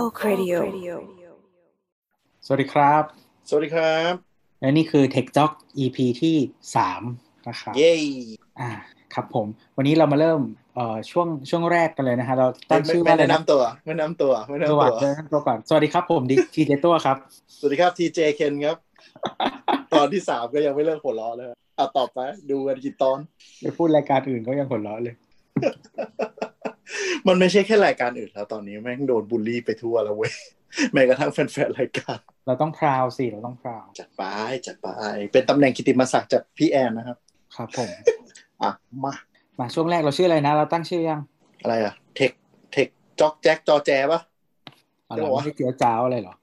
Talk Radio สวัสดีครับ สวัสดีครับ และนี่คือ Tech Talk EP ที่สามนะครับ เย้อ่าครับผม วันนี้เรามาเริ่มเอ่อช่วงช่วงแรกกันเลยนะฮะ เราตั้งไม่ชื่อไม่ว่าอะไรแนะนะนำตัวไม่แนะนำตัวไม่แนะสนำวัสตัวดีตัวก่อน สวัสดีครับผมดิทีเจตัวครับ สวัสดีครับทีเจเคนครับ ตอนที่สามก็ยังไม่เลิกหัวเราะเลยอะต่อไปดูกันกี่ตอนไปพูดรายการอื่นก็ยังหัวเราะเลย มันไม่ใช่แค่รายการอื่นแล้วตอนนี้แม่งโดนบูลลี่ไปทั่วแล้วเว้ยแม้กระทั่งแฟนๆรายการ เราต้องพราวสิเราต้องพราวจัดไปจัดไปเป็นตำแหน่งกิตติมศักดิ์จากพี่แอนนะครับ ครับผมอะมามาช่วงแรกเราชื่ออะไรนะ เราตั้งชื่อยัง อะไรอะเทคเทคจ็อกแจ็คจอแจปะเอาเดี๋เรายววะไม่ได้เจียวจ้าวอะไรหรอ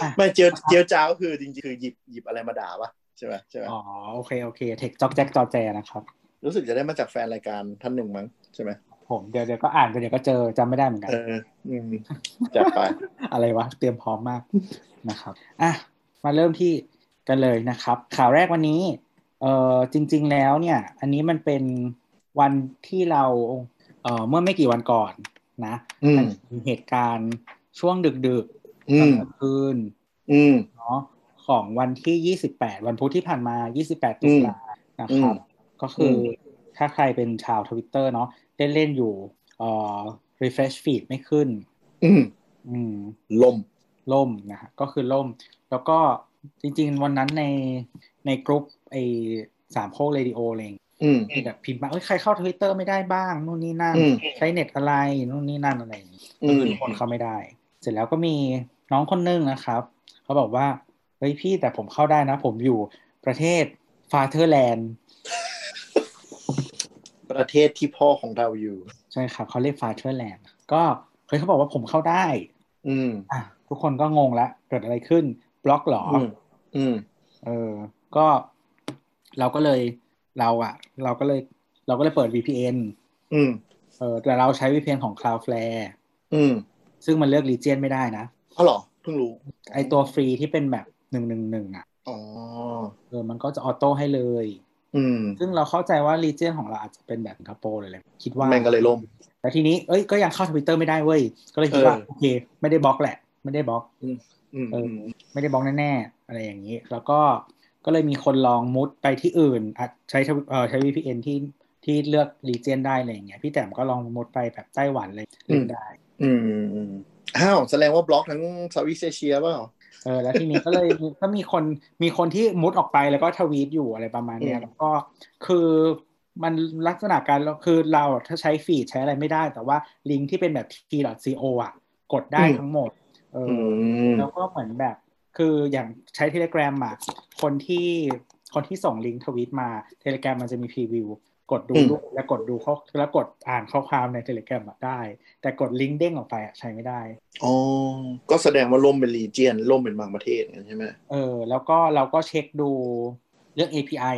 อะไม่เจียวเจียวจ้าวคือจริงๆคือหยิบหยิบอะไรมาด่าปะใช่ไหมใช่ไหมอ๋อโอเคโอเคเทคจ็อกแจ็คจอแจนะครับ รู้สึกจะได้มาจากแฟนรายการท่านหนึ่งมั้งใช่ไหมผมเดี๋ยวเดี๋ยวก็อ่านไปเดี๋ยวก็เจอจำไม่ได้เหมือนกัน เอออืมจัดไป อะไรวะ เตรียมพร้อมมากนะครับอะมาเริ่มที่กันเลยนะครับ ข่าวแรกวันนี้ เอ่อจริง ๆ แล้วเนี่ย อันนี้มันเป็นวันที่เราเอ่อเมื่อไม่กี่วันก่อนนะอืมนมีเหตุการณ์ช่วงดึกๆอืตอนมกลางคืนอืมเนาะของวันที่28วันพุธที่ผ่านมา28ตุลานะครับ ก็คืออถ้าใครเป็นชาวทวิตเตอร์เนาะเล่นเล่นๆอยู่เอ่อ refresh feed ไม่ขึ้น อืมอืมลมล่มนะฮะก็คือล่ม แล้วก็จริง ๆ วันนั้นในในกลุ่มไอสามโคกเรดิโออะไรอย่างเงี้ยอืมมีแบบพิมพ์มาเอ้ยใครเข้าทวิตเตอร์ไม่ได้บ้างนู่นนี่นั่นอืมใช้เน็ตอะไรนู่นนี่นั่นอะไรอย่างงี้อืมก็คือทุกคนเข้าไม่ได้ เสร็จแล้วก็มีน้องคนนึงนะครับ เขาบอกว่าเฮ้ยพี่แต่ผมเข้าได้นะ ผมอยู่ประเทศ fatherland ประเทศที่พ่อของเราอยู่ ใช่ครับเขาเรียก fatherland ก็เฮ้ยเขาบอกว่าผมเข้าได้ อืมอะทุกคนก็งงแล้วเกิดอะไรขึ้น บล็อกเหรออืมอืมเออ ก็เราก็เลยเราอะเราก็เลย เราก็เลยเปิด VPN อืมเออแต่เราใช้ VPN ของ Cloudflare อืม ซึ่งมันเลือก Region ไม่ได้นะอ๋อเหรอเพิ่งรู้ ไอตัวฟรีที่เป็นแบบหนึ่งหนึ่งหนึ่งอะอ๋อเออมันก็จะออโต้ให้เลยอืม ซึ่งเราเข้าใจว่า Region ของเราอาจจะเป็นแบบสิงคโปร์เลยแหละคิดว่าแม่งก็เลยล่มแต่ทีนี้เอ้ยก็ยังเข้าทวิตเตอร์ไม่ได้เว้ย ก็เลยคิดว่าเออโอเค ไม่ได้บล็อกแหละ ไม่ได้บล็อกอืมเออือมไม่ได้บล็อกแน่ๆอะไรอย่างนี้ แล้วก็ก็เลยมีคนลองมุดไปที่อื่นอะใช้ทวิเอ่อใช้ VPN ที่ที่เลือก region ได้อะไรอย่างเงี้ยพี่แต้มก็ลองมุดไปแบบไต้หวันเลยเล่นได้ อืมอืมอืมอ้าวแสดงว่าบล็อกทั้งเซาท์อีสเอเชียเปล่า เออแล้วทีนี้ก็เลยก็มีคนมีคนที่มุดออกไปแล้วก็ทวีตอยู่อะไรประมาณเนี้ยอืมแล้วก็คือมันลักษณะการคือเราถ้าใช้ฟีดใช้อะไรไม่ได้ แต่ว่าลิงก์ที่เป็นแบบ t.co อะ กดได้ทั้งหมดเอออือมแล้วก็เหมือนแบบ คืออย่างใช้ Telegram อะคนที่คนที่ส่งลิงก์ทวีตมา Telegram มันจะมี preview กดดูอืมรูปแล้วกดดูข้อแล้วกดอ่านข้อความใน Telegram อะได้ แต่กดลิงก์เด้งออกไปอะใช้ไม่ได้อ๋อก็แสดงว่าล่มเป็น region ล่มเป็นบางประเทศอย่างนั้นใช่ไหมเออ แล้วก็เราก็เช็คดูเรื่อง API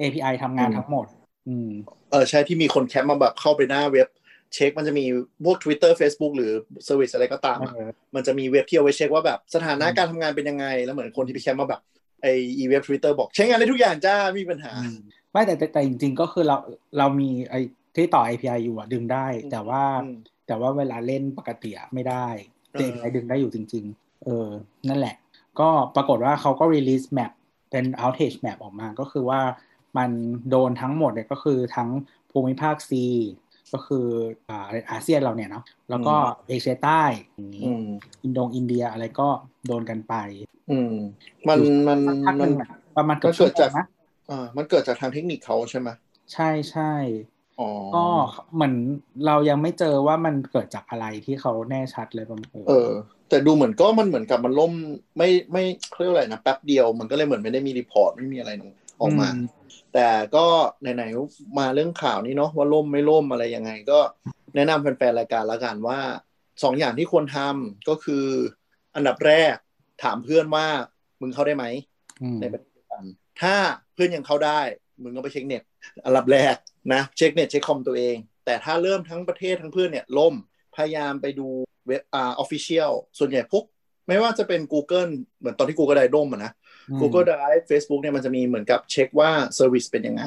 API ทำงานอืมทั้งหมด อืมเออใช่ที่มีคน cap มาแบบเข้าไปหน้าเว็บ เช็คมันจะมีพวก Twitter Facebook หรือ service อะไรก็ตามเออะอมันจะมีเว็บที่เอาไว้เช็คว่าแบบสถานะอืมการทำงานเป็นยังไง แล้วเหมือนคนที่ไปแคปมาแบบไออีเว็บทวิตเตอร์บอกใช้งานได้ทุกอย่างจ้าไม่มีปัญหาอืม ไม่แต่แต่แต่จริง ๆ ก็คือเราเรามีไอ้ที่ต่อ API อยู่อะดึงได้อืมแต่ว่าอืมแต่ว่าเวลาเล่นปกติอะไม่ได้แต่เออ API ดึงได้อยู่จริง ๆ เออ นั่นแหละ ก็ปรากฏว่าเขาก็ release map เป็น outage map ออกมาก็คือว่ามันโดนทั้งหมดเนี่ยก็คือทั้งภูมิภาค C ก็คืออ่าอาเซียนเราเนี่ยเนาะแล้วก็เอเชียใต้อย่างนี้อืมอินโดงอินเดียอะไรก็โดนกันไป อืม มันมันสักพักหมันึ่นงอะประมาณเกือบมันเกิดจากชั่วโมงนะ อ่ามันเกิดจากทางเทคนิคเขาใช่ไหมใช่ใช่อ๋อก็เหมือนเรายังไม่เจอว่ามันเกิดจากอะไรที่เขาแน่ชัดเลยประมาณเออ แต่ดูเหมือนก็มันเหมือนกับมันล่มไม่ไม่เขาเรียกว่าอะไรนะแป๊บเดียวมันก็เลยเหมือนไม่ได้มี report ไม่มีอะไรออกมา แต่ก็ไหนๆมาเรื่องข่าวนี้เนาะว่าล่มไม่ล่มอะไรยังไง ก็แนะนำแฟนๆรายการละกันว่าสองอย่างที่ควรทำก็คืออันดับแรกถามเพื่อนว่ามึงเข้าได้ไหมอืมในประเทศเดียวกันถ้าเพื่อนยังเข้าได้ มึงก็ไปเช็คเน็ตอันดับแรกนะเช็คเน็ตเช็คคอมตัวเอง แต่ถ้าเริ่มทั้งประเทศทั้งเพื่อนเนี่ยล่มพยายามไปดูเว็บอ่า official ส่วนใหญ่พวกไม่ว่าจะเป็น Google เหมือนตอนที่ Google ได้ล่มอะนะอืม Google Drive Facebook เนี่ยมันจะมีเหมือนกับเช็คว่า service เป็นยังไง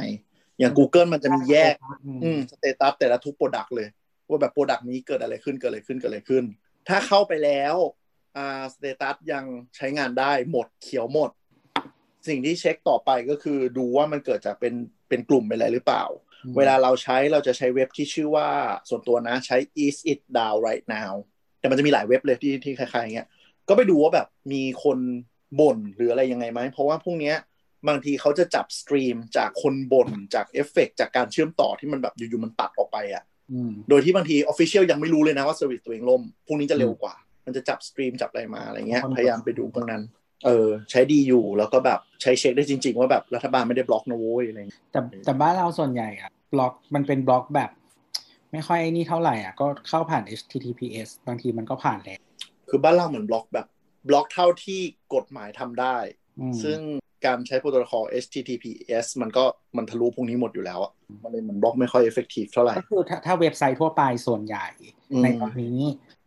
อย่าง Google มันจะมีแยกอืมอืม status แต่ละทุก product เลย ว่าแบบ product นี้เกิดอะไรขึ้นเกิดอะไรขึ้นเกิดอะไรขึ้น ถ้าเข้าไปแล้วอ่า status ยังใช้งานได้หมดเขียวหมด สิ่งที่เช็คต่อไปก็คือดูว่ามันเกิดจากเป็นเป็นกลุ่มเป็นอะไรหรือเปล่า เวลาเราใช้เราจะใช้เว็บที่ชื่อว่าส่วนตัวนะใช้ is it down right now แต่มันจะมีหลายเว็บเลยที่ที่คล้ายๆอย่างเงี้ยก็ไปดูว่าแบบมีคนบ่นหรืออะไรยังไงไหมเพราะว่าพวกเนี้ยบางทีเขาจะจับ stream จากคนบ่นจากเอฟเฟกจากการเชื่อมต่อที่มันแบบอยู่ๆมันตัดออกไปอะ่ะโดยที่บางที official ยังไม่รู้เลยนะว่า service ตัวเองล่มพวกนี้จะเร็วกว่า มันจะจับ stream จับอะไรมาอะไรเงี้ยพยายามไปดูตรงนั้น เออใช้ดีอยู่แล้วก็แบบใช้เช็คได้จริง ๆ ว่าแบบรัฐบาลไม่ได้บล็อกนะโว้ยอะไรเงี้ยแต่แต่บ้านเราส่วนใหญ่อะบล็อกมันเป็นบล็อกแบบ ไม่ค่อยนี่เท่าไหร่อะก็เข้าผ่าน HTTPS บางทีมันก็ผ่านแล้วคือบ้านเราเหมือนบล็อกแบบบล็อกเท่าที่กฎหมายทำได้ ซึ่งการใช้โปรโตคอล HTTPS มันก็มันทะลุพวกนี้หมดอยู่แล้วอะมันเลยเหมือนบล็อกไม่ค่อย effective เท่าไหร่ก็คือถ้าถ้าเว็บไซต์ทั่วไปส่วนใหญ่ ในตอนนี้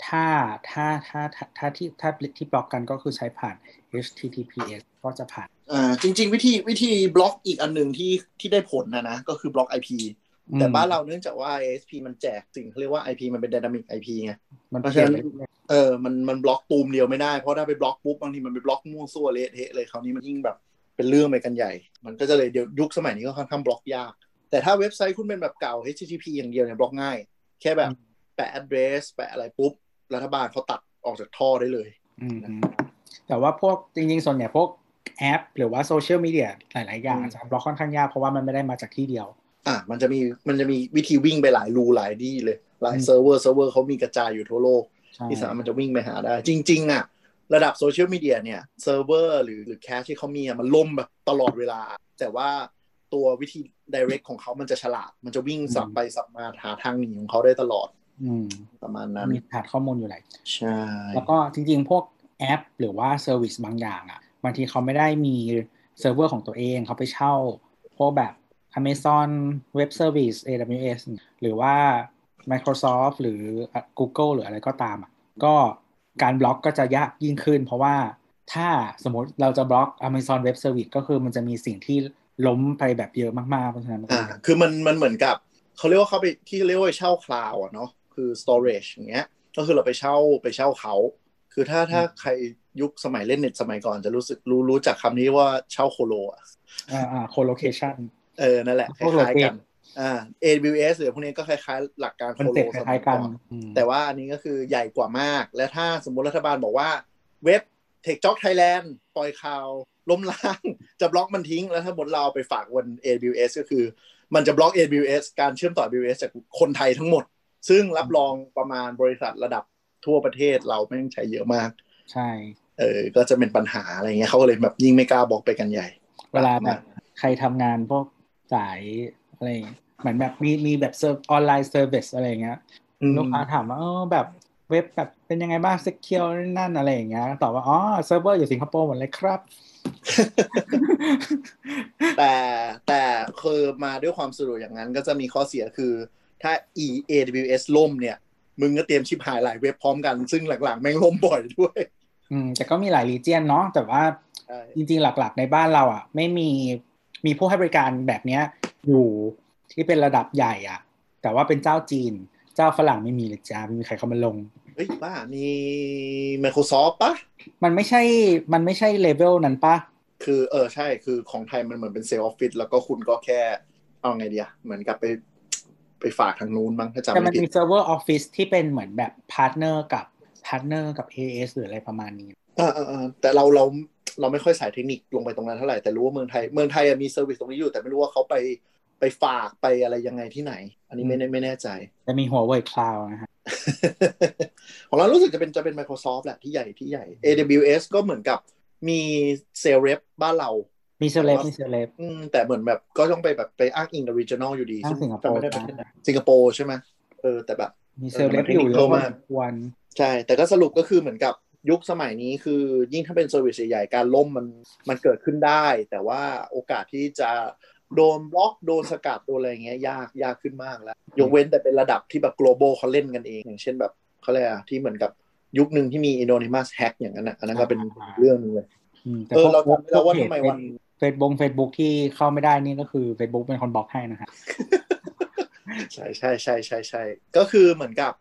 ถ้าถ้าถ้าถ้าที่ถ้าที่บล็อกกันก็คือใช้ผ่าน HTTPS ก็จะผ่านอ่าจริง ๆ วิธีวิธีบล็อกอีกอันหนึ่งที่ที่ได้ผลนะนะก็คือบล็อก IP แต่บ้านเราเนื่องจากว่า ISP มันแจกสิ่งเขาเรียกว่า IP มันเป็น Dynamic IP ไงมันเพราะฉะนั้นเออมันมันบล็อกตูมเดียวไม่ได้ เพราะถ้าไปบล็อกปุ๊บบางทีมันไปบล็อกมั่วซั่วเละเทะเลยคราวนี้มันยิ่งแบบเป็นเรื่องไปกันใหญ่ มันก็จะเลยเดี๋ยวยุคสมัยนี้ก็ค่อนข้างบล็อกยาก แต่ถ้าเว็บไซต์คุณเป็นแบบเก่า HTTP อย่างเดียวเนี่ยบล็อกง่าย แค่แบบแปะ address แปะอะไรปุ๊บ รัฐบาลเขาตัดออกจากท่อได้เลย แต่ว่าพวกจริงๆ ส่วนใหญ่พวกแอป หรือว่าโซเชียลมีเดียหลาย ๆ อย่างจะบล็อกค่อนข้างยากเพราะว่ามันไม่ได้มาจากที่เดียว อะมันจะมีมันจะมีวิธีวิ่งไปหลายรูหลายดีเลย หลายเซิร์ฟเวอร์เซิร์ฟเวอร์เขามีกระจายอยู่ทั่วโลกที่สามารถมันจะวิ่งไปหาได้ จริง ๆ อะ ระดับโซเชียลมีเดียเนี่ยเซิร์ฟเวอร์หรือหรือ cache ที่เขามีอะมันล่มแบบตลอดเวลา แต่ว่าตัววิธี redirect ของเขามันจะฉลาด มันจะวิ่งสับไปสับมาหาทางหนีของเขาได้ตลอดอืมประมาณนั้นมีฐานข้อมูลอยู่หลายใช่ แล้วก็จริง ๆ พวก แอป หรือว่า service บางอย่างอะบางทีเขาไม่ได้มีเซิร์ฟเวอร์ของตัวเองเขาไปเช่าพวกแบบ Amazon Web Service AWS หรือว่า Microsoft หรือ Google หรืออะไรก็ตามอะก็การบล็อกก็จะยากยิ่งขึ้น เพราะว่าถ้าสมมติเราจะบล็อก Amazon Web Service ก็คือมันจะมีสิ่งที่ล้มไปแบบเยอะมากๆเพราะฉะนั้นอ่าคือมันมันเหมือนกับเขาเรียกว่าเขาไปที่เรียกว่าเช่าคลาวอะเนาะคือ storage อย่างเงี้ยก็คือเราไปเช่าไปเช่าเขา คือถ้าถ้าใครยุคสมัยเล่นเน็ตสมัยก่อนจะรู้สึกรู้รู้จักคำนี้ว่าเช่าโคโลอะอ่าอ่า co-location เออ นั่นแหละคล้ายๆกันอ่า AWS หรือพวกนี้ก็คล้ายๆ หลักการโคโลสมัยก่อนแต่ว่าอันนี้ก็คือใหญ่กว่ามาก และถ้าสมมติรัฐบาลบอกว่าเว็บ Tech Job Thailand ปล่อยข่าวล้มล้างจะบล็อกมันทิ้ง แล้วถ้าบนเราไปฝากบน AWS ก็คือ มันจะบล็อก AWS การเชื่อมต่อ AWS จากคนไทยทั้งหมด ซึ่งรับรองประมาณบริษัทระดับ ทั่วประเทศเราไม่ต้องใช้เยอะมาก ใช่ เออ ก็จะเป็นปัญหาอะไรเงี้ยเขาก็เลยแบบยิ่งไม่กล้าบล็อกไปกันใหญ่ เวลาแบบใครทำงานพวกสายอะไรเหมือนแบบมีมีแบบเซิร์ฟออนไลน์ service อะไรเงี้ยลูกค้าถามว่าเออแบบเว็บแบบเป็นยังไงบ้าง secure นั่นอะไรอย่างเงี้ยตอบว่าอ๋อเซิร์ฟเวอร์อยู่สิงคโปร์หมดเลยครับ แต่แต่คือมาด้วยความสะดวกอย่างนั้นก็จะมีข้อเสียคือถ้า อี AWS ล่มเนี่ย มึงก็เตรียมชิบหายหลายเว็บพร้อมกัน ซึ่งหลังๆ แม่งล่มบ่อยด้วย อืม แต่ก็มีหลาย region เนาะแต่ว่าจริงๆหลักๆในบ้านเราอะ ไม่มีมีผู้ให้บริการแบบเนี้ย อยู่ที่เป็นระดับใหญ่อะ แต่ว่าเป็นเจ้าจีน เจ้าฝรั่งไม่มีเลยจ้าไม่มีใครเข้ามาลงเฮ้ยป้ามี Microsoft ปะมันไม่ใช่มันไม่ใช่เลเวลนั้นปะคือเออใช่คือของไทยมันเหมือนเป็นเซลล์ออฟฟิศแล้วก็คุณก็แค่เอาไงเดียเหมือนกับไป ไปฝากทางนู้นมั้งถ้าจำแต่ไม่มันผิดมีเซิร์ฟเวอร์ออฟฟิศที่เป็นเหมือนแบบพาร์ทเนอร์กับพาร์ทเนอร์กับ AS หรืออะไรประมาณนี้เออเออเออแต่เราเราเราไม่ค่อยสายเทคนิคลงไปตรงนั้นเท่าไหร่แต่รู้ว่าเมืองไทยเมืองไทยอะมีเซอร์วิสตรงนี้อยู่ แต่ไม่รู้ว่าเขาไปไปฝากไปอะไรยังไงที่ไหน อันนี้ไม่แน่ไม่แน่ใจ จะมี Huawei Cloud นะฮะของเรารู้สึกจะเป็นจะเป็น Microsoft แหละที่ใหญ่ที่ใหญ่ AWS ก็เหมือนกับมี sales rep บ้านเรา มี sales rep มี sales rep อืมแต่เหมือนแบบก็ต้องไปแบบไปอ้างอิง original อยู่ดีอ้างสิงคโปร์จำไม่ได้ประเทศไหนสิงคโปร์ใช่ไหมเออ แต่แบบมี sales rep เออมันอยู่เยอะ technical พอมากสมควรใช่ แต่ก็สรุปก็คือเหมือนกับยุคสมัยนี้คือยิ่งถ้าเป็น service ใหญ่ๆการล่มมันมันเกิดขึ้นได้ แต่ว่าโอกาสที่จะโดนบล็อกโดนสกัดโดนอะไรเงี้ยยากยากขึ้นมากแล้ว ยกเว้นแต่เป็นระดับที่แบบ global เขาเล่นกันเอง อย่างเช่นแบบเขาเรียกอะที่เหมือนกับยุคหนึ่งที่มี anonymous hack อย่างนั้นนะอันนั้นก็เป็นเรื่องนึงเลยอืมแต่เออพวกเราจำไม่ได้ว่าทำไมวัน Facebook Facebook ที่เข้าไม่ได้นี่ก็คือ Facebook เป็นคนบล็อกให้นะฮะใช่ใช่ใช่ใช่ใช่ก็คือเหมือนกับ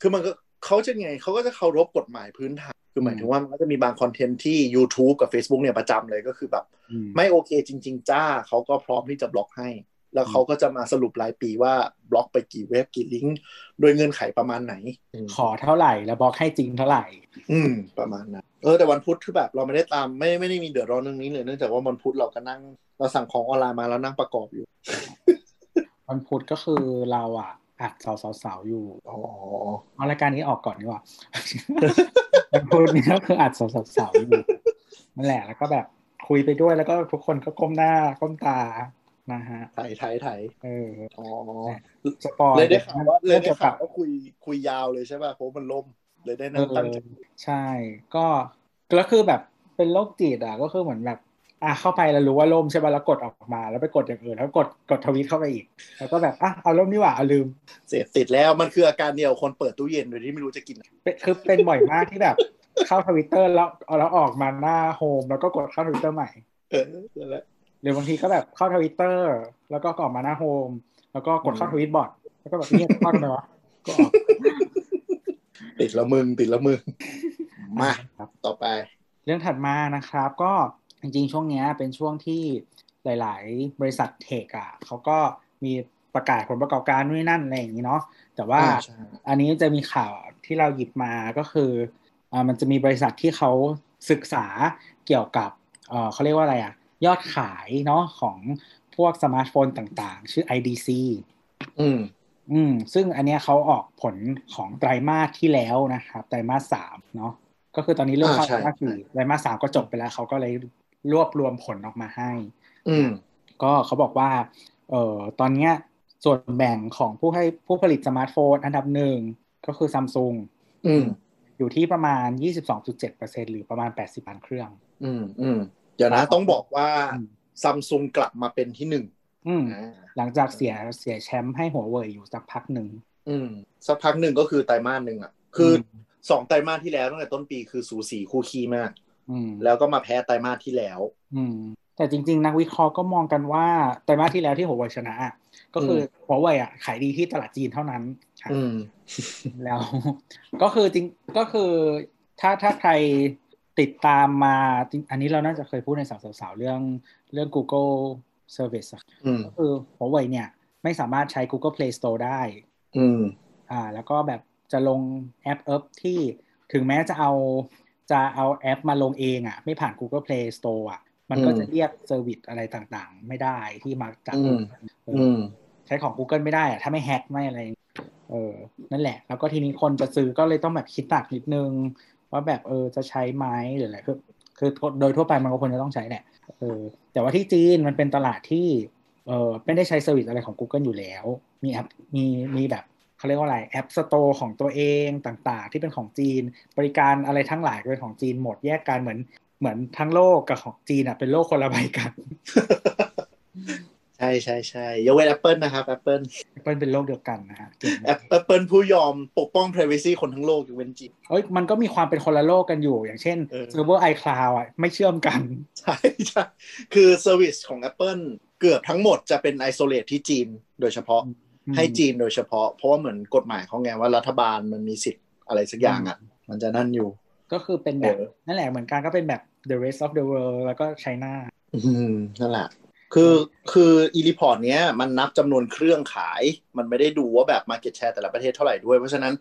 คือมันก็เขาจะไงเขาก็จะเคารพกฎหมายพื้นฐานคือหมายถึงว่ามันก็จะมีบางคอนเทนต์ที่ YouTube กับ Facebook เนี่ยประจำเลยก็คือแบบอืมไม่โอเคจริง ๆ จ้าเขาก็พร้อมที่จะบล็อกให้ แล้วเขาก็จะมาสรุปรายปีว่าบล็อกไปกี่เว็บกี่ลิงก์โดยเงื่อนไขประมาณไหน ขอเท่าไหร่แล้วบล็อกให้จริงเท่าไหร่ อืม ประมาณนั้นเออแต่วันพุธคือแบบเราไม่ได้ตามไม่ไม่ได้มีเดือดร้อนเรื่องนี้เลยเนื่องจากว่าวันพุธเราก็นั่ง เราสั่งของออนไลน์มาแล้วนั่งประกอบอยู่ วันพุธก็คือเราอะอัดสาวสาวๆอยู่อ๋อเอารายการนี้ออกก่อนดีกว่าวันพุธนี้ก็คืออัดสาวสาวๆอยู่นั่นแหละแล้วก็แบบคุยไปด้วยแล้วก็ทุกคนก็ก้มหน้าก้มตา นะฮะไทยไทยไทยเอออ๋อสปอยเลยได้ข่าวว่าเลยได้กี่วข่ากัวบว่าคุยคุยยาวเลยใช่ป่ะเพราะมันล่มเลยได้เอนั่งตั้งอใจใช่ ก็แล้วคือแบบเป็นโรคจิตอะก็คือเหมือนแบบอะเข้าไปแล้วรู้ว่าล่มใช่ป่ะแล้วกดออกมา แล้วไปกดอย่างอื่นแล้วกดกดทวิตเข้าไปอีก แล้วก็แบบอะเอาล่มนี่หว่าเอาลืมเสพติดแล้วมันคืออาการเดียวคนเปิดตู้เย็นโดยที่ไม่รู้จะกินอะไรเป็นคือเป็นบ่อยมากที่แบบเข้าทวิตเตอร์แล้วเอาแล้วออกมาหน้าโฮมแล้วก็กดเข้าทวิตเตอร์ใหม่ เออนั่นแหละ หรือบางทีก็แบบเข้าทวิตเตอร์แล้วก็ออกมาหน้าโฮม แล้วก็กดเข้าทวิตบอทแล้วก็แบบเนี่ยเข้าทำไมวะก็ออกติดละมึงติดละมึงมาครับต่อไป เรื่องถัดมานะครับ ก็จริงๆช่วงเนี้ยเป็นช่วงที่หลาย ๆ บริษัท tech อะเขาก็มีประกาศผลประกอบการนู่นนนั่นอะไรอย่างนี้เนาะแต่ว่าอ่าใช่อันนี้จะมีข่าวที่เราหยิบมาก็คืออ่ามันจะมีบริษัทที่เขาศึกษาเกี่ยวกับเอ่อเขาเรียกว่าอะไรอะ ยอดขายเนาะของพวกสมาร์ทโฟนต่างๆ ชื่อ IDC อืมอืม ซึ่งอันเนี้ยเขาออกผลของไตรมาสที่แล้วนะครับ ไตรมาสสามเนาะก็คือตอนนี้เริ่มเข้าอ่าใช่ไตรมาสสี่ไตรมาสสามก็จบไปแล้วเขาก็เลยรวบรวมผลออกมาให้ อืม ก็เขาบอกว่า เอ่อตอนเนี้ยส่วนแบ่งของผู้ให้ผู้ผลิตสมาร์ทโฟน อันดับหนึ่งก็คือซัมซุงอืมอยู่ที่ประมาณ 22.7%หรือประมาณ 80ล้านเครื่อง อืมอืม เดี๋ยวนะต้องบอกว่าอืมซัมซุงกลับมาเป็นที่หนึ่งอืมอ่าหลังจากเสียเสียแชมป์ให้หัวเว่ยอยู่สักพักหนึ่งอืมสักพักหนึ่งก็คือไตรมาสหนึ่งอะ คืออมสองไตรมาสที่แล้วตั้งแต่ต้นปีคือสูสีคู่ขี้มากอืมแล้วก็มาแพ้ไตรมาสที่แล้ว อืมแต่จริง ๆ นักวิเคราะห์ก็มองกันว่าไตรมาสที่แล้วที่หัวเว่ยชนะอะก็คืออหัวเว่ยอะขายดีที่ตลาดจีนเท่านั้นค่ะอืมแล้ว ก็คือจริงก็คือถ้าถ้าใคร ติดตามมาจริงอันนี้เราน่าจะเคยพูดในสาวสาวๆเรื่องเรื่อง Google Service อะอืมก็คือหัวเว่ยเนี่ย ไม่สามารถใช้ Google Play Store ได้ อืมอ่า แล้วก็แบบจะลงแอปแอปที่ถึงแม้จะเอาจะเอาแอปมาลงเองอะ ไม่ผ่าน Google Play Store อะ มันก็อืมจะเรียก service อะไรต่างๆ ไม่ได้ที่มาจากอืมเออือมใช้ของ Google ไม่ได้อะถ้าไม่แฮ็กไม่อะไร เออ นั่นแหละ แล้วก็ทีนี้คนจะซื้อก็เลยต้องแบบคิดหนักนิดนึง ว่าแบบเออจะใช้ไหมหรืออะไรคือคือโดยทั่วไปมันก็ควรจะต้องใช้แหละเออแต่ว่าที่จีนมันเป็นตลาดที่เออไม่ได้ใช้ service อะไรของ Google อยู่แล้ว มีแอปมีมีแบบเขาเรียกว่าอะไร app store ของตัวเองต่างๆ ที่เป็นของจีน บริการอะไรทั้งหลายเป็นของจีนหมดแยกกันเหมือนเหมือนทั้งโลกกับของจีนอะเป็นโลกคนละใบกัน ใช่ใช่ใช่ยกเว้น Apple นะครับ Apple เป็นเป็นโลกเดียวกันนะฮะเก่งมาก Apple ผู้ยอมปกป้อง privacy คนทั้งโลกยกเว้นจีนเอ้ยมันก็มีความเป็นคนละโลกกันอยู่ อย่างเช่นเออเซิร์ฟเวอร์ iCloud อะไม่เชื่อมกัน ใช่ใช่คือ service ของ Apple เกือบทั้งหมดจะเป็น isolate ที่จีนโดยเฉพาะให้จีนโดยเฉพาะ เพราะว่าเหมือนกฎหมายเขาไงว่ารัฐบาลมันมีสิทธิ์อะไรสักอย่างอะ มันจะนั่นอยู่ ก็คือเป็นแบบเออนั่นแหละเหมือนกันก็เป็นแบบ the rest of the world แล้วก็ China อืมนั่นแหละ คือคืออี report เนี้ยมันนับจำนวนเครื่องขาย มันไม่ได้ดูว่าแบบ Market Share แต่ละประเทศเท่าไหร่ด้วย เพราะฉะนั้น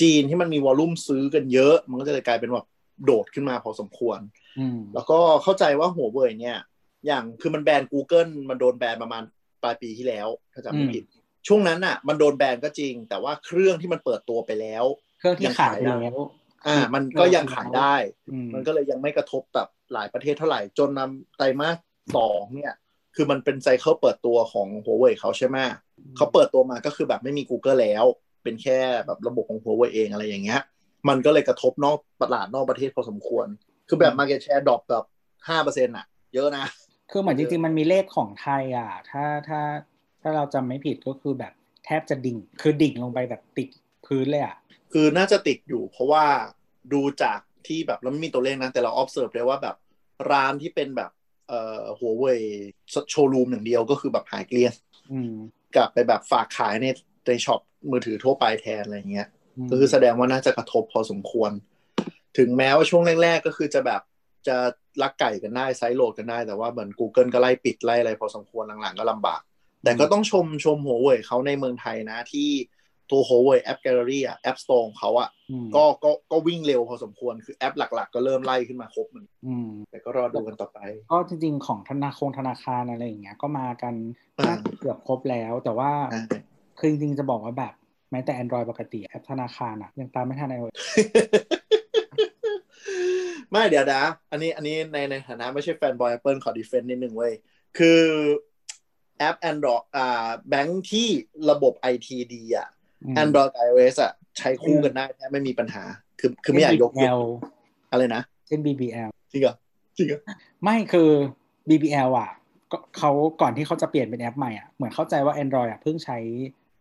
จีนที่มันมี volume ซื้อกันเยอะ มันก็จะเลยกลายเป็นแบบโดดขึ้นมาพอสมควรอืมแล้วก็เข้าใจว่าหัวเว่ยเนี่ย อย่างคือมันแบน Google มันโดนแบนประมาณปลายปีที่แล้ว ถ้าจำไม่ผิด ช่วงนั้นน่ะ มันโดนแบนก็จริง แต่ว่าเครื่องที่มันเปิดตัวไปแล้ว เครื่องที่ยังขายขายไปได้แล้วอ่า มันก็ยังขายได้อืมมันก็เลยยังไม่กระทบแบบหลายประเทศเท่าไหร่จนนำไตรมาสสองเนี่ย คือมันเป็นไซเคิลเปิดตัวของหัวเว่ยเขาใช่ไหมเขาเปิดตัวมาก็คือแบบไม่มี Google แล้ว เป็นแค่แบบระบบของหัวเว่ยเองอะไรอย่างเงี้ย มันก็เลยกระทบนอกตลาดนอกประเทศพอสมควร คือแบบ Market Share ดรอปแบบห้าเปอร์เซ็นต์อะเยอะนะ คือเหมือนจริงๆ มันมีเลขของไทยอะ ถ้าถ้าถ้าเราจำไม่ผิดก็คือแบบแทบจะดิ่ง คือดิ่งลงไปแบบติดพื้นเลยอะ คือน่าจะติดอยู่ เพราะว่าดูจากที่แบบเราไม่มีตัวเลขนะ แต่เรา observe ได้ว่าแบบร้านที่เป็นแบบ เอ่อหัวเว่ยโชว์รูมอย่างเดียวก็คือแบบหายเกลี้ยงอืมกลับไปแบบฝากขายในในช็อปมือถือทั่วไปแทนอะไรเงี้ยมก็คือแสดงว่าน่าจะกระทบพอสมควร ถึงแม้ว่าช่วงแรกๆ ก็คือจะแบบจะลักไก่กันได้ sideload กันได้ แต่ว่าเหมือน Google ก็ไล่ปิดไล่อะไรพอสมควรหลังๆก็ลำบาก แต่ก็ต้องชมชมหัวเว่ยเขาในเมืองไทยนะที่ ตัวหัวเว่ย AppGallery อะ app store ของเขาอะอืมก็ก็ก็วิ่งเร็วพอสมควรคือแอปหลัก ๆ ก็เริ่มไล่ขึ้นมาครบเหมือนกันอืมแต่ก็รอดูกันต่อไป ก็จริง ๆ ของธนาคารธนาคารอะไรอย่างเงี้ยก็มากันอ่าน่าจะเกือบครบแล้ว แต่ว่าอ่าคือจริงๆจะบอกว่าแบบแม้แต่ Android ปกติแอปธนาคารอะ ยังตามไม่ทัน iOS ไม่เดี๋ยวนะ อันนี้อันนี้ในในฐานะไม่ใช่แฟนบอย Apple ขอดีเฟนต์นิดนึงเว้ย คือแอป Android อ่าแบงค์ที่ระบบ IT ดีอะ อืม Android กับ iOS อะใช้คู่กันได้แทบไม่มีปัญหา คือคือไม่อยากยก BBL อะไรนะเช่น BBL จริงเหรอจริงเหรอไม่คือ BBL อะก็เขาก่อนที่เขาจะเปลี่ยนเป็นแอปใหม่อะเหมือนเข้าใจว่า Android อะเพิ่งใช้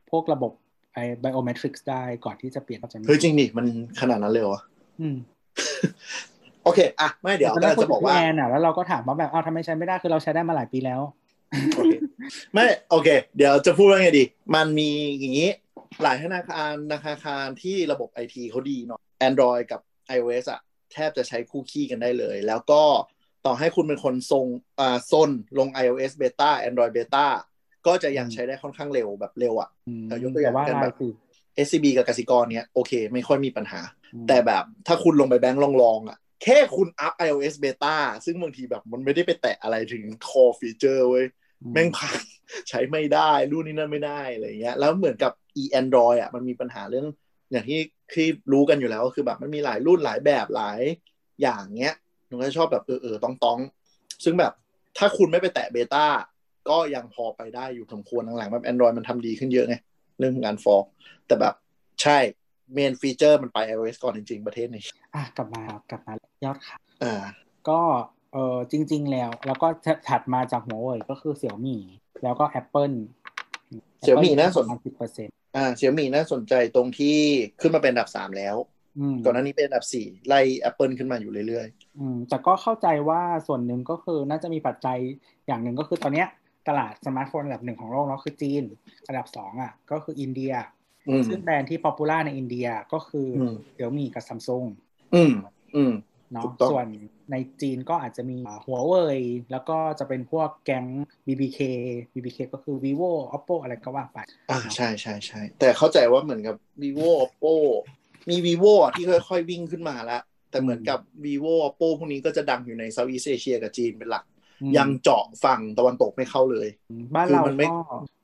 พวกระบบไอ้ biometrics ได้ก่อนที่จะเปลี่ยนเข้าใจไหมเฮ้ยจริงดิมันขนาดนั้นเลยเหรอวะอืมโอเค อะ ไม่เดี๋ยวตอนก็นั้นคุจะยบกัอบกว่าพี่แอนอะแล้วเราก็ถามว่าแบบอ้าวทำไมใช้ไม่ได้คือเราใช้ได้มาหลายปีแล้วโอเคไม่ โอเค เดี๋ยวจะพูดว่าไงดี มันมีอย่างนี้ หลายธนาคารธนาคารที่ระบบไอทีเขาดีเนาะ Android กับ iOS อะแทบจะใช้คู่ขี้กันได้เลย แล้วก็ต่อให้คุณเป็นคนทรงอ่าซนลง iOS beta Android beta ก็จะยังใช้ได้ค่อนข้างเร็วแบบเร็วอะอืมแต่ยกตัวอย่างว่ากันอะไรแบบคือ SCB กับกสิกรเนี้ยโอเค ไม่ค่อยมีปัญหาอืมแต่แบบถ้าคุณลงไปแบงค์ลองๆอะแค่คุณอัพ iOS beta ซึ่งบางทีแบบมันไม่ได้ไปแตะอะไรถึง core feature เว้ย แม่งพังใช้ไม่ได้ รุ่นนี้นั่นไม่ได้อะไรเงี้ย แล้วเหมือนกับ e Android อะมันมีปัญหาเรื่อง อย่างที่ที่รู้กันอยู่แล้วก็คือแบบมันมีหลายรุ่นหลายแบบหลายอย่างเงี้ยหนูก็ชอบแบบเออเออต้องต้องๆซึ่งแบบถ้าคุณไม่ไปแตะเบต้าก็ยังพอไปได้อยู่สมควรหลังๆแบบ Android มันทำดีขึ้นเยอะไงเรื่องของการฟอกแต่แบบใช่เมนฟีเจอร์มันไป iOS ก่อนจริง ๆ ประเทศนี้อะกลับมากลับมายอดขายอ่าก็เออจริง ๆ แล้ว แล้วก็ถัดมาจากหัวเว่ยก็คือเสี่ยวมี่แล้วก็ Apple Xiaomi น่าสนสิบเปอร์เซ็นต์ อ่าเสี่ยวมี่น่าสนใจตรงที่ขึ้นมาเป็นอันดับสามแล้วก่อนหน้านี้เป็นอันดับสี่ไล่ Apple ขึ้นมาอยู่เรื่อยอืมแต่ก็เข้าใจว่าส่วนหนึ่งก็คือน่าจะมีปัจจัยอย่างหนึ่งก็คือตอนเนี้ยตลาดสมาร์ทโฟนอันดับหนึ่งของโลกแล้วคือจีน อันดับสองอะก็คืออินเดียๆอืมซึ่งแบรนด์ที่ popular ในอินเดียก็คืออมเสี่ยวมี่กับซัมซุงอืมอืม เนาะถูกต้องส่วนในจีนก็อาจจะมีหัวเว่ยแล้วก็จะเป็นพวกแก๊ง BBK BBK ก็คือ vivo oppo อะไรก็ว่าไปอ่าใช่ใช่ใช่แต่เข้าใจว่าเหมือนกับ vivo oppo มี vivo อะที่ค่อยๆวิ่งขึ้นมาแล้วแต่เหมือนกับ vivo oppo พวกนี้ก็จะดังอยู่ในเซาท์อีสเอเชียกับจีนเป็นหลักอืมยังเจาะฝั่งตะวันตกไม่เข้าเลย บ้านคือเรามันไม่ก็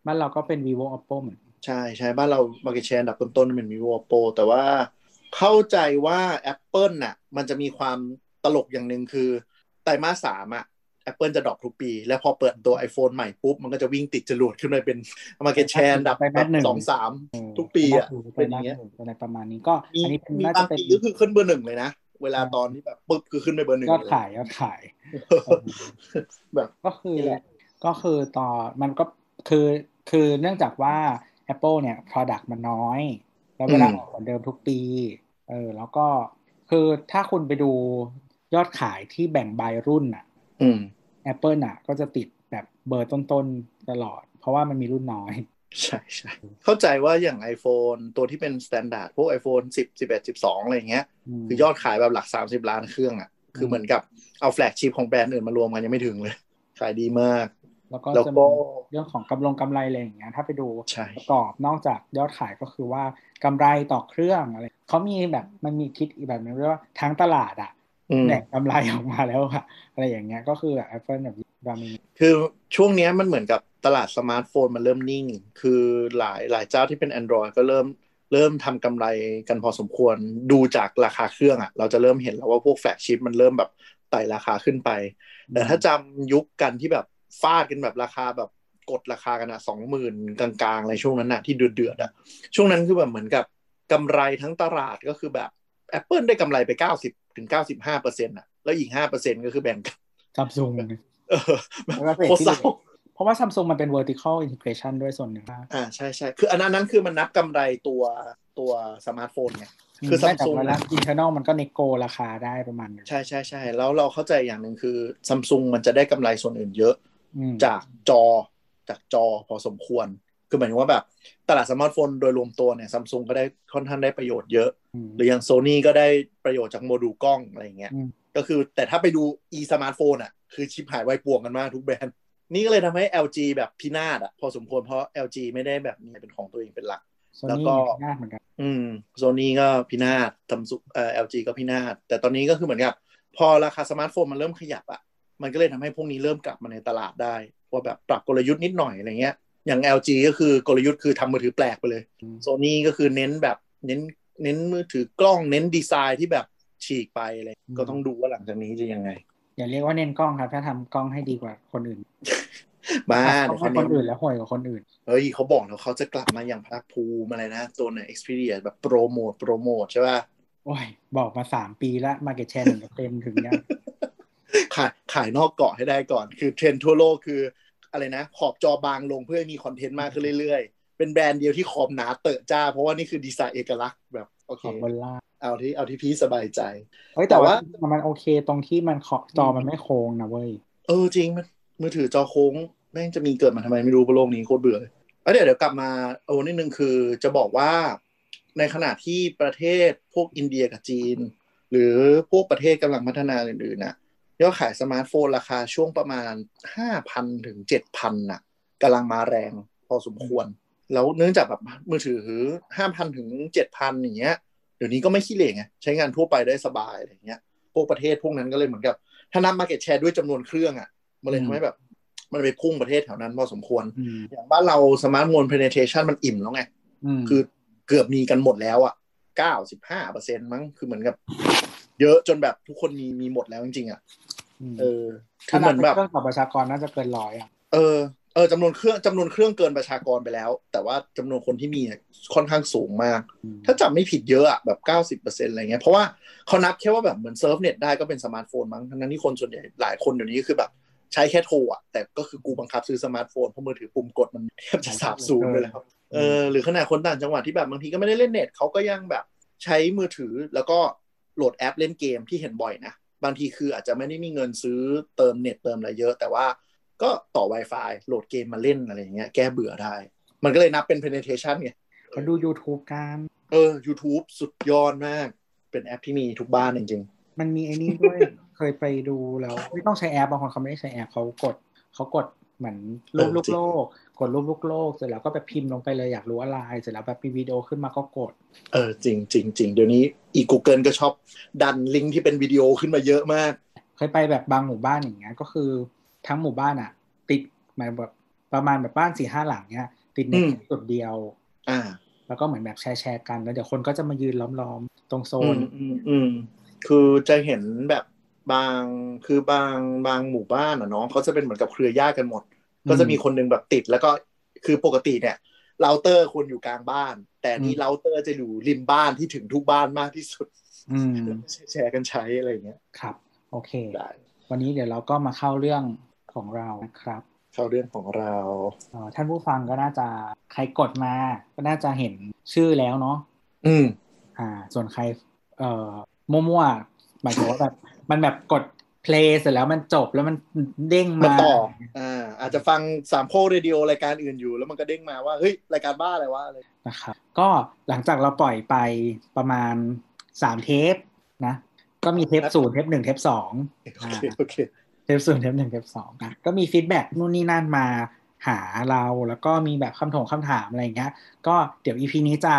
บ้านเราก็เป็น vivo oppo เหมือนใช่ใช่บ้านเรา market share อันดับต้นๆเป็น vivo oppo แต่ว่า เข้าใจว่า Apple น่ะ มันจะมีความตลกอย่างหนึ่งคือไตรมาสสามอะ Apple จะดรอปทุกปี แล้วพอเปิดตัว iPhone ใหม่ปุ๊บ มันก็จะวิ่งติดจรวดขึ้นมาเป็น market share อันดับไปแบแม่บหนึ่งสองสามเออทุกปีอะเป็เป็นนอย่างเงี้ยอะไรประมาณนี้ก็มีอันนี้เป็นมีน่าบาจะงเป็นปีก็คือขึ้นเบอร์หนึ่งเลยนะ เวลาตอนที่แบบปุ๊บคือขึ้นไปเบอร์หนึ่งยอดเลยขายยอดขายแบบก็คือนี่แหละก็คือต่อมันก็คือคือเนื่องจากว่า Apple เนี่ย Product มันน้อย แล้วเวลาออกเหมือนเดิมทุกปี เออ แล้วก็คือถ้าคุณไปดูยอดขายที่แบ่งบายรุ่นอะอืม Apple อะ ก็จะติดแบบเบอร์ต้นๆตลอด เพราะว่ามันมีรุ่นน้อย ใช่ใช่เข้าใจว่าอย่าง iPhone ตัวที่เป็น standard พวก iPhone 10 11 12 อะไรอย่างเงี้ยมคือยอดขายแบบหลัก 30 ล้านเครื่องอะ คือเหมือนกับเอา flagship ของแบรนด์อื่นมารวมกันยังไม่ถึงเลย ขายดีมาก แล้วก็แล้วจะก็มีเรื่องของกำลงกำไรอะไรอย่างเงี้ยถ้าไปดูใช่ประกอบนอกจากยอดขายก็คือว่ากำไรต่อเครื่องอะไรเขามีแบบมันมีคิดอีกแบบนึงเรียกว่าทั้งตลาดอะอืมแบ่งกำไรออกมาแล้วอะอะไรอย่างเงี้ยก็คือแบบ Apple แบบรามีคือช่วงเนี้ยมันเหมือนกับตลาดสมาร์ทโฟนมันเริ่มนิ่ง คือหลายหลายเจ้าที่เป็น Android ก็เริ่มเริ่มทำกำไรกันพอสมควรดูจากราคาเครื่องอะเราจะเริ่มเห็นแล้วว่าพวก flagship มันเริ่มแบบไต่ราคาขึ้นไป แต่ถ้าจำยุคกันที่แบบ ฟาดกันแบบราคาแบบกดราคากันอะสองหมื่นกลางๆอะไรช่วงนั้นอะที่เดือดๆอะช่วงนั้นคือแบบเหมือนกับกำไรทั้งตลาดก็คือแบบ Apple ได้กำไรไปเก้าสิบถึงเก้าสิบห้าเปอร์เซ็นต์อะแล้วอีกห้าเปอร์เซ็นต์ก็คือแบ่งกันซัมซุงเออแบบแล้วก็เรทโคตรที่เศร้าเพราะว่าซัมซุงมันเป็น vertical integration ด้วยส่วนหนึ่งนะอ่าใช่ใช่คืออันนั้นนั้นคือมันนับกำไรตัวตัวสมาร์ทโฟนไงคือไม่แต่ Samsung เวลา internal มันก็ nego ราคาได้ประมาณนึงใช่ใช่ใช่แล้วเราเข้าใจอย่างหนึ่งคือซัมซุงมันจะได้กำไรส่วนอื่นเยอะอืม จากจอจากจอพอสมควร คือหมายถึงว่าแบบ ตลาดสมาร์ทโฟนโดยรวมตัวเนี่ยซัมซุงก็ได้ค่อนข้างได้ประโยชน์เยอะอืมหรืออย่างโซนี่ก็ได้ประโยชน์จากโมดูลกล้องอะไรอย่างเงี้ยอืมก็คือแต่ถ้าไปดู e สมาร์ทโฟนอะ คือชิบหายวายป่วงกันมากทุกแบรนด์ นี่ก็เลยทำให้ LG แบบพินาศอะพอสมควรเพราะ LG ไม่ได้แบบมีเป็นของตัวเองเป็นหลักแล้วโซนี่ก็ยากเหมือนกันอืมโซนี่ก็พินาศซัมซุงเอ่อ LG ก็พินาศแต่ตอนนี้ก็คือเหมือนกับพอราคาสมาร์ทโฟนมันเริ่มขยับอะ มันก็เลยทำให้พวกนี้เริ่มกลับมาในตลาดได้ว่าแบบปรับกลยุทธ์นิดหน่อยอะไรเงี้ยอย่าง LG ก็คือกลยุทธ์คือทำมือถือแปลกไปเลยอืมโซนี่ก็คือเน้นแบบเน้นเน้นมือถือกล้องเน้นดีไซน์ที่แบบฉีกไปอะไรก็ต้องดูว่าหลังจากนี้จะยังไง อย่าเรียกว่าเน้นกล้องครับ ถ้าทำกล้องให้ดีกว่าคนอื่นบ้าทำกล้เดี๋อยวงเขาให้คนเน้นอื่นแล้วห่วยกว่าคนอื่นเฮ้ยเขาบอกแล้วเขาจะกลับมาอย่างภาคภูมิอะไรนะ ตัวไหน Xperia แบบโปรโมทโปรโมทใช่ป่ะโอ้ยบอกมาสามปีแล้วมาเก็ตแชร์หนึ่งเต็มถึงยัง ขายขายนอกเกาะให้ได้ก่อน คือเทรนด์ทั่วโลกคืออะไรนะ ขอบจอบางลงเพื่อให้มีคอนเทนต์มากขึ้นเรื่อยๆ เป็นแบรนด์เดียวที่ขอบหนาเตอะจ้า เพราะว่านี่คือดีไซน์เอกลักษณ์แบบโอเคขอบบนล่างเอาที่เอาที่พี่สบายใจเฮ้ยแต่แต่ว่าว่ามันโอเคตรงที่มันขอบจอมันไม่โค้งนะเว้ยเออจริงมันมือถือจอโค้งแม่งจะมีเกิดมาทำไมไม่รู้บนโลกนี้โคตรเบื่อเลยแล้วเดี๋ยวเดี๋ยวกลับมาโอ้นิดนึงคือจะบอกว่าในขณะที่ประเทศพวกอินเดียกับจีน หรือพวกประเทศกำลังพัฒนาอื่นๆน่ะ ยอดขายสมาร์ทโฟนราคาช่วงประมาณ5,000ถึง7,000น่ะกำลังมาแรง พอสมควร แล้วเนื่องจากแบบมือถือ5,000ถึง7,000อย่างเงี้ยเดี๋ยวนี้ก็ไม่ขี้เหร่ไงใช้งานทั่วไปได้สบายอะไรเงี้ยพวกประเทศพวกนั้นก็เลยเหมือนกับ ถ้านับ market share ด้วยจำนวนเครื่องอะมันเลยทำให้แบบ มันไปพุ่งประเทศแถวนั้นพอสมควรอืมอย่างบ้านเราสมาร์ทโฟน penetration มันอิ่มแล้วไงอืมคือเกือบมีกันหมดแล้วอะเก้าสิบห้าเปอร์เซ็นต์มั้งคือเหมือนกับ เยอะจนแบบทุกคนมีมีหมดแล้วจริงๆอะเออคือเหมือนแบบเครื่องต่อประชากรน่าจะเกินร้อยอะเออเออจำนวนเครื่องจำนวนเครื่องเกินประชากรไปแล้ว แต่ว่าจำนวนคนที่มีอะค่อนข้างสูงมากอืมถ้าจำไม่ผิดเยอะอะแบบเก้าสิบเปอร์เซ็นต์อะไรเงี้ยเพราะว่าเขานับแค่ว่าแบบเหมือน surf เน็ตได้ก็เป็นสมาร์ทโฟนมั้งทั้งนั้นที่คนส่วนใหญ่หลายคนเดี๋ยวนี้คือแบบใช้แค่โทรอะแต่ก็คือกูบังคับซื้อสมาร์ทโฟนเพราะมือถือปุ่มกดมันแทบจะสาบสูญไปแล้วเออหรือขนาดคนต่างจังหวัดที่แบบบางทีก็ไม่ได้เล่นเน็ตเขาก็ยังแบบใช้มือถือแล้วก็ โหลดแอปเล่นเกมที่เห็นบ่อยนะ บางทีคืออาจจะไม่ได้มีเงินซื้อเติมเน็ตเติมอะไรเยอะ แต่ว่าก็ต่อ Wi-Fi โหลดเกมมาเล่นอะไรอย่างเงี้ยแก้เบื่อได้ มันก็เลยนับเป็น penetration ไงเขาดู YouTube กันเออ YouTube สุดยอดมาก เป็นแอปที่มีทุกบ้านจริงมันมีไอ้นี่ด้วย เคยไปดูแล้ว ไม่ต้องใช้แอปบางคนเขาไม่ได้ใช้แอปเขากดเขากดเหมือนรูปเออลูกจริงโลก กดรูปลูกโลกเสร็จแล้วก็แบบพิมพ์ลงไปเลยอยากรู้อะไร เสร็จแล้วแบบมีวิดีโอขึ้นมาก็กดๆเออจริงจริงจริงเดี๋ยวนี้อี Google ก็ชอบดันลิงก์ที่เป็นวิดีโอขึ้นมาเยอะมาก เคยไปแบบบางหมู่บ้านอย่างเงี้ยก็คือทั้งหมู่บ้านอะ ติดหมายแบบประมาณแบบบ้านสี่ห้าหลังเนี้ย ติดเน็ตอืมแค่จุดเดียว อ่า แล้วก็เหมือนแบบแชร์แชร์กันแล้วเดี๋ยวคนก็จะมายืนล้อมๆ ตรงโซอืนมอืมอืมคือจะเห็นแบบบางคือบางบางหมู่บ้านอะเนาะเขาจะเป็นเหมือนกับเครือญาติกันหมด ก็จะมีคนหนึงแบบติดแล้วก็คือปกติเนี่ยเราเตอร์ควรอยู่กลางบ้าน แต่นี่อืมเราเตอร์จะอยู่ริมบ้านที่ถึงทุกบ้านมากที่สุดอืมแชร์กันใช้อะไรอย่างเงี้ยครับ โอเคได้วันนี้เดี๋ยวเราก็มาเข้าเรื่องของเรานะครับ เข้าเรื่องของเราเอ่อท่านผู้ฟังก็น่าจะใครกดมา ก็น่าจะเห็นชื่อแล้วเนาะอืม อ่า ส่วนใคร เอ่อมั่วๆหมายถึงว่าแบบมันแบบกด play เสร็จแล้วมันจบแล้วมันเด้งมามาต่ออ่าอาจจะฟังสามโคกเรดิโอรายการอื่นอยู่ แล้วมันก็เด้งมาว่าเฮ้ยรายการบ้าอะไรวะอะไรนะครับก็หลังจากเราปล่อยไปประมาณสามเทปนะ ก็มีเทปศูนย์เทปหนึ่งเทปสองโอเคโอเคเทปศูนย์เทปหนึ่งเทปสองนะก็มี feedback นู่นนี่นั่นมาหาเราแล้วก็มีแบบคำถงคำถามอะไรอย่างเงี้ย ก็เดี๋ยว EP นี้จะ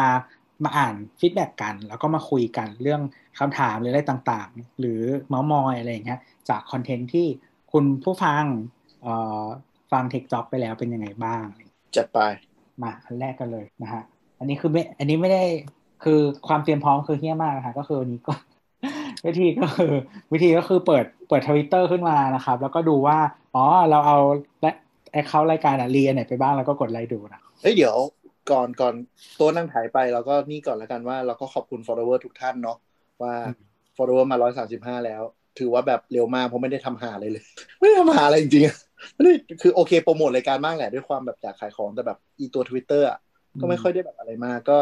มาอ่าน feedback กัน แล้วก็มาคุยกันเรื่องคำถามหรืออะไรต่างๆ หรือเมาส์มอยอะไรอย่างเงี้ยจากคอนเทนต์ที่คุณผู้ฟังเอ่อฟังเทคจ็อกไปแล้วเป็นยังไงบ้างจัดไปมาอันแรกกันเลยนะฮะอันนี้คือไม่อันนี้ไม่ได้คือความเตรียมพร้อมคือเฮี้ยมากนะคะก็คือวันนี้ก็วิธีก็คือ วิธีก็คือเปิดเปิดทวิตเตอร์ขึ้นมานะครับ แล้วก็ดูว่าอ๋อเราเอาและ account รายการอะเรียนไหนไปบ้างแล้วก็กดไลค์ดูนะเอ้ยเดี๋ยว ก่อนก่อนตัวนั่งถ่ายไปเราก็นี่ก่อนแล้วกันว่าเราก็ขอบคุณ follower ทุกท่านเนาะว่าอืม follower มาร้อยสาสิบห้าแล้ว ถือว่าแบบเร็วมากเพราะไม่ได้ทำหาอะไรเลย ไม่ได้ทำหาอะไรจริงๆอะไม่ได้คือโอเคโปรโมทรายการมากแหละด้วยความแบบอยากขายของแต่แบบอีตัว Twitter อะก็ไม่ค่อยได้แบบอะไรมากก็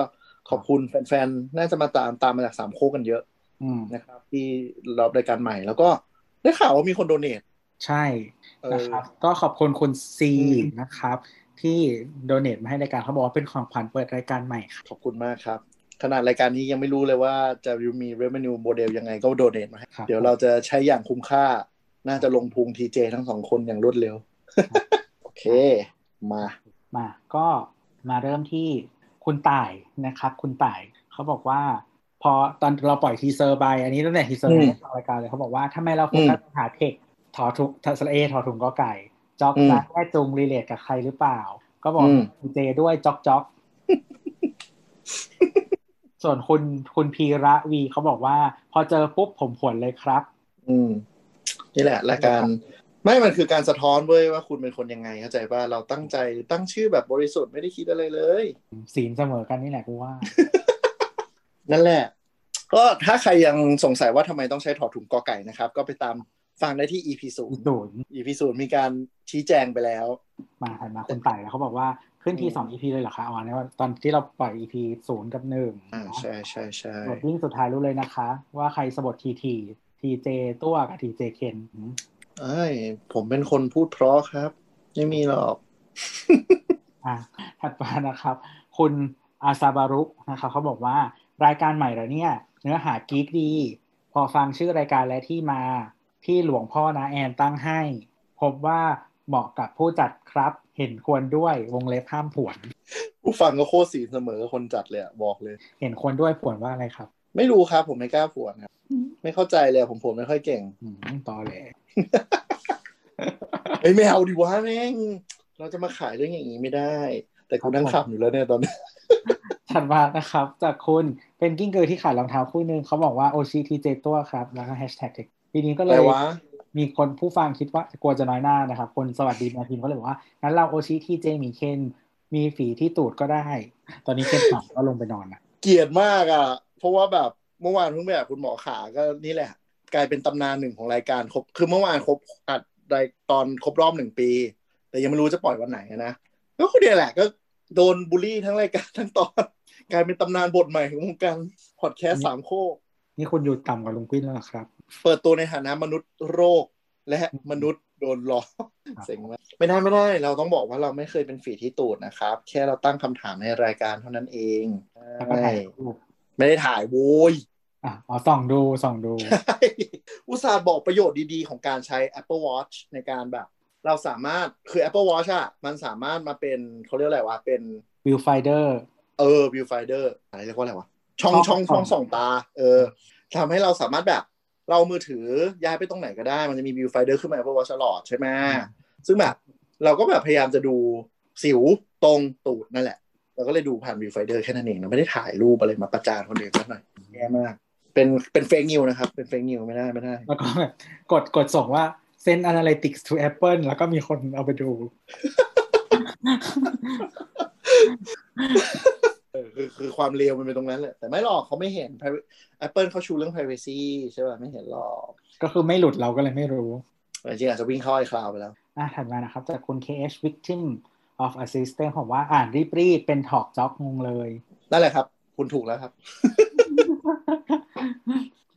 ขอบคุณแฟนๆ น่าจะมาตามตามมาจากสามโคกกันเยอะอืมนะครับ ที่รับรายการใหม่แล้วก็ได้ข่าวว่ามีคนโดเนทใช่เออนะครับ ก็ขอบคุณคุณซีอืมนะครับ ที่ donate มาให้รายการเขาบอกว่าเป็นของขวัญเปิดรายการใหม่ค่ะขอบคุณมากครับ ขนาดรายการนี้ยังไม่รู้เลยว่าจะมี revenue model ยังไงก็ donate มาให้ครับเดี๋ยวเราจะใช้อย่างคุ้มค่า น่าจะลงพุง TJ ทั้งสองคนอย่างรวดเร็ว โอเค มามาก็มาเริ่มที่คุณต่ายนะครับ คุณต่ายเขาบอกว่า พอตอนเราปล่อย teaser ไปอันนี้ตั้งแต่ teaser อืมในรายการเลยเขาบอกว่าทำไมเราโฟกัสหา techถอถุงทสระเอถอถุงก็ไก่ จ็อกอืมนะแค่จุงรีเลทกับใครหรือเปล่า ก็บอกอืมดีเจด้วยจ็อกจ็อกส่วนคุณคุณพีระวีเขาบอกว่า พอเจอปุ๊บผมผวนเลยครับ อืม นี่แหละรายการไม่มันคือการสะท้อนเว้ยว่าคุณเป็นคนยังไงเข้าใจป่ะเราตั้งใจตั้งชื่อแบบบริสุทธิ์ไม่ได้คิดอะไรเลย ศีลเสมอกันนี่แหละกูว่า นั่นแหละ ก็ถ้าใครยังสงสัยว่าทำไมต้องใช้ถอดถุงกอไก่นะครับ ก็ไปตาม ฟังได้ที่ EP ศูนย์ศูนย์ EP ศูนย์มีการชี้แจงไปแล้ว มาถัดมาคนไต่แล้วเขาบอกว่าขึ้นทีอืมสอง EP เลยเหรอคะอ๋อเนี่ยตอนที่เราปล่อย EP ศูนย์กับหนึ่งอ่าใช่ใช่ใช่บทวิ่งสุดท้ายรู้เลยนะคะ ว่าใครสะบดทีทีทีเจตัวกับทีเจเคนอืมเอ้ยผมเป็นคนพูดเพราะครับ ไม่มีหรอกอะถัดมานะครับ คุณอาซาบารุนะครับเขาบอกว่ารายการใหม่เหรอเนี่ย เนื้อหากิ๊กดี พอฟังชื่อรายการและที่มา ที่หลวงพ่อนะแอนตั้งให้ พบว่าเหมาะกับผู้จัดครับ เห็นควรด้วยวงเล็บห้ามผวน ผู้ฟังก็โคตรสีเสมอกับคนจัดเลยอะบอกเลย เห็นควรด้วยผวนว่าอะไรครับ ไม่รู้ครับ ผมไม่กล้าผวนครับไม่เข้าใจเลยผมผวนไม่ค่อยเก่งอืมตอแหลเฮ้ยไม่เอาดิวะแม่งเราจะมาขายเรื่องอย่างนี้ไม่ได้ แต่กูนั่งขับอยู่แล้วเนี่ยตอนนี้ถัดมานะครับ จากคุณเป็นกิ้งเกอร์ที่ขายรองเท้าคู่หนึ่งเขาบอกว่าโอชิทีเจตัวครับ แล้วก็แฮชแท็ก ปีนี้ก็เลอะไรยวะมีคนผู้ฟังคิดว่ากลัวจะน้อยหน้านะครับ คนสวัสดีมาพิมพ์ก็เลยบอกว่างั้นเราโอชิทีเจมีเคนมีฝีที่ตูดก็ได้ ตอนนี้เคนฝังก็ลงไปนอนอะ เกลียดมากอะ เพราะว่าแบบเมื่อวานเพิ่งไปหาคุณหมอขาก็นี่แหละ กลายเป็นตำนานหนึ่งของรายการครบคือเมื่อวานครบอัดรายตอนครบรอบหนึ่งปี แต่ยังไม่รู้จะปล่อยวันไหนนะก็คนเดียวแหละก็โดนบูลลี่ทั้งรายการทั้งตอน กลายเป็นตำนานบทใหม่ของวงการพอดแคสต์สามโคกนี่คุณอยู่ต่ำกว่าลุงกุ้นแล้วเหรอครับ เปิดตัวในฐานะมนุษย์โรคและมนุษย์โดนหลอกเซ็งมากไม่ได้ไม่ได้ เราต้องบอกว่าเราไม่เคยเป็นฝีที่ตูดนะครับ แค่เราตั้งคำถามในรายการเท่านั้นเองแล้วก็ถ่ายรูปไม่ได้ถ่ายโว้ยอะอ๋อส่องดูส่องดู อุตส่าห์บอกประโยชน์ดีๆ ของการใช้ Apple Watch ในการแบบ เราสามารถคือ Apple Watch อะมันสามารถมาเป็นเขาเรียกอะไรวะ เป็นวิวไฟเดอร์เออ viewfinder อะไรเรียกว่าอะไรวะ ช่องช่ช่อองงส่ช่อองงส่องตา เออทำให้เราสามารถแบบ เรามือถือย้ายไปตรงไหนก็ได้ มันจะมี viewfinder ขึ้นมา Apple Watch ตลอดใช่ไหมซึ่งแบบเราก็แบบพยายามจะดูสิวตรงตูดนั่นแหละเราก็เลยดูผ่าน viewfinder แค่นั้นเองเราไม่ได้ถ่ายรูปอะไรมาประจานคนอื่นสักหน่อยแย่มาก เป็นเป็นเฟกนิวนะครับ เป็นเฟกนิวไม่ได้ไม่ได้ แล้วก็แบบกดกดส่งว่า send analytics to Apple แล้วก็มีคนเอาไปดูเออ คือคือความเลวมันเป็นตรงนั้นแหละแต่ไม่หรอกเขาไม่เห็น Privacy- Apple เขาชูเรื่อง privacy ใช่ป่ะไม่เห็นหรอก ก็คือไม่หลุดเราก็เลยไม่รู้แต่จริงๆอาจจะวิ่งเข้าไอคลาวไปแล้วอะถัดมานะครับ จากคุณ KH victim of a system ผมว่าอ่านรีบรีบๆเป็นถอกจ็อกงงเลยนั่นแหละครับ คุณถูกแล้วครับ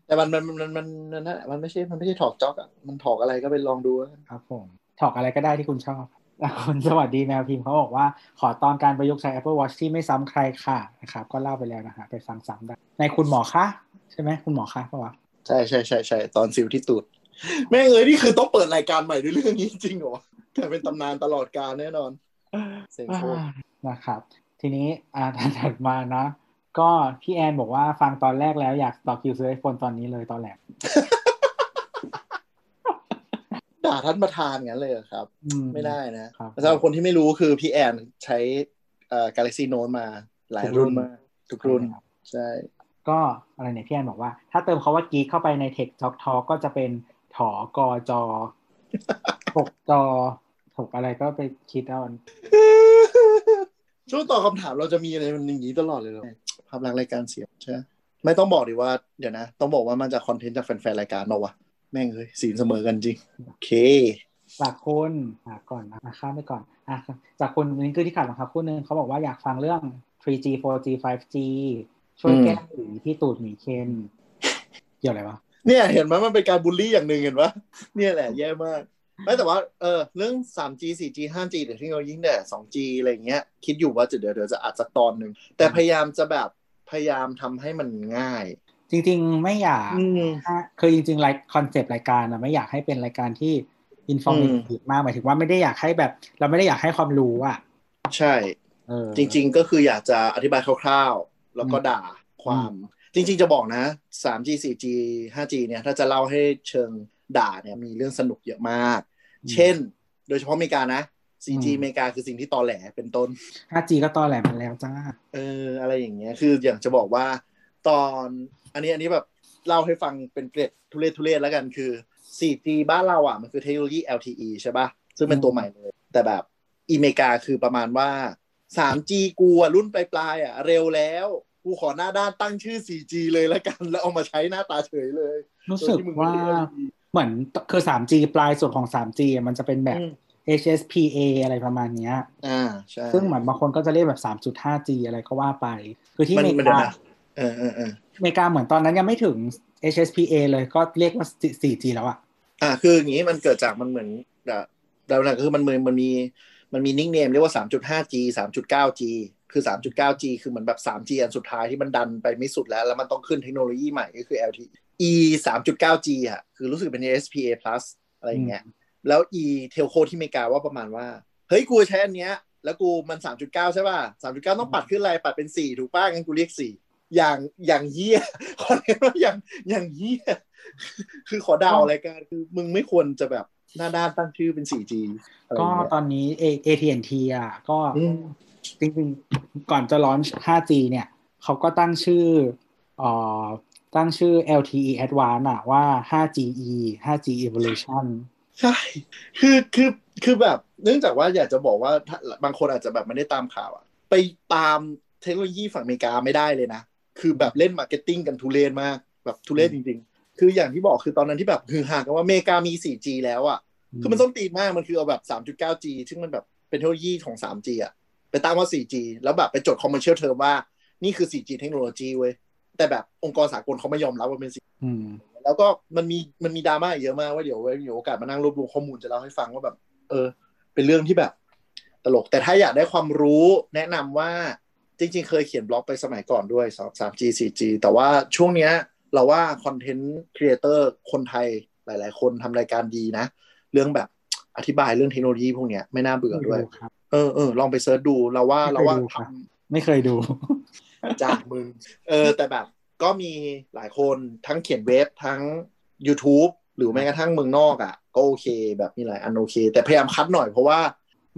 แต่มันมันมันมันมันนั่นแหละมันไม่ใช่มันไม่ใช่ถอกจ็อกอะมันถอกอะไรก็ไปลองดูแล้วกันครับผมถอกอะไรก็ได้ที่คุณชอบแล้ว คุณสวัสดีแมวพิมพ์เขาบอกว่า ขอตอนการประยุกต์ใช้ Apple Watch ที่ไม่ซ้ำใครค่ะนะครับ ก็เล่าไปแล้วนะฮะไปฟังซ้ำได้ ในคุณหมอคะ ใช่ไหมคุณหมอคะปะวะใช่ใช่ใช่ใช่ตอนซิลที่ตูดแม่งเอ้ยนี่คือต้องเปิดรายการใหม่ด้วยเรื่องนี้จริงเหรอแกเป็นตำนานตลอดกาลแน่นอนเซ็งโคตรนะครับ ทีนี้อ่าถัดมานะ ก็พี่แอนบอกว่าฟังตอนแรกแล้วอยากต่อคิวซื้อไอโฟนตอนนี้เลยตอนแรก ด่าท่านประธานงั้นเลยเหรอครับอืไม่ได้นะครับสำหรับคนที่ไม่รู้คือพี่แอนใช้เอ่อ Galaxy Note มาหลายรุ่นมากทุกรุ่นใช่ก็อะไรเนี่ยพี่แอนบอกว่า ถ้าเติมคาว่ากีเข้าไปใน Tech Talk Talk ก็จะเป็นถอกอจอถกจอถกอะไรก็ไปคิดเอาช่วงตอบคำถามเราจะมีอะไรมันอย่างนี้ตลอดเลยเหรอภาพลักษณ์รายการเสียใช่ไหมไม่ต้องบอกดิว่า เดี๋ยวนะ ต้องบอกว่ามันจากคอนเทนต์จากแฟนๆรายการเราวะ แม่งเฮ้ยสีนเสมอกันจริง โอเคจากคุณอะก่อนนะข้ามไปก่อนอะจากคุณนี่คือที่ขาดรองเท้าคู่หนึ่งเขาบอกว่าอยากฟังเรื่อง 3G 4G 5G ช่วยแก้หมีที่ตูดหมีเคนเกี่ยวอะไรวะเนี่ยเห็นไหมมันเป็นการบูลลี่อย่างหนึ่งเห็นปะเนี่ยแหละแย่มากไม่แต่ว่าเออเรื่อง 3G 4G 5G หรือเทคโนโลยีแต่ 2G อะไรเงี้ย คิดอยู่ว่าจะเดี๋ยวเดี๋ยวจะอาจจะตอนหนึ่งแต่พยายามจะแบบพยายามทำให้มันง่าย จริง ๆ ไม่อยากอืมคือจริงๆไล concept รายการอะไม่อยากให้เป็นรายการที่อินฟอร์มอืมมากหมายถึงว่าไม่ได้อยากให้แบบ เราไม่ได้อยากให้ความรู้อะใช่เออจริง ๆ ก็คืออยากจะอธิบายคร่าวๆ แล้วก็ด่าความ จริง ๆ จะบอกนะ 3G 4G 5G เนี่ยถ้าจะเล่าให้เชิงด่าเนี่ยมีเรื่องสนุกเยอะมาก เช่น โดยเฉพาะอเมริกานะ 4G อเมริกาคือสิ่งที่ตอแหลเป็นต้น 5G ก็ตอแหลมมันแล้วจ้า เอออะไรอย่างเงี้ย คืออย่างจะบอกว่าตอน อันนี้อันนี้แบบเล่าให้ฟังเป็นเกร็ดทุเรศทุเรศแล้วกันคือ 4G บ้านเราอะมันคือเทคโนโลยี LTE ใช่ปะซึ่งเป็นตัวใหม่เลย แต่แบบอเมริกาคือประมาณว่า 3G กูอะรุ่นปลายๆอะเร็วแล้ว กูขอหน้าด้านตั้งชื่อ 4G เลยแล้วกัน แล้วเอามาใช้หน้าตาเฉยเลย รู้สึกว่าเหมือนคือ 3G ปลายสุดของ 3G อะมันจะเป็นแบบอืม HSPA อะไรประมาณเนี้ย อ่าใช่ซึ่งเหมือนบางคนก็จะเรียกแบบ 3.5G อะไรก็ว่าไป คือที่มัอนเมมันริเดี๋ยวกานะเออเออเอออเมริกาเหมือนตอนนั้นยังไม่ถึง HSPA เลยก็เรียกว่า 4G แล้วอะอ่าคืออย่างนี้มันเกิดจากมันเหมือนแบบดาวนัก็คือมันเหมือนมันมีมันมีนิกเนมเรียกว่า 3.5G 3.9G คือ 3.9G คือเหมือนแบบ 3G อันสุดท้ายที่มันดันไปไม่สุดแล้ว แล้วมันต้องขึ้นเทคโนโลยีใหม่ก็คือ LTE E 3.9G อะคือรู้สึกเป็น SPA plus อะไรอย่างเงี้ยแล้ว E เทลโคที่อเมริกาว่าประมาณว่า เฮ้ย กูใช้อันเนี้ย แล้วกูมัน 3.9 ใช่ป่ะ 3.9 ต้องปัดขึ้นอะไร ปัดเป็น 4 ถูกป่ะงั้นกูเรียก 4 อย่างอย่างเฮียขอเรียกว่าอย่างอย่างเฮียคือขอดาวรายการคือมึงไม่ควรจะแบบหน้าด้านตั้งชื่อเป็น 4G อะไรอก็ย่างเงี้ยตอนนี้ A- AT&T อะก็อืมจริงๆ ก่อนจะลอน 5G เนี่ย เขาก็ตั้งชื่อเอ่อตั้งชื่อ LTE Advanced อะว่า 5GE 5G Evolution ใช่ คือคือคือแบบ เนื่องจากว่าอยากจะบอกว่าถ้าบางคนอาจจะแบบไม่ได้ตามข่าวอะไปตามเทคโนโลยีฝั่งอเมริกาไม่ได้เลยนะ คือแบบเล่น marketing กันทุเรศมากแบบทุเรศจริง ๆ คืออย่างที่บอกคือตอนนั้นที่แบบคือหากันว่าอเมริกามี 4G แล้วอะคือมันส้นตีนมากมันคือเอาแบบ 3.9G ซึ่งมันแบบเป็นเทคโนโลยีของ 3G อะไปตั้งว่า 4G แล้วแบบไปจด commercial term ว่านี่คือ 4G เทคโนโลยีเว้ยแต่แบบองค์กรสากลเขาไม่ยอมรับว่าเป็น 4G อืมแล้วก็มันมีมันมีดราม่าอีกเยอะมากว่าเดี๋ยวไว้มีโอกาสมานั่งรวบรวมข้อมูลจะเล่าให้ฟังว่าแบบ เออ เป็นเรื่องที่แบบ ตลกแต่ถ้าอยากได้ความรู้แนะนำว่า จริง ๆ เคยเขียนบล็อกไปสมัยก่อนด้วยสาม 3G 4G แต่ว่าช่วงเนี้ยเราว่า content creator คนไทยหลาย ๆ คนทำรายการดีนะ เรื่องแบบอธิบายเรื่องเทคโนโลยีพวกเนี้ยไม่น่าเบื่อด้วยครับเออเออลองไป search ดูเราว่าไม่เคยเราว่าดูทครับไม่เคยดูำจากมึง เออ แต่แบบก็มีหลายคนทั้งเขียนเว็บทั้ง YouTube หรือแม้กระทั่งเมืองนอกอะ ก็โอเค แบบมีหลายอันโอเค แต่พยายามคัดหน่อยเพราะว่า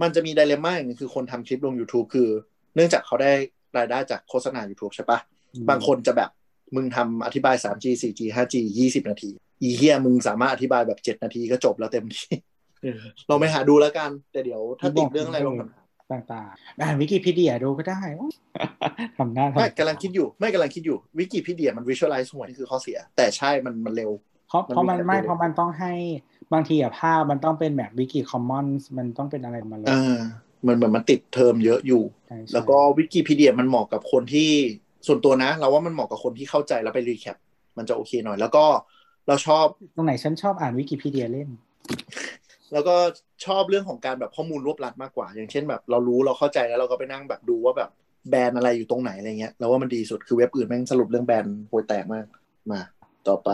มันจะมีไดเลม่าอย่างหนึงคือคนทำคลิปลง YouTube คือ เนื่องจากเขาได้รายได้จากโฆษณา YouTube ใช่ปะอืมบางคนจะแบบมึงทำอธิบาย 3G 4G 5G 20 นาที อีเฮียมึงสามารถอธิบายแบบ 7 นาทีก็จบแล้วเต็มที่เออเราไปหาดูแล้วกัน แต่เดี๋ยวถ้าติดเรื่องอะไรลองทำต่างๆอ่านวิกิพีเดียดูก็ได้ทำหน้าทำไม่กำลังคิดอยู่ ไม่กำลังคิดอยู่วิกิพีเดียมัน visualize หัวนี่คือข้อเสีย แต่ใช่มันมันเร็วเพราะมันเพราะมันมีไม่แบบเพราะมันต้องให้บางทีอะภาพมันต้องเป็นแบบ Wiki Commons มันต้องเป็นอะไรมาเลยเออ มันเหมือนมันติดเทอมเยอะอยู่ใช่ใช่แล้วก็วิกิพีเดียมันเหมาะกับคนที่ส่วนตัวนะ เราว่ามันเหมาะกับคนที่เข้าใจแล้วไป recap มันจะโอเคหน่อย แล้วก็เราชอบตรงไหนฉันชอบอ่านวิกิพีเดียเล่น แล้วก็ชอบเรื่องของการแบบข้อมูลรวบรัดมากกว่า อย่างเช่นแบบ เรารู้เราเข้าใจแล้วเราก็ไปนั่งแบบดูว่าแบบ band อะไรอยู่ตรงไหนอะไรเงี้ยเราว่ามันดีสุดคือเว็บอื่นแม่งสรุปเรื่อง band โวยแตกมากมา ต่อไป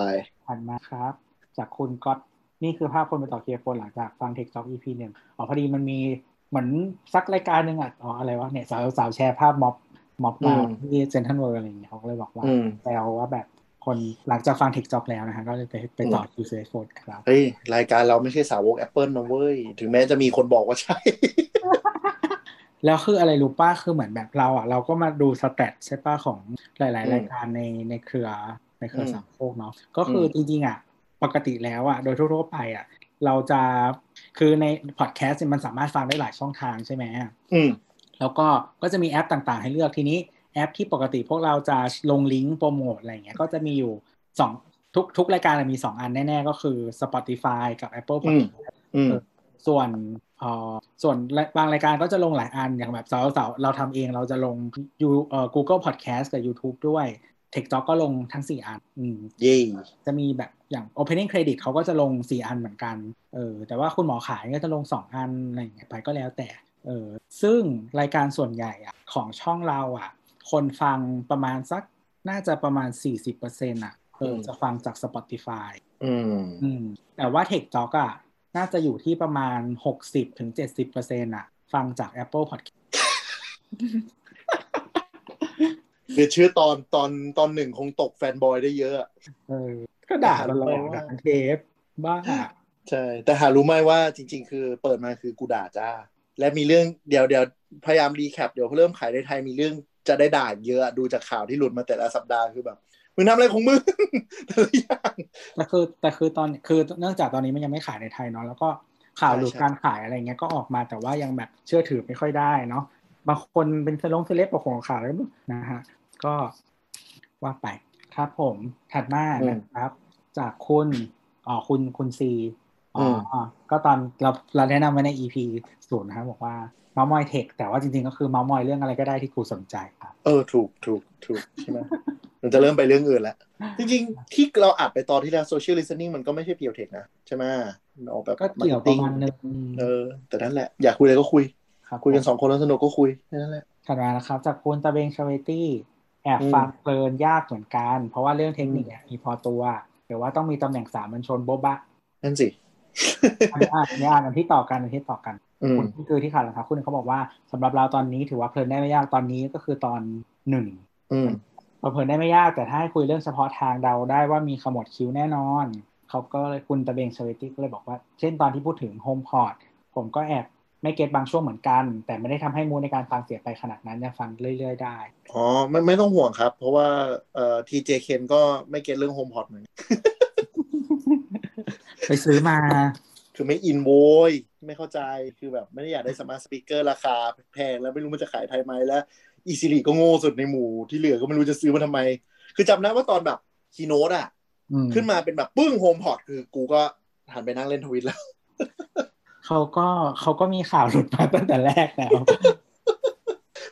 ผ่านมาครับ จากคุณก๊อตนี่คือภาพคนไปต่อคิว iPhone หลังจากฟังเทคจ็อก EP หนึ่งอ๋อพอดีมันมี เหมือนสักรายการหนึ่งอะอ๋ออะไรวะเนี่ยสาวสาวแชร์ภาพม็อบม็อบมาอืมที่เซ็นทรัลเวิลด์อะไรอย่างเงี้ยเขาก็เลยบอกว่าอืมแซวว่าแบบคนหลังจากฟังเทคจ็อกแล้วนะฮะก็เลยไปไปต่อคิว iPhoneครับเฮ้ยรายการเราไม่ใช่สาวก Apple นะเว้ย ถึงแม้จะมีคนบอกว่าใช่ แล้วคืออะไรรู้ปะคือเหมือนแบบเราอะ เราก็มาดู stat ใช่ปะของหลายอืมๆรายการในในเครือในเครืออมสามโคกเนาะก็คืออจริง ๆ อะ ปกติแล้วอะ โดยทั่วๆไปอะ เราจะคือในพอดแคสต์เนี่ยมันสามารถฟังได้หลายช่องทางใช่ไหมอืมแล้วก็ก็จะมีแอปต่างๆ ให้เลือกทีนี้แอปที่ปกติพวกเราจะลงลิงก์โปรโมทอะไรอย่างเงี้ยก็จะมีอยู่สองทุกทุกรายการมีสองอันแน่ๆ ก็คือ Spotify กับ Apple อืม Podcast อืมส่วนเอ่อส่วนบางรายการก็จะลงหลายอันอย่างแบบเสาร์เสาร์เราทำเองเราจะลงยูเอ่อ Google Podcast กับ YouTube ด้วย TikTok ก็ลงทั้ง4อันอืมเย่จะมีแบบอย่าง Opening Credit เขาก็จะลง4อันเหมือนกัน เออ แต่ว่าคุณหมอขายก็จะลง2อันอะไรอย่างเงี้ยไปก็แล้วแต่ เออ ซึ่งรายการส่วนใหญ่อะของช่องเราอะคนฟังประมาณสักน่าจะประมาณ 40%อะเออจะฟังจาก Spotify อืมอืม แต่ว่า TikTok อะน่าจะอยู่ที่ประมาณ 60-70%อะฟังจาก Apple Podcast คือชื่อตอนตอนตอนหนึ่งคงตกแฟนบอยได้เยอะอะเออก็ด่าตลอดไม่ว่าด่าเทปบ้าใช่ แต่หารู้ไหมว่าจริง ๆ คือเปิดมาคือกูด่าจ้า และมีเรื่องเดี๋ยวเดี๋ยวพยายาม recap เดี๋ยวเริ่มขายในไทยมีเรื่องจะได้ด่าเยอะดูจากข่าวที่หลุดมาแต่ละสัปดาห์คือแบบมึงทำอะไรของมึงแต่ละอย่างแต่คือแต่คือตอนคือเนื่องจากตอนนี้มันยังไม่ขายในไทยเนาะแล้วก็ข่าวหลุดใช่การขายอะไรเงี้ยก็ออกมาแต่ว่ายังแบบเชื่อถือไม่ค่อยได้เนาะบางคนเป็นเซลงเซเลบประของข่าวแล้วนะฮะ ก็ว่าไปครับผมถัดมานะครับ จากคุณอ๋อคุณคุณซีอ๋ออก็ตอนเราเราแนะนำไว้ใน EP ศูนย์นะครับบอกว่าเมาส์มอยเทคแต่ว่าจริงๆก็คือเมาส์มอยเรื่องอะไรก็ได้ที่กูสนใจครับ เออถูกถูกถูกใช่ไหมมันจะเริ่มไปเรื่องอื่นแล้ว จริงๆ ที่เราอัดไปตอนที่แล้ว social listening มันก็ไม่ใช่เพียวเทคนะ ใช่ไหมมันออกแบบก็เกี่ยวประมาณนึงเออ แต่นั่นแหละ อยากคุยอะไรก็คุยครับคุยกันสองคนแล้วสนุกก็คุยแค่นั่นแหละถัดมานะครับ จากคุณตะเบงชาเวตี้ แอบอืมฟังเพลินยากเหมือนกัน เพราะว่าเรื่องเทคนิคเนี่ยมีพอตัวแต่ว่าต้องมีตำแหน่งสามัญชนโบ๊ะบะนั่นสิอันนี้อ่านอันนี้อ่านกันที่ต่อกันอันที่ต่อกันอืมคุณคือที่ขาดรองเท้าคู่หนึ่งเขาบอกว่าสำหรับเราตอนนี้ถือว่าเพลินได้ไม่ยากตอนนี้ก็คือตอนหนึ่งอืมเพลินได้ไม่ยากแต่ถ้าให้คุยเรื่องเฉพาะทางเดาได้ว่ามีขมวดคิ้วแน่นอนเขาก็เลยคุณตะเบงชาเวตี้ก็เลยบอกว่า เช่นตอนที่พูดถึง HomePodผมก็แอบ ไม่ get บางช่วงเหมือนกัน แต่ไม่ได้ทำให้ mood ในการฟังเสียไปขนาดนั้นยังฟังเรื่อย ๆ ได้ อ๋อไม่ไม่ต้องห่วงครับ เพราะว่าเอ่อ TJ เคนก็ไม่ get เรื่อง HomePod เหมือนกันไปซื้อมาคือไม่อินเว้ยไม่เข้าใจคือแบบไม่ได้อยากได้ smart speaker ราคาแพงแล้วไม่รู้มันจะขายไทยไหมแล้วอี Siri ก็โง่สุดในหมู่ที่เหลือก็ไม่รู้จะซื้อมาทำไม คือจำได้ว่าตอนแบบ keynote อะอืมขึ้นมาเป็นแบบปึ้ง HomePod คือกูก็หันไปนั่งเล่นทวิตแล้ว เขาก็เขาก็มีข่าวหลุดมาตั้งแต่แรกแล้ว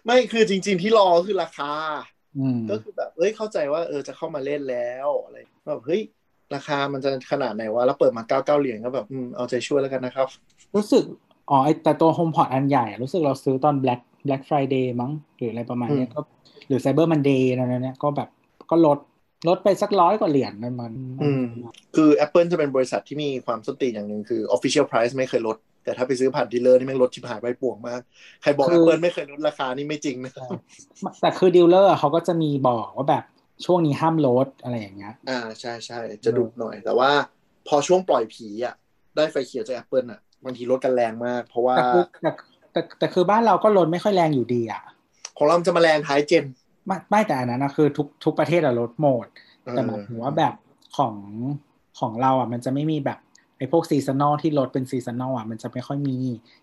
ไม่คือจริง ๆ ที่รอคือราคาอืมก็คือแบบเอ้ยเข้าใจว่าเออจะเข้ามาเล่นแล้วอะไรแบบเฮ้ยราคามันจะขนาดไหนวะแล้วเปิดมาเก้าเก้าเหรียญก็แบบอืมเอาใจช่วยแล้วกันนะครับ รู้สึกอ๋อไอแต่ตัว HomePod อันใหญ่อะรู้สึกเราซื้อตอน Black Black Friday มั้ง หรืออะไรประมาณเนี้ยอืมก็ หรือ Cyber Monday นั่นเนี่ยก็แบบก็ลด ลดไปสักร้อยกว่าเหรียญนั่นมัน อืม คือ Apple จะเป็นบริษัทที่มีความส้นตีนอย่างหนึ่งคือ Official Price ไม่เคยลด แต่ถ้าไปซื้อผ่าน dealer นี่แม่งลดชิบหายไปป่วงมาก ใครบอก Apple ไม่เคยลดราคานี่ไม่จริงนะแต่คือ dealer เขาก็จะมีบอกว่าแบบช่วงนี้ห้ามลดอะไรอย่างเงี้ย อ่าใช่ใช่จะดุหน่อย แต่ว่าพอช่วงปล่อยผีอะ ได้ไฟเขียวจาก Apple อะบางทีลดกันแรงมาก เพราะว่าแต่คือแต่แต่แต่คือบ้านเราก็ลดไม่ค่อยแรงอยู่ดีอะ ของเรามันจะมาแรงท้าย gen ไม่ไม่แต่อันนั้นนะคือทุกทุกประเทศอะลดหมด แต่หมายถึงว่าแบบของของเราอะมันจะไม่มีแบบไอ้พวก seasonal ที่ลดเป็น seasonal อะมันจะไม่ค่อยมี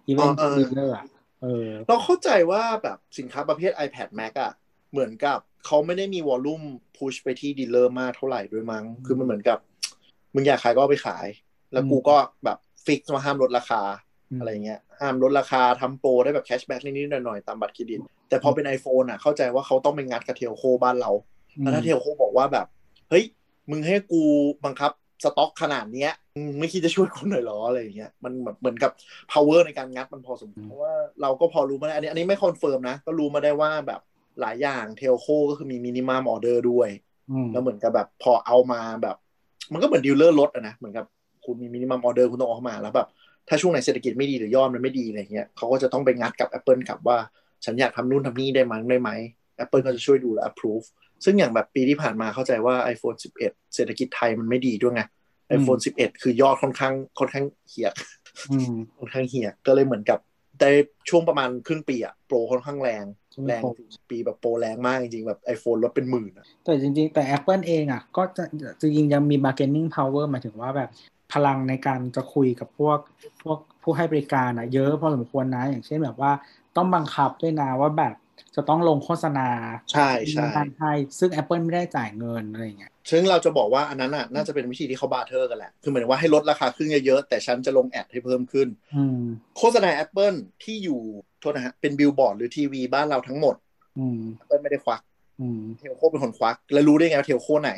อีเวนต์อ๋อเออ dealer อะเออเราเข้าใจว่าแบบสินค้าประเภท iPad Mac อะเหมือนกับเขาไม่ได้มี volume push ไปที่ dealer มากเท่าไหร่ด้วยมั้ง คือมันเหมือนกับ มึงอยากขายก็เอาไปขาย แล้วกูก็แบบ fix มาห้ามลดราคา อืมอะไรเงี้ยห้ามลดราคาทำโปรได้แบบ cashback นิดๆหน่อยๆตามบัตรเครดิต แต่พอเป็น iPhone อะเข้าใจว่าเขาต้องไปงัดกับ telco บ้านเราแล้วถ้า telco บอกว่าแบบ เฮ้ย มึงให้กูบังคับสต็อกขนาดเนี้ยมึงไม่คิดจะช่วยกูหน่อยเหรออะไรอย่างเงี้ยมันแบบเหมือนกับ power ในการงัดมันพอสมควรเพราะว่าเราก็พอรู้มาได้อันนี้อันนี้ไม่ confirm นะ ก็รู้มาได้ว่าแบบหลายอย่าง telco ก็คือมี minimum order ด้วยอืมแล้วเหมือนกับแบบพอเอามาแบบ มันก็เหมือน dealer ลดอะนะ เหมือนกับคุณมี minimum order คุณต้องเอาเข้ามาแล้วแบบ ถ้าช่วงไหนเศรษฐกิจไม่ดีหรือยอดมันไม่ดีอะไรเงี้ยเขาก็จะต้องไปงัดกับ Apple กลับว่า ฉันอยากทำนู่นทำนี่ได้มั้งได้ไหม Apple ก็จะช่วยดูและ approve ซึ่งอย่างแบบปีที่ผ่านมาเข้าใจว่า iPhone 11 เศรษฐกิจไทยมันไม่ดีด้วยไง iPhone 11 คือยอดค่อนข้างค่อนข้างเหียกอืมค่อนข้างเหียกก็เลยเหมือนกับได้ช่วงประมาณครึ่งปีอะโปรค่อนข้างแรง แรงจริงปีแบบโปรแรงมากจริงๆ แบบ iPhone ลดเป็นหมื่นอะแต่จริงๆ แต่ Apple เองอะ ก็จะจริงๆยังมี bargaining power หมายถึงว่าแบบ พลังในการจะคุยกับพวกพวกผู้ให้บริการอะเยอะพอสมควรนะ อย่างเช่นแบบว่าต้องบังคับด้วยนะว่าแบบจะต้องลงโฆษณาใช่ใช่ให้ซึ่ง Apple ไม่ได้จ่ายเงินอะไรอย่างเงี้ยซึ่งเราจะบอกว่าอันนั้นอะน่าจะเป็นวิธีที่เขา barter กันแหละ คือเหมือนว่าให้ลดราคาขึ้นเยอะๆแต่ฉันจะลง ad ให้เพิ่มขึ้นอืมโฆษณา Apple ที่อยู่โทษนะฮะเป็นบิลบอร์ดหรือทีวีบ้านเราทั้งหมดอืม Apple ไม่ได้ควักอืม telco เป็นคนควัก แล้วรู้ได้ไงว่า telco ไหน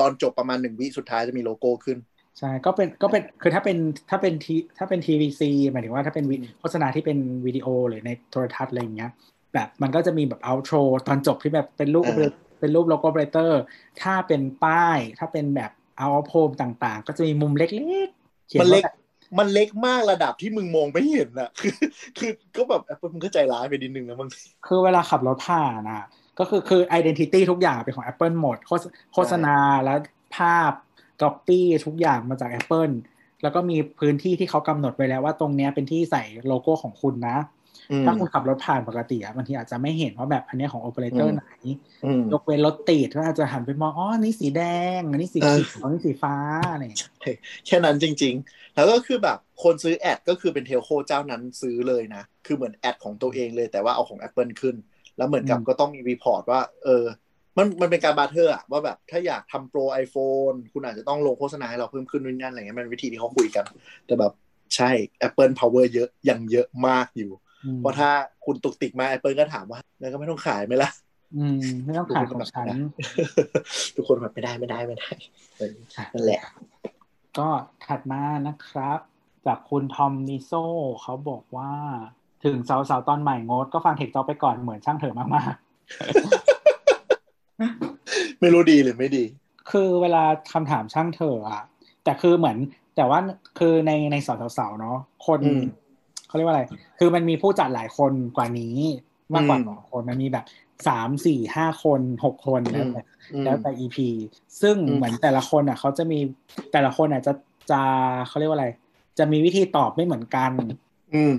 ตอนจบประมาณหนึ่งวิสุดท้ายจะมีโลโก้ขึ้น ใช่ก็เป็นก็เป็นคือถ้าเป็นถ้าเป็นทีถ้าเป็น TVC หมายถึงว่าถ้าเป็นวิโฆษณาที่เป็นวิดีโอหรือในโทรทัศน์อะไรอย่างเงี้ย แบบมันก็จะมีแบบ outro ตอนจบที่แบบเป็นรูปอ่าเป็นรูปโลโก้เบรเตอร์ ถ้าเป็นป้ายถ้าเป็นแบบ out of home ต่างๆ ก็จะมีมุมเล็กๆขียมันเล็กว่ามันเล็กมากระดับที่มึงมองไม่เห็นอะคือคือก็แบบแอปเปิลมึงก็ใจร้ายไปนิดนึงนะบางทีคือเวลาขับรถผ่านอะก็คือคือ identity ทุกอย่างเป็นของ Apple หมดโฆษโฆษณาและภาพ copy ทุกอย่างมาจาก Apple แล้วก็มีพื้นที่ที่เขากำหนดไว้แล้วว่าตรงเนี้ยเป็นที่ใส่โลโก้ของคุณนะอืมถ้าคุณขับรถผ่านปกติอะบางทีอาจจะไม่เห็นว่าแบบอันเนี้ยของโอเปอเรเตออืร์มไหนอืมยกเว้นรถติดก็อาจจะหันไปมองอ๋ออันนี่สีแดง อันนี้สีเออเขียวอันนี้สีฟ้าอะไรอย่างเงี้ยแค่นั้นจริง ๆ แล้วก็คือแบบคนซื้อ ad ก็คือเป็น telco เจ้านั้นซื้อเลยนะ คือเหมือน ad ของตัวเองเลยแต่ว่าเอาของ Apple ขึ้น แล้วเหมือนกับก็ต้องมี report ว่า เออ มันมันเป็นการ barter อะว่าแบบถ้าอยากทำโปร iPhone คุณอาจจะต้องลงโฆษณาให้เราเพิ่มขึ้นนู่นนั่นอะไรเงี้ยมันเป็นวิธีที่เขาคุยกัน แต่แบบใช่ Apple Power เยอะยังเยอะมากอยู่อืมเพราะถ้าคุณตุกติกมา Apple ก็ถามว่า แล้วก็ไม่ต้องขายไหมล่ะอืมไม่ต้องขายของฉันทุกคนแบบไม่ได้ไม่ได้ไม่ได้เออนั่นแหละ ก็ถัดมานะครับ จากคุณทอมนิโซเขาบอกว่า ถึงสาวๆตอนใหม่งด ก็ฟังเทคจ็อกไปก่อนเหมือนช่างเถอะมาก ไม่รู้ดีหรือไม่ดีๆคือเวลาคำถามช่างเถอะอะแต่คือเหมือน แต่ว่าคือในในสาวๆเนาะคนอืมเขาเรียกว่าอะไร คือมันมีผู้จัดหลายคนกว่านี้ มากกว่าอืมสองคนมันมีแบบสามสี่ห้าคนหกคนแล้วแต่อืมแล้วแต่ EP ซึ่งอืมเหมือนแต่ละคนอะเขาจะมีแต่ละคนอะจะจะเขาเรียกว่าอะไร จะมีวิธีตอบไม่เหมือนกัน อืม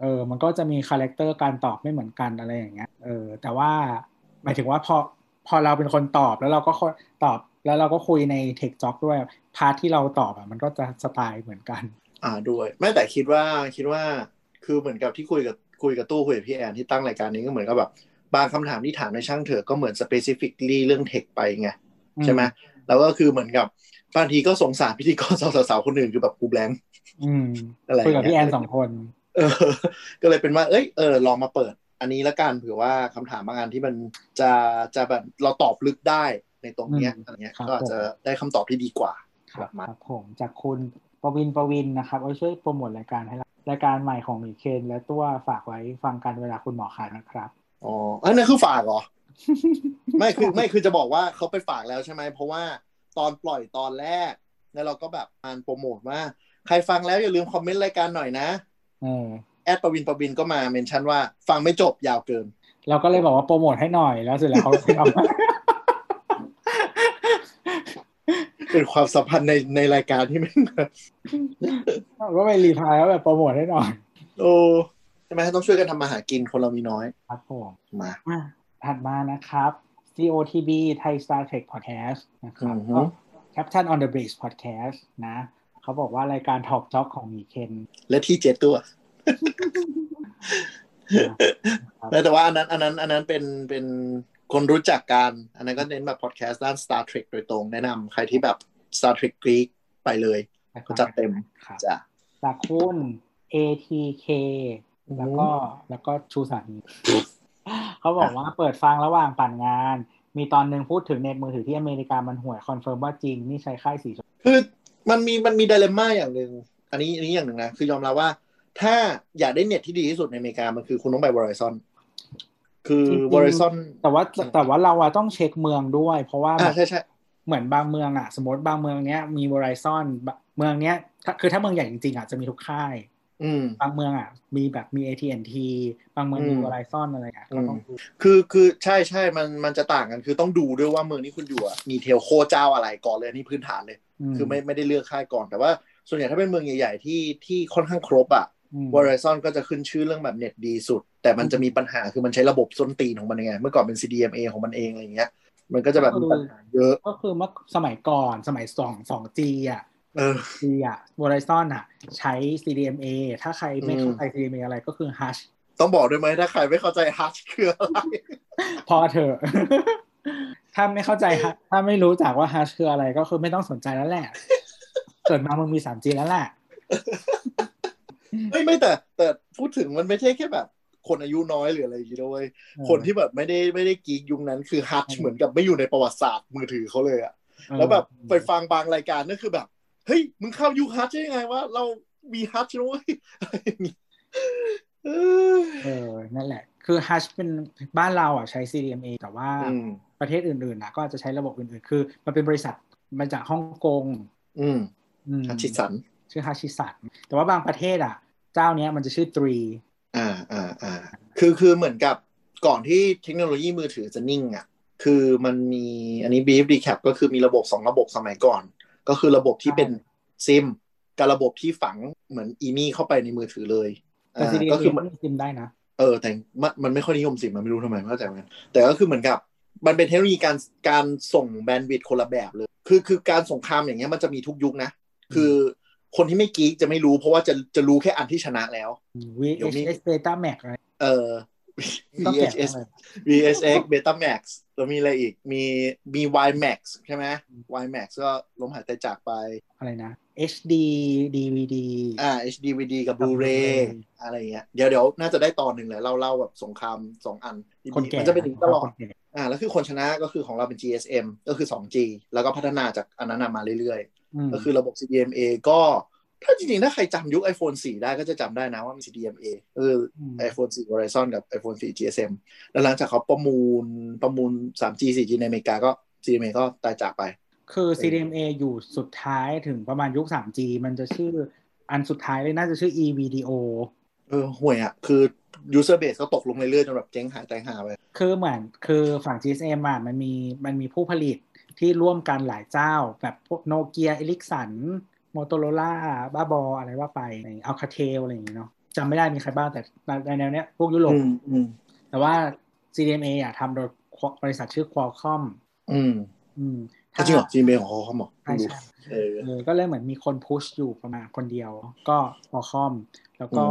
เออ มันก็จะมี character การตอบไม่เหมือนกันอะไรอย่างเงี้ย เออ แต่ว่าหมายถึงว่าพอ พอเราเป็นคนตอบแล้วเราก็ค่อยตอบแล้วเราก็คุยในเทคจ็อกด้วย part ที่เราตอบอะมันก็จะสไตล์เหมือนกัน อ่าด้วยไม่แต่คิดว่าคิดว่าคือเหมือนกับที่คุยกับคุยกับตู้คุยกับพี่แอนที่ตั้งรายการนี้ก็เหมือนกับแบบบางคำถามที่ถามในช่างเถอะก็เหมือน specifically เรื่องเทคไปไงใช่ไหมแล้วก็คือเหมือนกับบางทีก็สงสารพิธีกรสาวๆคนอื่นคือแบบกูแบงค์อืมอะไรคุยกับพี่แอนสองคน เออ ก็เลยเป็นว่า เอ้ยเออลองมาเปิด อันนี้ละกันเผื่อว่าคำถามบางอันที่มันจะจะแบบเราตอบลึกได้ในตรงเนี้ยอืมอะไรเงี้ยครับก็อาจจะได้คำตอบที่ดีกว่าครับมาครับผมจากคุณปวินปวินนะครับเอาช่วยโปรโมทรายการให้เรารายการใหม่ของหมีเคนและตัวฝากไว้ฟังกันเวลาคุณหมอขายนะครับอ๋ออันนั้นคือฝากเหรอไม่คือไม่คือจะบอกว่าเขาไปฝากแล้วใช่ไหมเพราะว่าตอนปล่อยตอนแรก แล้วเราก็แบบอ่านโปรโมทว่า ใครฟังแล้วอย่าลืมคอมเมนต์รายการหน่อยนะเออ แอดปวินปวินก็มาเมนชั่นว่า ฟังไม่จบยาวเกิน เราก็เลยบอกว่าโปรโมทให้หน่อยแล้วเสร็จแล้วเขาเอาเป็นความสัมพันธ์ในในรายการที่ไม่ก็ไปรีพลายว่าแบบโปรโมทให้หน่อยโอ้ใช่ไหมต้องช่วยกันทำมาหากินคนเรามีน้อย ครับผมมาอะถัดมานะครับ COTB Thai Star Trek Podcast นะครับอือฮึก็ Captain on the Bridge Podcast นะ เขาบอกว่ารายการถอกจ็อกของหมีเคน และที่เจ็ดตัวนะครับ แต่ว่าอันนั้นอันนั้น อันนั้นเป็นเป็นคนรู้จักกัน อันนั้นก็เน้นแบบพอดแคสต์ด้าน Star Trek โดยตรงแนะนำใครที่แบบ Star Trek Geek ไปเลยก็จัดเต็มครับจ้ะจากคุณ ATK แล้วก็แล้วก็ชูสามีเขาบอกว่าเปิดฟังระหว่างปั่นงาน มีตอนหนึ่งพูดถึงเน็ตมือถือที่อเมริกามันห่วย confirm ว่าจริง นี่ใช้ค่ายสีชมพูคือมันมีมันมี dilemma อย่างหนึ่งอันนี้อันนี้อย่างหนึ่งนะ คือยอมรับว่า ถ้าอยากได้เน็ตที่ดีที่สุดในอเมริกามันคือคุณต้องไป Verizon คือ Verizon แต่ว่าแต่ว่าเราอะต้องเช็คเมืองด้วย เพราะว่าอ่าใช่ใช่เหมือนบางเมืองอะสมมติบางเมืองเนี้ยมี Verizon บะเมืองเนี้ยถ้าคือถ้าเมืองใหญ่จริงๆอะจะมีทุกค่ายอืมบางเมืองอะมีแบบมี AT&T บางเมืองมีอืม Verizon อะไรอะก็ต้องดูคือคือใช่ใช่มันมันจะต่างกัน คือต้องดูด้วยว่าเมืองที่คุณอยู่อะมีเทลโคเจ้าอะไรก่อนเลยอันนี่พื้นฐานเลย คือไม่ไม่ได้เลือกค่ายก่อนแต่ว่า ส่วนใหญ่ถ้าเป็นเมืองใหญ่ ๆ ที่ที่ค่อนข้างครบอะ อืม Verizon ก็จะขึ้นชื่อเรื่องแบบเน็ตดีสุด แต่มันจะมีปัญหาคือมันใช้ระบบส้นตีนของมันยังไง เมื่อก่อนเป็น CDMA ของมันเองอะไรอย่างเงี้ย มันก็จะแบบมีปัญหาเยอะ ก็คือเมื่อสมัยก่อนสมัยสองสอง G อะเออ G อะ Verizon อะ ใช้ CDMA ถ้าใครไม่อืมเข้าใจ CDMA อะไรก็คือ Hush ต้องบอกด้วยไหมถ้าใครไม่เข้าใจฮัชคืออะไร พอเถอะถ้าไม่เข้าใจ Hush ถ้าไม่รู้จักว่า Hush คืออะไรก็คือไม่ต้องสนใจแล้วแหละเกิดมามึงมี 3G แล้วแหละ เฮ้ยไม่แต่ แต่พูดถึงมันไม่ใช่แค่แบบ คนอายุน้อยหรืออะไรอย่างเงี้ยด้วยคนที่แบบไม่ได้ไม่ได้กีกยุคนั้นคือฮัทเหมือนกับไม่อยู่ในประวัติศาสตร์มือถือเขาเลยอะแล้วแบบไปฟังบางรายการนั่นคือแบบเฮ้ยมึงเข้ายุคฮัทได้ยังไงวะเรามีฮัทด้วยเออ นั่นแหละ คือฮัชเป็นบ้านเราอะใช้ CDMA แต่ว่าประเทศอื่นๆนะก็จะใช้ระบบอื่นๆ คือ มันเป็นบริษัทมาจากฮ่องกง อืมฮัชิสัน ชื่อฮัชิสัน แต่ว่าบางประเทศอะ เจ้าเนี้ยมันจะชื่อตรีอ่าอ่าอ่าคือคือเหมือนกับก่อนที่เทคโนโลยีมือถือจะนิ่งอะคือมันมีอันนี้บีฟดีแคปก็คือมีระบบสองระบบสมัยก่อน ก็คือระบบที่เป็นซิมกับระบบที่ฝังเหมือนอีมี่เข้าไปในมือถือเลยแต่ซีดีก็คือมันซิมได้นะเออแต่มันมันไม่ค่อยนิยมซิมมันไม่รู้ทำไมเข้าใจไหมแต่ก็คือเหมือนกับมันเป็นเทคโนโลยีการการส่งแบนด์วิดต์คนละแบบเลย คือคือการส่งคำอย่างเงี้ยมันจะมีทุกยุคนะ คือ คนที่ไม่กีกจะไม่รู้ เพราะว่าจะจะรู้แค่อันที่ชนะแล้ว VHS Beta Max อะไรเออ VHS VSX Beta Max แล้วมีอะไรอีก มีมี Y Max ใช่ไหม Y Max ก็ล้มหายใจจากไป อะไรนะ HD DVD อ่า HD DVD กับ Blu-ray อะไรเงี้ย เดี๋ยวเดี๋ยวน่าจะได้ตอนหนึ่งเลยเล่าเล่าแบบสงครามสองอัน มันจะเป็นถึงตลอด อ่า แล้วคือคนชนะก็คือของเราเป็น GSM ก็คือ 2G แล้วก็พัฒนาจากอันนั้นมาเรื่อยๆ ก็คือระบบ CDMA ก็ถ้าจริงๆ ถ้าใครจำยุค iPhone 4 ได้ก็จะจำได้นะว่ามี CDMA เออ iPhone 4 Horizon กับ iPhone 4 GSM แล้วหลังจากเขาประมูลประมูล 3G 4G ในอเมริกาก็ CDMA ก็ตายจากไป คือ CDMA อยู่สุดท้ายถึงประมาณยุค 3G มันจะชื่ออันสุดท้ายเลยน่าจะชื่อ EV-DO เออห่วยอะ คือ user base ก็ตกลงเรื่อยๆจนแบบเจ๊งหายตายหาไป คือเหมือนคือฝั่ง GSM อะมันมีมันมีผู้ผลิต ที่ร่วมกันหลายเจ้า แบบพวก Nokia Ericsson Motorola บ้าบออะไรว่าไปใน Alcatel อะไรอย่างเงี้เนาะจำไม่ได้มีใครบ้างแต่ในแนวเนี้ยพวกยุโรปแต่ว่า CDMA อะทำโดยบริษัทชื่อ Qualcomm อืม อืมจริงเหรอ CDMA ของ Qualcomm หรอใช่ใช่เออก็เลยเหมือนมีคน push อยู่ประมาณคนเดียว ก็ Qualcomm แล้วก็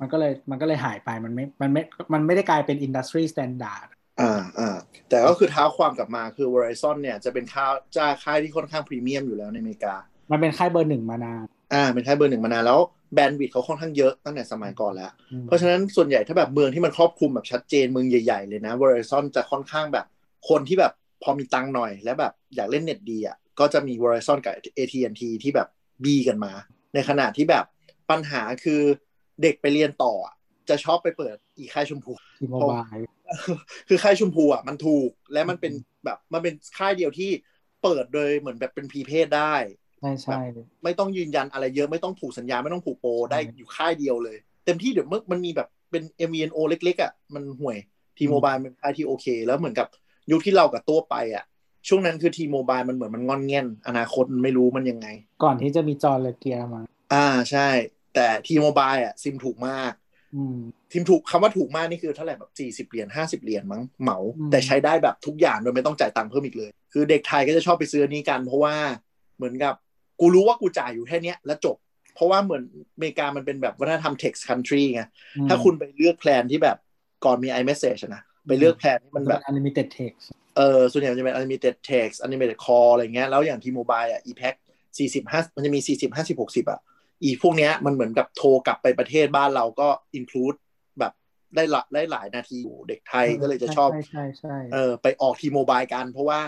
มันก็เลยมันก็เลยหายไปมันไม่มันไม่มันไม่ได้กลายเป็น industry standard อ่าอ่าแต่ก็คือเท้าความกลับมาคือ Verizon เนี่ยจะเป็นค่าจ้าค่ายที่ค่อนข้างพรีเมียมอยู่แล้วในอเมริกา มันเป็นค่ายเบอร์หนึ่งมานาน อ่า เป็นค่ายเบอร์หนึ่งมานานแล้ว bandwidth เขาค่อนข้างเยอะตั้งแต่สมัยก่อนแล้ว เพราะฉะนั้นส่วนใหญ่ถ้าแบบเมืองที่มันครอบคลุมแบบชัดเจนเมืองใหญ่ ๆ เลยนะ Verizon จะค่อนข้างแบบ คนที่แบบพอมีตังหน่อย แล้วแบบอยากเล่นเน็ตดีอะก็จะมีวอร์ซอนกับ AT&T ที่แบบบีกันมา ในขณะที่แบบปัญหาคือเด็กไปเรียนต่อจะชอบไปเปิดอีค่ายชมพู คือค่ายชมพูอะมันถูกและมันเป็นแบบมันเป็นค่ายเดียวที่เปิดโดยเหมือนแบบเป็นพีเพศได้ใช่ใช่ไม่ต้องยืนยันอะไรเยอะไม่ต้องผูกสัญญาไม่ต้องผูกโปรได้อยู่ค่ายเดียวเลย เต็มที่เดี๋ยวมันมีแบบเป็น MVNO เล็กๆอะมันห่วยทีโมบายเป็นค่ายที่โอเค แล้วเหมือนกับยุคที่เรากับตัวไปอะช่วงนั้นคือทีโมบายมันเหมือนมันงอนเง่นอนาคตมันไม่รู้มันยังไง ก่อนที่จะมีจอเลเกียมา อ่าใช่ แต่ทีโมบายอะซิมถูกมาก ทีมถูกคำว่าถูกมากนี่คือเท่าไหร่แบบสี่สิบเหรียญห้าสิบเหรียญมั้งเหมา แต่ใช้ได้แบบทุกอย่างโดยไม่ต้องจ่ายตังค์เพิ่มอีกเลย คือเด็กไทยก็จะชอบไปซื้อนี้กัน เพราะว่าเหมือนกับกูรู้ว่ากูจ่ายอยู่แค่นี้แล้วจบ เพราะว่าเหมือนอเมริกามันเป็นแบบวัฒนธรรม text country ไงถ้าคุณไปเลือก plan ที่แบบก่อนมี iMessage นะไปเลือก plan ที่มันแบบ unlimited text เออส่วนใหญ่จะเป็น unlimited text unlimited call อะไรเงี้ยแล้วอย่างที่โมบายอะ e-pack สี่สิบห้ามันจะมีสี่สิบห้าสิบหกสิบอะ อีพวกเนี้ยมันเหมือนกับโทรกลับไปประเทศบ้านเราก็ include แบบได้ละได้หลายนาทีอยู่เด็กไทยก็เลยจะชอบใช่ใช่เออไปออก T-Mobile กัน เพราะว่า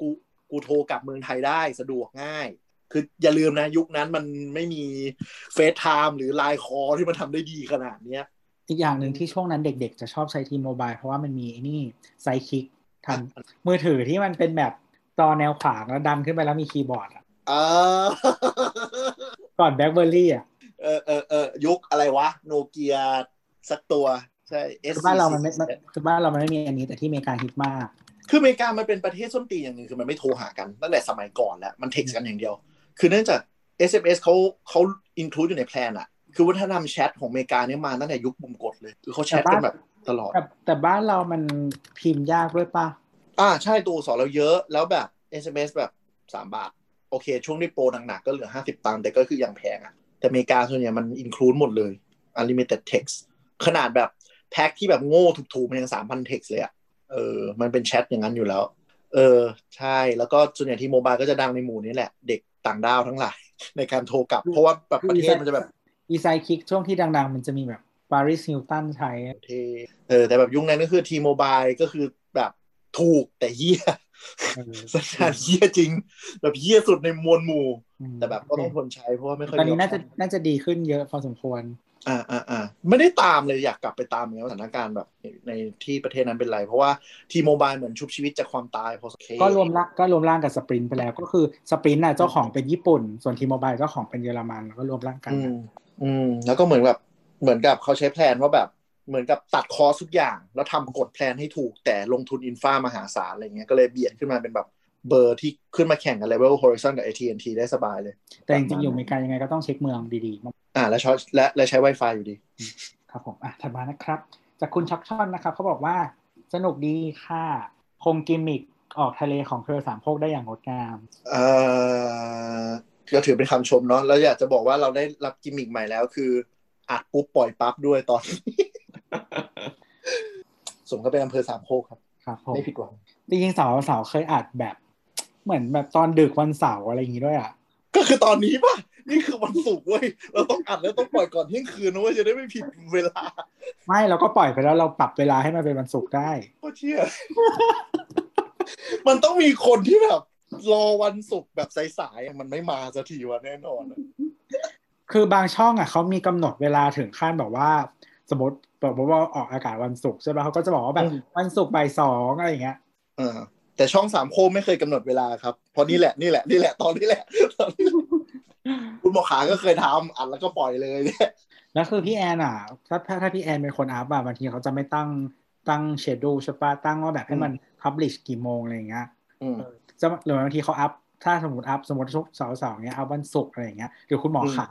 กูกูโทรกลับเมืองไทยได้สะดวกง่าย คืออย่าลืมนะ ยุคนั้นมันไม่มี FaceTime หรือ LINE call ที่มันทำได้ดีขนาดเนี้ยอีกอย่างหนึ่งที่ช่วงนั้นเด็กๆ จะชอบใช้ T-Mobile เพราะว่ามันมีนี่ Sidekick ทำมือถือที่มันเป็นแบบจอแนวขวางแล้วดันขึ้นไปแล้วมีคีย์บอร์ดอะ ก่อน BlackBerry อะเออเออเออยุคอะไรวะ โนเกียสักตัวใช่คือบ้านเรามันไม่คือบ้านเรามันไม่มีอันนี้แต่ที่อเมริกาฮิตมาก คืออเมริกามันเป็นประเทศส้นตีอย่างหนึ่งคือมันไม่โทรหากันตั้งแต่สมัยก่อนแล้ว มันเท็กซ์กันอย่างเดียว คือเนื่องจาก SMS เขาเขา include อยู่ใน plan อะคือวัฒนธรรมแชทของอเมริกาเนี่ยมาตั้งแต่ยุคปุ่มกดเลย คือเขาแชทกันแบบตลอด แต่บ้านเรามันพิมพ์ยากด้วยปะอ่าใช่ตัวสอนเราเยอะแล้วแบบ SMS แบบสามบาท โอเค ช่วงที่โปรหนักๆก็เหลือห้าสิบตังค์แต่ก็คือยังแพงอะแต่อเมริกาส่วนใหญ่มัน include หมดเลย unlimited text ขนาดแบบแพ็คที่แบบโง่ถูกๆมันยังสามพันเท็กซ์เลยอะเออ มันเป็นแชทอย่างนั้นอยู่แล้ว เออ ใช่ แล้วก็ส่วนใหญ่ที่โมบายก็จะดังในหมู่นี้แหละ เด็กต่างดาวทั้งหลาย ในการโทรกลับ เพราะว่าแบบประเทศมันจะแบบ อี Sidekick ช่วงที่ดัง ๆ มันจะมีแบบโปปารีสฮิลตันใช้เทเออ แต่แบบยุคนั้นก็คือทีโมบายก็คือแบบถูกแต่เฮียเออ สัญญาณเฮียจริง แบบเฮียสุดในมวลหมู่อืมแต่แบบก็ต้องทนใช้เพราะว่าไม่ค่อยตอนนี้มีน่าจะ option น่าจะดีขึ้นเยอะพอสมควร อ่าอ่าอ่าไม่ได้ตามเลยอยากกลับไปตามเหมือนกันว่าสถานการณ์แบบในที่ประเทศนั้นเป็นไร เพราะว่าทีโมบายเหมือนชุบชีวิตจากความตายพอสมควรก็รวมละก็รวมร่างกับสปรินต์ไปแล้ว ก็คือสปรินต์น่ะเจ้าของเป็นญี่ปุ่น ส่วนทีโมบายเจ้าของเป็นเยอรมันแล้วก็รวมร่างกัน อืมอืมแล้วก็เหมือนแบบเหมือนกับเขาใช้ plan ว่าแบบ เหมือนกับตัด cost ทุกอย่าง แล้วทำกฎ plan ให้ถูกแต่ลงทุน infra มหาศาลอะไรเงี้ยก็เลยเบียดขึ้นมาเป็นแบบเบอร์ที่ขึ้นมาแข่งกับ Verizon กับ AT&T ได้สบายเลย แต่จริงๆอยู่อเมริกายังไงก็ต้องเช็คเมืองดีๆมากอ่า แล้วใช้และและใช้ Wi-Fi อยู่ดี ครับผม อะถัดมานะครับ จากคุณช็อกช่อนนะครับเขาบอกว่าสนุกดีค่ะคงกิมมิกออกทะเลของเครือสามโคกได้อย่างงดงาม เอ่อก็ถือเป็นคำชมเนาะแล้วอยากจะบอกว่าเราได้รับกิมมิกใหม่แล้วคืออัดปุ๊บปล่อยปั๊บด้วยตอน สมก็เป็นอำเภอสามโคกครับครับผมไม่ผิดหวังจริงๆสาวสาวเคยอัดแบบ เหมือนแบบตอนดึกวันเสาร์อะไรอย่างงี้ด้วยอะก็คือตอนนี้ป่ะนี่คือวันศุกร์เว้ยเราต้องอัดแล้วต้องปล่อยก่อนเที่ยงคืนนะเว้ยจะได้ไม่ผิดเวลา ไม่เราก็ปล่อยไปแล้วเราปรับเวลาให้มันเป็นวันศุกร์ได้ก็เชื่อมันต้องมีคนที่แบบรอวันศุกร์แบบสายๆอะมันไม่มาสักทีวะแน่นอนอะคือบางช่องอะเขามีกำหนดเวลาถึงขั้นแบบว่า สมมติแบบว่าออกอากาศวันศุกร์ใช่ไหมเขาก็จะบอกว่าแบบวันศุกร์บ่ายสองอะไรอย่างเงี้ยเออแต่ช่องสามโคมไม่เคยกำหนดเวลาครับเพราะนี่แหละนี่แหละนี่แหละตอนนี้แหละตอนนี้แหละคุณหมอขาก็เคยทำอัดแล้วก็ปล่อยเลยเนี่ยแล้วคือพี่แอนอะ ถ้าถ้าถ้าพี่แอนเป็นคนอัพอะบางทีเขาจะไม่ตั้งตั้งเชดดูใช่ปะตั้งว่าแบบให้มันพับลิชกี่โมงอะไรอย่างเงี้ยอืมจะหรือบางทีเขาอัพถ้าสมมติอัพสมมติทุกเสาร์เสาร์เงี้ยอัพวันศุกร์อะไรอย่างเงี้ยหรือคุณหมอขา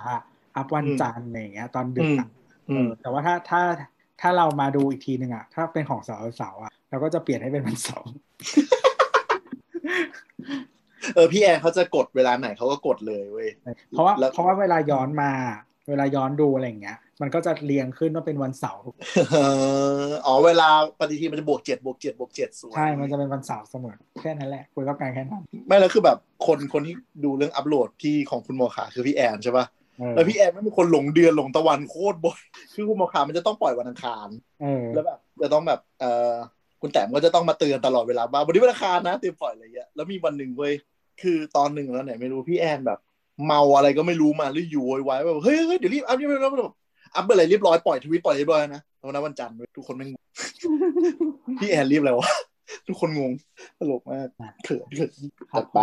อัพวันจันทร์อะไรอย่างเงี้ยตอนดึกอะอืเอมอ แต่ว่าถ้าถ้าถ้าเรามาดูอีกทีหนึ่งอะ ถ้าเป็นของเสาร์เสาร์อะเราก็จะเปลี่ยนให้เป็นวันเสาร์เออพี่แอนเขาจะกดเวลาไหนเขาก็กดเลยเว้ยเพราะว่าแล้วเพราะว่าเวลาย้อนมา เวลาย้อนดูอะไรอย่างเงี้ย มันก็จะเรียงขึ้นว่าเป็นวันเสาร์เอออ๋อเวลาปฏิทินมันจะบวกเจ็ดบวกเจ็ดบวกเจ็ดส่วนใช่ มันจะเป็นวันเสาร์เสมอแค่นั้นแหละคุยต้องการแค่นั้นไม่แล้วคือแบบคนคนที่ดูเรื่องอัปโหลดที่ของคุณหมอขาคือพี่แอนใช่ป่ะเออ แล้วพี่แอนไม่เป็นคนหลงเดือนหลงตะวันโคตรบ่อยคือคุณหมอขามันจะต้องปล่อยวันอังคารเออแล้วแบบจะต้องแบบเออคุณแต้มก็จะต้องมาเตือนตลอดเวลาว่าวันนี้วันอังคารนะเตรียมปล่อยอะไรเงี้ยแล้วมีวันหนึ่งเว้ยคือตอนหนึ่งแล้วไหนไม่รู้พี่แอนแบบ เมาอะไรก็ไม่รู้มาหรืออยู่โวยวายแบบเฮ้ยเฮ้ยเดี๋ยวรีบ up รีบ up แบบ up อะไรเรียบร้อยปล่อยทวิตปล่อยเรียบร้อยนะวันนั้นวันจันทร์เว้ยทุกคนไม่งงพี่แอนรีบแล้ววะทุกคนงงตลกมากเขินเขินครัตับดไป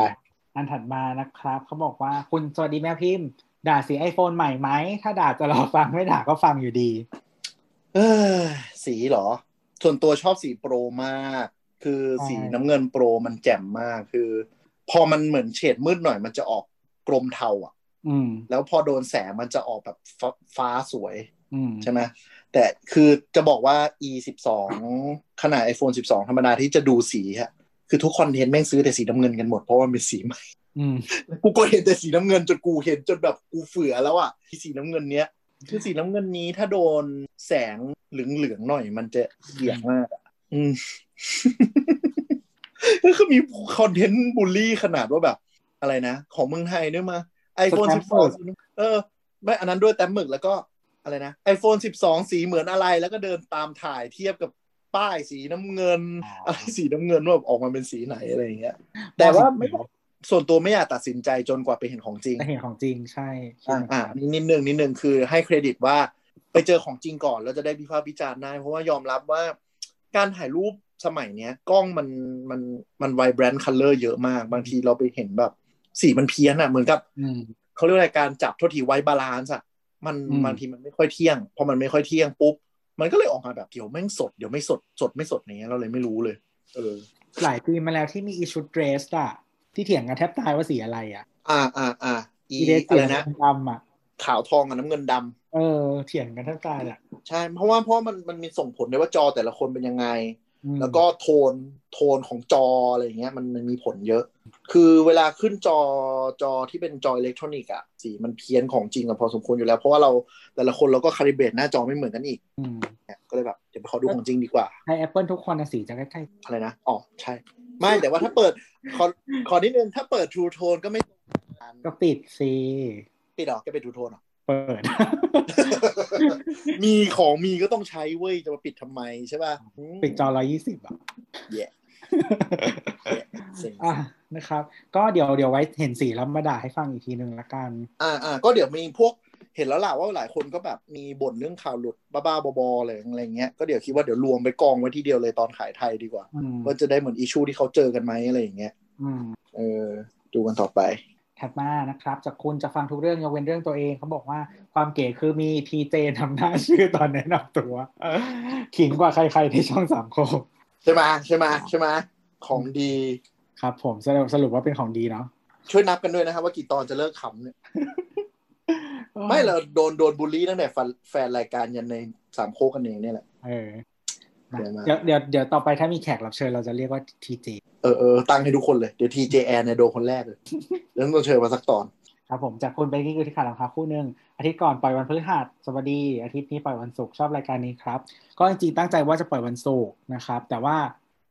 อันถัดมานะครับเขาบอกว่าคุณสวัสดีแม่พิมพ์ ด่าสีไอโฟนใหม่ไหม ถ้าด่าจะรอฟังไม่ด่าก็ฟังอยู่ดี เออ สีเหรอ ส่วนตัวชอบสีโปรมาก คือใช่สีน้ำเงินโปรมันแจ่มมากคือ พอมันเหมือนเฉดมืดหน่อยมันจะออกกรมเทาอะอืมแล้วพอโดนแสงมันจะออกแบบฟ้าฟ้าสวยอืมใช่ไหมแต่คือจะบอกว่า e สิบสองขนาด iPhone 12 ธรรมดาที่จะดูสีฮะ คือทุกคอนเทนต์แม่งซื้อแต่สีน้ำเงินกันหมดเพราะว่ามันเป็นสีใหม่อืม กูก็เห็นแต่สีน้ำเงินจนกูเห็นจนแบบกูเฟือแล้วอะที่สีน้ำเงินเนี้ยคือสีน้ำเงินนี้ถ้าโดนแสงเหลืองๆหน่อย มันจะเหลี่ยงมากอะอืมก็คือมีคอนเทนต์บูลลี่ขนาดว่าแบบ อะไรนะ ของเมืองไทยด้วยมา iPhone สแตมป์หมึก12เออ ไม่อันนั้นด้วยแต้มหมึกแล้วก็อะไรนะ iPhone 12สีเหมือนอะไร แล้วก็เดินตามถ่ายเทียบกับป้ายสีน้ำเงินอะไรสีน้ำเงินว่าออกมาเป็นสีไหนอะไรอย่างเงี้ย แต่ว่าไม่ ส่วนตัวไม่อยากตัดสินใจจนกว่าไปเห็นของจริงแต่เห็นของจริงใช่คิดอ่าเหมือนอ่ากันนี่นิดนึงนิดนึงคือให้เครดิตว่าไปเจอของจริงก่อนแล้วจะได้วิพากษ์วิจารณ์ได้ เพราะว่ายอมรับว่าการถ่ายรูปสมัยเนี้ย กล้องมันมันมัน vibrant color เยอะมาก บางทีเราไปเห็นแบบ สีมันเพี้ยนอะเหมือนกับอืมเขาเรียกอะไรการจับโทษที white balance อะมันอืมบางทีมันไม่ค่อยเที่ยงพอมันไม่ค่อยเที่ยงปุ๊บมันก็เลยออกมาแบบเดี๋ยวแม่งสดเดี๋ยวไม่สดสดไม่สดอย่างเงี้ยเราเลยไม่รู้เลย เออ หลายปีมาแล้วที่มีอีชุดเดรสอะ ที่เถียงกันแทบตายว่าสีอะไรอะอ่าอ่าอ่าอีอีเดรสอะสีไรนะดำอะขาวทองกับน้ำเงินดำเออ เถียงกันแทบตายอะใช่เพราะว่าเพราะมันมันมีส่งผลด้วยว่าจอแต่ละคนเป็นยังไงอืมแล้วก็โทนโทนของจออะไรอย่างเงี้ยมันมันมีผลเยอะ คือเวลาขึ้นจอจอที่เป็นจออิเล็กทรอนิกส์อะสีมันเพี้ยนของจริงกันพอสมควรอยู่แล้ว เพราะว่าเราแต่ละคนเราก็คาลิเบรตหน้าจอไม่เหมือนกันอีกอืมเนี่ยก็เลยแบบเดี๋ยวไปขอดูของจริงดีกว่าให้ Apple ทุกคนนะสีจะใกล้อะไรนะอ๋อใช่ ไม่แต่ว่าถ้าเปิดขอขอนิดนึงถ้าเปิด True Tone ก็ไม่ตรงกันๆก็ปิดสิปิดเหรอแกเป็น True Tone เหรอเปิด มีของมีก็ต้องใช้เว้ย จะมาปิดทำไมใช่ป่ะ ปิดจอร้อยี่สิบอะแย่เซ็งอะนะครับ ก็เดี๋ยวเดี๋ยวไว้เห็นสีแล้วมาด่าให้ฟังอีกทีหนึ่งละกัน อ่าอ่าก็เดี๋ยวมีพวก เห็นแล้วล่ะว่าหลายคนก็แบบมีบ่นเรื่องข่าวหลุดบ้าๆบอๆอะไรอะไรเงี้ยก็เดี๋ยวคิดว่าเดี๋ยวรวมไปกองไว้ที่เดียวเลยตอนขายไทยดีกว่าอืมว่าจะได้เหมือนอิชูที่เขาเจอกันไหมอะไรอย่างเงี้ยอืมเออดูกันต่อไปถัดมานะครับ จากคุณจะฟังทุกเรื่องยกเว้นเรื่องตัวเองเขาบอกว่าความเก๋คือมีทีเจทำหน้าชื่อตอนแนะนำตัวเออขิงกว่าใครๆในช่องสามโคกใช่ไหมใช่ไหมใช่ไหมของดี ครับ ผมสรุปสรุปว่าเป็นของดีเนาะช่วยนับกันด้วยนะครับว่ากี่ตอนจะเลิกขำเนี่ย ไม่เราโดนโดนบูลลี่ตั้งแต่แฟนแฟนรายการยันในสามโคกกันเองเนี่ยแหละเออนะเดี๋ยวมาเดี๋ยวเดี๋ยวเดี๋ยวต่อไปถ้ามีแขกรับเชิญเราจะเรียกว่าทีเจเออเออตั้งให้ทุกคนเลย เดี๋ยวทีเจแอนเนี่ยโดนคนแรกเลยแล้วต้องเชิญมาสักตอน ครับผมจากคุณไปที่คือที่ขาดรองเท้าคู่หนึ่งอาทิตย์ก่อนปล่อยวันพฤหัสสวัสดีอาทิตย์นี้ปล่อยวันศุกร์ชอบรายการนี้ครับ ก็จริงๆตั้งใจว่าจะปล่อยวันศุกร์นะครับ แต่ว่า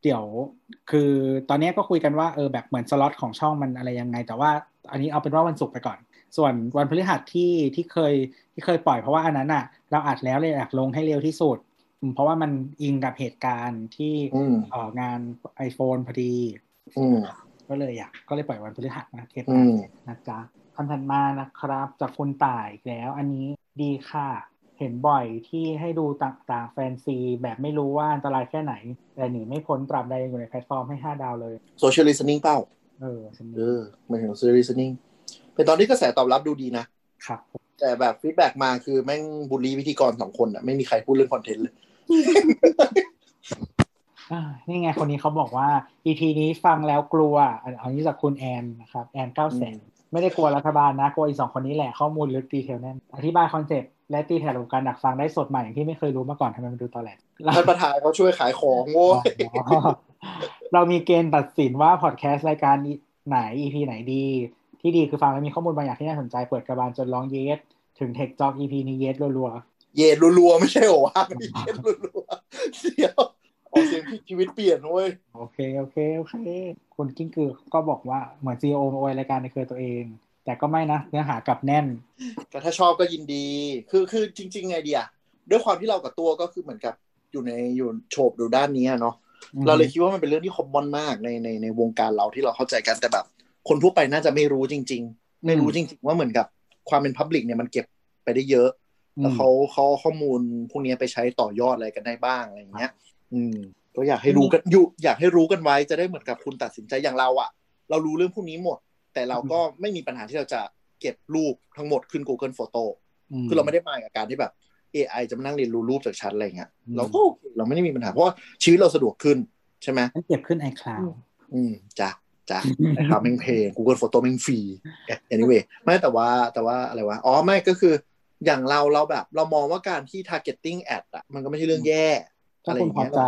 เดี๋ยวคือตอนนี้ก็คุยกันว่าเออแบบเหมือนสล็อตของช่องมันอะไรยังไง แต่ว่าอันนี้เอาเป็นว่าวันศุกร์ไปก่อน ส่วนวันพฤหัสที่ที่เคยที่เคยปล่อยเพราะว่าอันนั้นอะ เราอัดแล้วเลยอยากลงให้เร็วที่สุดอืมเพราะว่ามันอิงกับเหตุการณ์ที่อืมเอ่องาน iPhone พอดีอืมก็เลยอยากก็เลยปล่อยวันพฤหัสนะเทปอืนั้นมนะจ๊ะคำถัดมานะครับ จากคุณต่ายอีกแล้วอันนี้ดีค่ะ เห็นบ่อยที่ให้ดูต่างๆแฟนซี แบบไม่รู้ว่าอันตรายแค่ไหน แต่หนีไม่พ้นตราบใดยังอยู่ในแพลตฟอร์มให้ 5 ดาวเลย social listening เป้า เออฉันเออหมายถึง social listening เป็นตอนที่กระแสตอบรับดูดีนะครับผมแต่แบบ feedback มาคือแม่งบูลลี่พิธีกรสองคนอะไม่มีใครพูดเรื่อง content เลยอ่านี่ไงคนนี้เขาบอกว่า EP นี้ฟังแล้วกลัวอันอันนี้จากคุณแอนนะครับ แอนเก้าแสนไม่ได้กลัวรัฐบาลนะ กลัวอีกสองคนนี้แหละข้อมูลลึก detail แน่นอธิบาย concept และตีแถลของการดักฟังได้สดใหม่อย่างที่ไม่เคยรู้มาก่อนทำไมมันดูตอแหลท่านประธานเขาช่วยขายของโว้ยอ๋อเรามีเกณฑ์ตัดสินว่าพอดแคสต์รายการไหน EP ไหนดี ที่ดีคือฟังแล้วมีข้อมูลบางอย่างที่น่าสนใจเปิดกระบาลจนร้องเยสถึงเทคจ็อก EP นี้เยสรัวเย็นรัวๆไม่ใช่เหรอวะไม่เย็นรัวๆเดี๋ยวออกเสียงชีวิตเปลี่ยนเว้ยๆโอเคโอเคโอเคคุณกิ้งกือก็บอกว่าเหมือน CEO มาอวยรายการในเครือตัวเอง แต่ก็ไม่นะเนื้อหากลับแน่น แต่ถ้าชอบก็ยินดี คือคือจริง ๆ ไงเดียด้วยความที่เรากับตัวก็คือเหมือนกับอยู่ในอยู่โฉบดูด้านนี้อะเนาะเราเลยคิดว่ามันเป็นเรื่องที่คอมมอนมากในในในวงการเราที่เราเข้าใจกันแต่แบบ คนทั่วไปน่าจะไม่รู้จริง ๆ ไม่รู้จริง ๆ ว่าเหมือนกับความเป็นพับลิกเนี่ยมันเก็บไปได้เยอะ แล้วเขาเขาเอาข้อมูลพวกนี้ไปใช้ต่อยอดอะไรกันได้บ้างอะไรอย่างเงี้ย อืมก็อยากให้รู้กันอยู่อยากให้รู้กันไว้จะได้เหมือนกับคุณตัดสินใจอย่างเราอะเรารู้เรื่องพวกนี้หมด แต่เราก็ไม่มีปัญหาที่เราจะเก็บรูปทั้งหมดขึ้น Google Photo คือเราไม่ได้มากับการที่แบบ AI จะมานั่งเรียนรู้รูปจากฉันอะไรเงี้ยอืมเราก็โอเคเราไม่ได้มีปัญหาเพราะว่าชีวิตเราสะดวกขึ้นใช่ไหมฉันเก็บขึ้น iCloud อืมจ้ะ จ้ะนะครับแม่งเพลง Google Photo แม่งฟรี anyway ไม่แต่ว่าแต่ว่าอะไรวะอ๋อไม่ก็คืออย่างเราเราแบบ เรามองว่าการที่ targeting ad อะมันก็ไม่ใช่เรื่องแย่ถ้าอะไรอคุณย่างพอเงี้ยใจ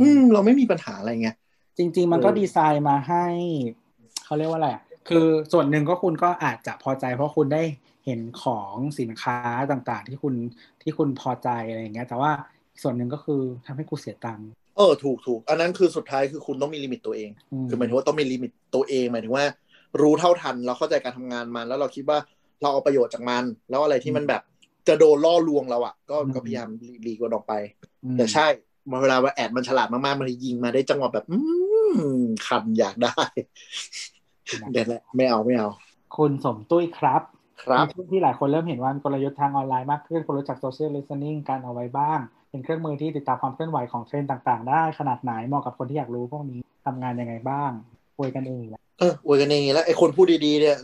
อืม เราไม่มีปัญหาอะไรไงจริง ๆ มันก็เออดีไซน์มาให้ เขาเรียกว่าอะไรอะคือส่วนหนึ่งก็คุณก็อาจจะพอใจ เพราะคุณได้เห็นของสินค้าต่างๆ ที่คุณที่คุณพอใจอะไรอย่างเงี้ย แต่ว่าส่วนหนึ่งก็คือทำให้กูเสียตังค์ เออถูกถูกอันนั้นคือสุดท้ายคือคุณต้องมี limit ตัวเองอืมคือหมายถึงว่าต้องมี limit ตัวเองหมายถึงว่า รู้เท่าทันเราเข้าใจการทำงานมัน แล้วเราคิดว่าเราเอาประโยชน์จากมัน แล้วอะไรที่มันแบบจะโดนล่อลวงเราอะก็ก็พยายามหลีกมันออกไปอืมแต่ใช่เวลาว่า ad มันฉลาดมากๆมันยิงมาได้จังหวะแบบ อืมคันอยากได้เดี๋ยวแหละไม่เอาไม่เอา คุณสมตุ้ยครับครับในช่วงที่หลายคนเริ่มเห็นว่ามีกลยุทธ์ทางออนไลน์มากขึ้นคนรู้จัก social listening การเอาไว้บ้าง เป็นเครื่องมือที่ติดตามความเคลื่อนไหวของเทรนด์ต่างๆ ได้ขนาดไหนเหมาะกับคนที่อยากรู้พวกนี้ทำงานยังไงบ้างคุยกันเองแหละเอออวยกันเองแล้วไอ้คนพูดดีๆเนี่ย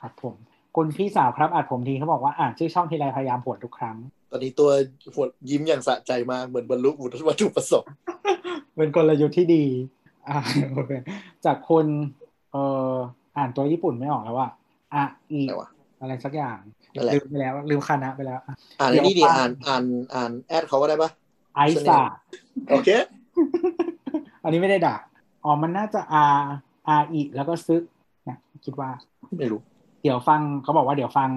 ครับผมคุณพี่สาวครับอัดผมทีเขาบอกว่าอ่านชื่อช่องทีไรพยายามผวนทุกครั้ง ตอนนี้ตัวหัวยิ้มอย่างสะใจมากเหมือนบรรลุวัตถุประสงค์เป็นกลยุทธ์ที่ดีอ่าโอเคจากคนเอ่ออ่านตัวญี่ปุ่นไม่ออกแล้วว่าอะอีอะไรวะอะไรสักอย่าง นั่นแหละลืมไปแล้วลืมคณะไปแล้ว อะอ่านไอ้นี่ดิอ่านอ่านอ่านแอดเขาก็ได้ปะไอซ์าโอเค อันนี้ไม่ได้ด่าอ๋อมันน่าจะ R R E แล้วก็ซึกนะคิดว่าไม่รู้ เดี๋ยวฟังเขาบอกว่าเดี๋ยวฟัง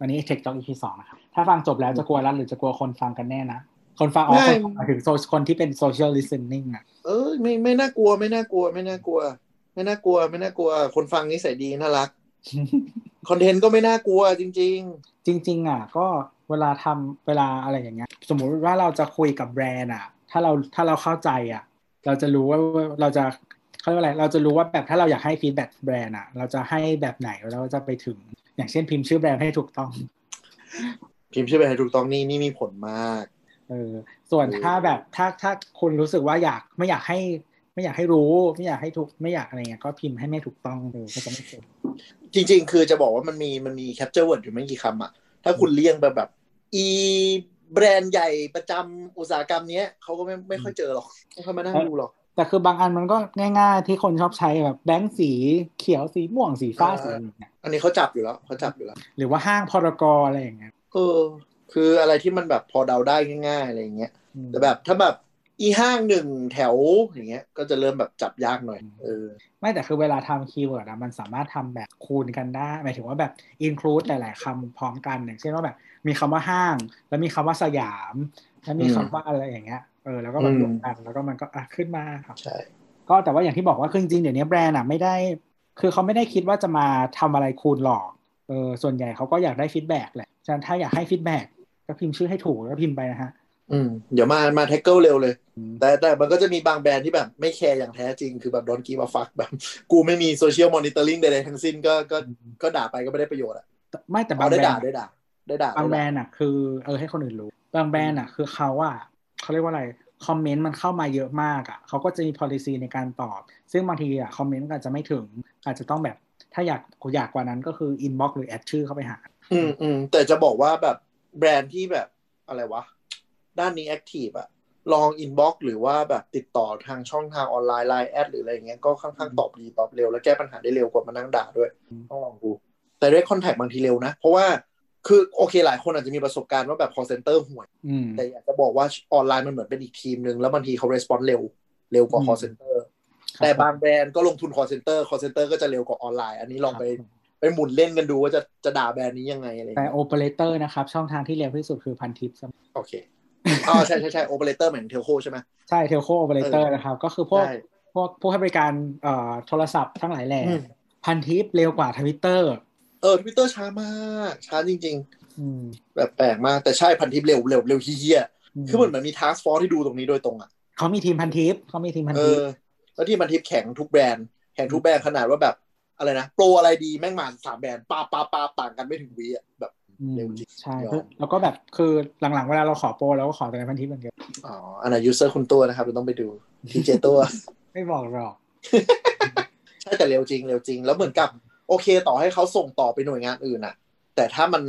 วันนี้เทคจ็อก EP สองนะครับ ถ้าฟังจบแล้วจะกลัวรัดหรือจะกลัวคนฟังกันแน่นะ คนฟังอ๋อไม่คนฟังหมายถึง so คนที่เป็น social listening อะเออไม่ไม่น่ากลัวไม่น่ากลัว ไม่น่ากลัว ไม่น่ากลัว ไม่น่ากลัว คนฟังนิสัยดีน่ารัก content ก็ไม่น่ากลัวจริงจริง ๆ อะ ก็เวลาทำเวลาอะไรอย่างเงี้ย สมมุติว่าเราจะคุยกับแบรนด์อะ ถ้าเราถ้าเราเข้าใจอะ เราจะรู้ว่าเราจะเขาเรียกว่าอะไรเราจะรู้ว่าแบบถ้าเราอยากให้ feedback แบรนด์อะ เราจะให้แบบไหนแล้วจะไปถึง อย่างเช่นพิมพ์ชื่อแบรนด์ให้ถูกต้องๆพิมพ์ชื่อไปให้ถูกต้องนี่นี่มีผลมากเออส่วนเออถ้าแบบถ้าถ้าคุณรู้สึกว่าอยากไม่อยากให้ ไม่อยากให้รู้ ไม่อยากให้ถูกไม่อยากอะไรเงี้ยก็พิมพ์ให้ไม่ถูกต้องเออก็จะไม่เจ็บจริง ๆ คือจะบอกว่ามันมีมันมี capture word อยู่ไม่กี่คำอะถ้าคุณเลี่ยงแบบแบบ อีแบรนด์ใหญ่ประจำอุตสาหกรรมเนี้ยเขาก็ไม่ไม่ค่อยเจอหรอกไม่ค่อยมานั่งดูหรอกแต่คือบางอันมันก็ง่าย ๆ ที่คนชอบใช้แบบแบงค์สีเขียวสีม่วงสีฟ้าอ่าสีอะไรอย่างเงี้ยอันนี้เขาจับอยู่แล้วเขาจับอยู่แล้ว หรือว่าห้างพรกอะไรอย่างเงี้ยเออ คืออะไรที่มันแบบพอเดาได้ง่าย ๆ อะไรอย่างเงี้ยอืมแต่แบบถ้าแบบ อีห้างหนึ่งแถวอย่างเงี้ย ก็จะเริ่มแบบจับยากหน่อยเออไม่แต่คือเวลาทำ keyword อะมันสามารถทำแบบคูณกันได้ หมายถึงว่าแบบ include หลาย ๆคำพร้อมกันอย่างเช่นว่าแบบ มีคำว่าห้าง แล้วมีคำว่าสยาม แล้วมีอืมคำว่าอะไรอย่างเงี้ยเออแล้วก็มาอืมรวมกันแล้วก็มันก็อะขึ้นมาครับใช่ก็แต่ว่าอย่างที่บอกว่าคือจริงๆเดี๋ยวนี้แบรนด์อะไม่ได้ คือเขาไม่ได้คิดว่าจะมาทำอะไรคูณหลอกเออส่วนใหญ่เขาก็อยากได้ฟีดแบ็กแหละฉะนั้นถ้าอยากให้ฟีดแบ็กก็พิมพ์ชื่อให้ถูกแล้วก็พิมพ์ไปนะฮะ อืมเดี๋ยวมามาแท็กเกิลเร็วเลยอืมแต่แต่มันก็จะมีบางแบรนด์ที่แบบ ไม่แคร์อย่างแท้จริงคือแบบโดนกีมาฟักแบบ กูไม่มีโซเชียลมอนิเตอร์ลิงใดๆทั้งสิ้นก็ก็ก็ด่าไปก็ไม่ได้ประโยชน์อะไม่แต่บาเอางได้แบรด่านด์ได้ด่าได้ด่าบางแบรได้นด่าด์อะคือเออให้คนอื่นรู้ บางแบรนด์อะคือเขาอะเขาเรียกว่าอะไรคอมเมนต์มันเข้ามาเยอะมากอะเขาก็จะมี policy ในการตอบ ซึ่งบางทีอะคอมเมนต์อาจจะไม่ถึง อาจจะต้องแบบถ้าอยากอยากกว่านั้นก็คือ inbox หรือแอดชื่อเข้าไปหา อืมอืมแต่จะบอกว่าแบบแบรนด์ที่แบบอะไรวะ ด้านนี้ active อะลอง inbox หรือว่าแบบติดต่อทางช่องทางออนไลน์ไลน์แอดหรืออะไรอย่างเงี้ยก็ค่อนข้างตอบดีตอบเร็ว แล้วแก้ปัญหาได้เร็วกว่ามานั่งด่าด้วยต้องลองดูแต่ได้ contact บางทีเร็วนะ เพราะว่าคือโอเคหลายคนอาจจะมีประสบการณ์ว่าแบบ call center ห่วยอืมแต่อยากจะบอกว่าออนไลน์มันเหมือนเป็นอีกทีมหนึ่งแล้วบางทีเขา response เร็วเร็วกว่าอืม call center ครับแต่บางแบรนด์ก็ลงทุน call center call center ก็จะเร็วกว่าออนไลน์ อันนี้ลองไปครับไปหมุนเล่นกันดูว่าจะจะด่าแบรนด์นี้ยังไงอะไรอย่างแต่เงี้ยโอเปอเรเตอร์นะครับ ช่องทางที่เร็วที่สุดคือพันทิปโอเค อ๋อใช่ใช่ใช่โอเปอเรเตอร์เหมือน telco ใช่ไหมใช่ telco operator นะครับ ก็คือพวกใช่พวกผู้ให้บริการเอ่อโทรศัพท์ทั้งหลายแหล่อืมพันทิปเร็วกว่าทวิตเตอร์เออทวิตเตอร์ช้ามากช้าจริงอืมๆแบบแปลกมาก แต่ใช่พันทิปเร็วเร็วเร็วเฮี้ยๆคือเหมือนมันมี task force ที่ดูตรงนี้โดยตรงอะเขามีทีมพันทิปเขามีทีมพันทิปเอแล้วที่พันทิปแข่งทุกแบรนด์แข่งทุกแบรนด์ขนาดว่าแบบอะไรนะโปรอะไรดีแม่งมาสามแบรนด์ปาปาปาต่างกันไม่ถึงวิอะแบบอืมเร็วจริง ใช่ยอมคือแล้วก็แบบคือหลังๆ เวลาเราขอโปรเราก็ขอแต่ในพันทิปอย่างเดียวอ๋ออันนั้น user คุณตัวนะครับเราต้องไปดูทีเจตัว ไม่บอกหรอก ใช่แต่เร็วจริงเร็วจริง แล้วเหมือนกับ โอเคต่อให้เขาส่งต่อไปหน่วยงานอื่นอะแต่ถ้ามัน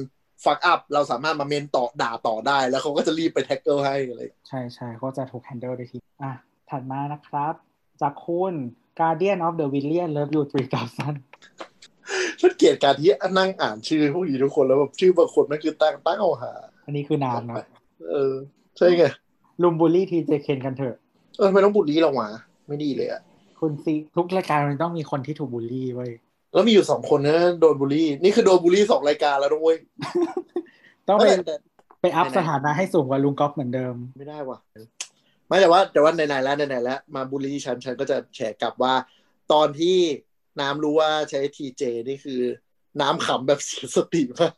ฟักอัพเราสามารถมาเมนต่อด่าต่อได้ แล้วเขาก็จะรีบไปแท็กเกิลให้อะไรใช่ใช่ก็จะถูก handle ได้ทีอะถัดมานะครับ จากคุณ Guardian of the William Love You 3000 ฉันเกลียดการที่นั่งอ่านชื่อพวกนี้ทุกคนแล้วแบบชื่อบางคนนั่นคือตั้งตั้งเอาหา อันนี้คือนามเนาะเออ ใช่ไงลุมบูลลี่ทีเจเคนกันเถอะ เออทำไม่ต้องบูลลี่เราวะไม่ดีเลยอะคุณซีทุกรายการมันต้องมีคนที่ถูกบูลลี่เว้ยแล้วมีอยู่สองคนนะโดนบูลลี่ นี่คือโดนบูลลี่สองรายการแล้วด้วยต้องไปแต่ไปอัพไหนๆสถานะให้สูงกว่าลุงก๊อฟเหมือนเดิมไม่ได้ว่ะไม่แต่ว่าแต่ว่าไหนๆแล้วไหนๆแล้วมาบูลลี่ฉันฉันก็จะแฉกลับว่า ตอนที่ น้ำรู้ว่าใช้ทีเจนี่คือ น้ำขำแบบเสียสติมาก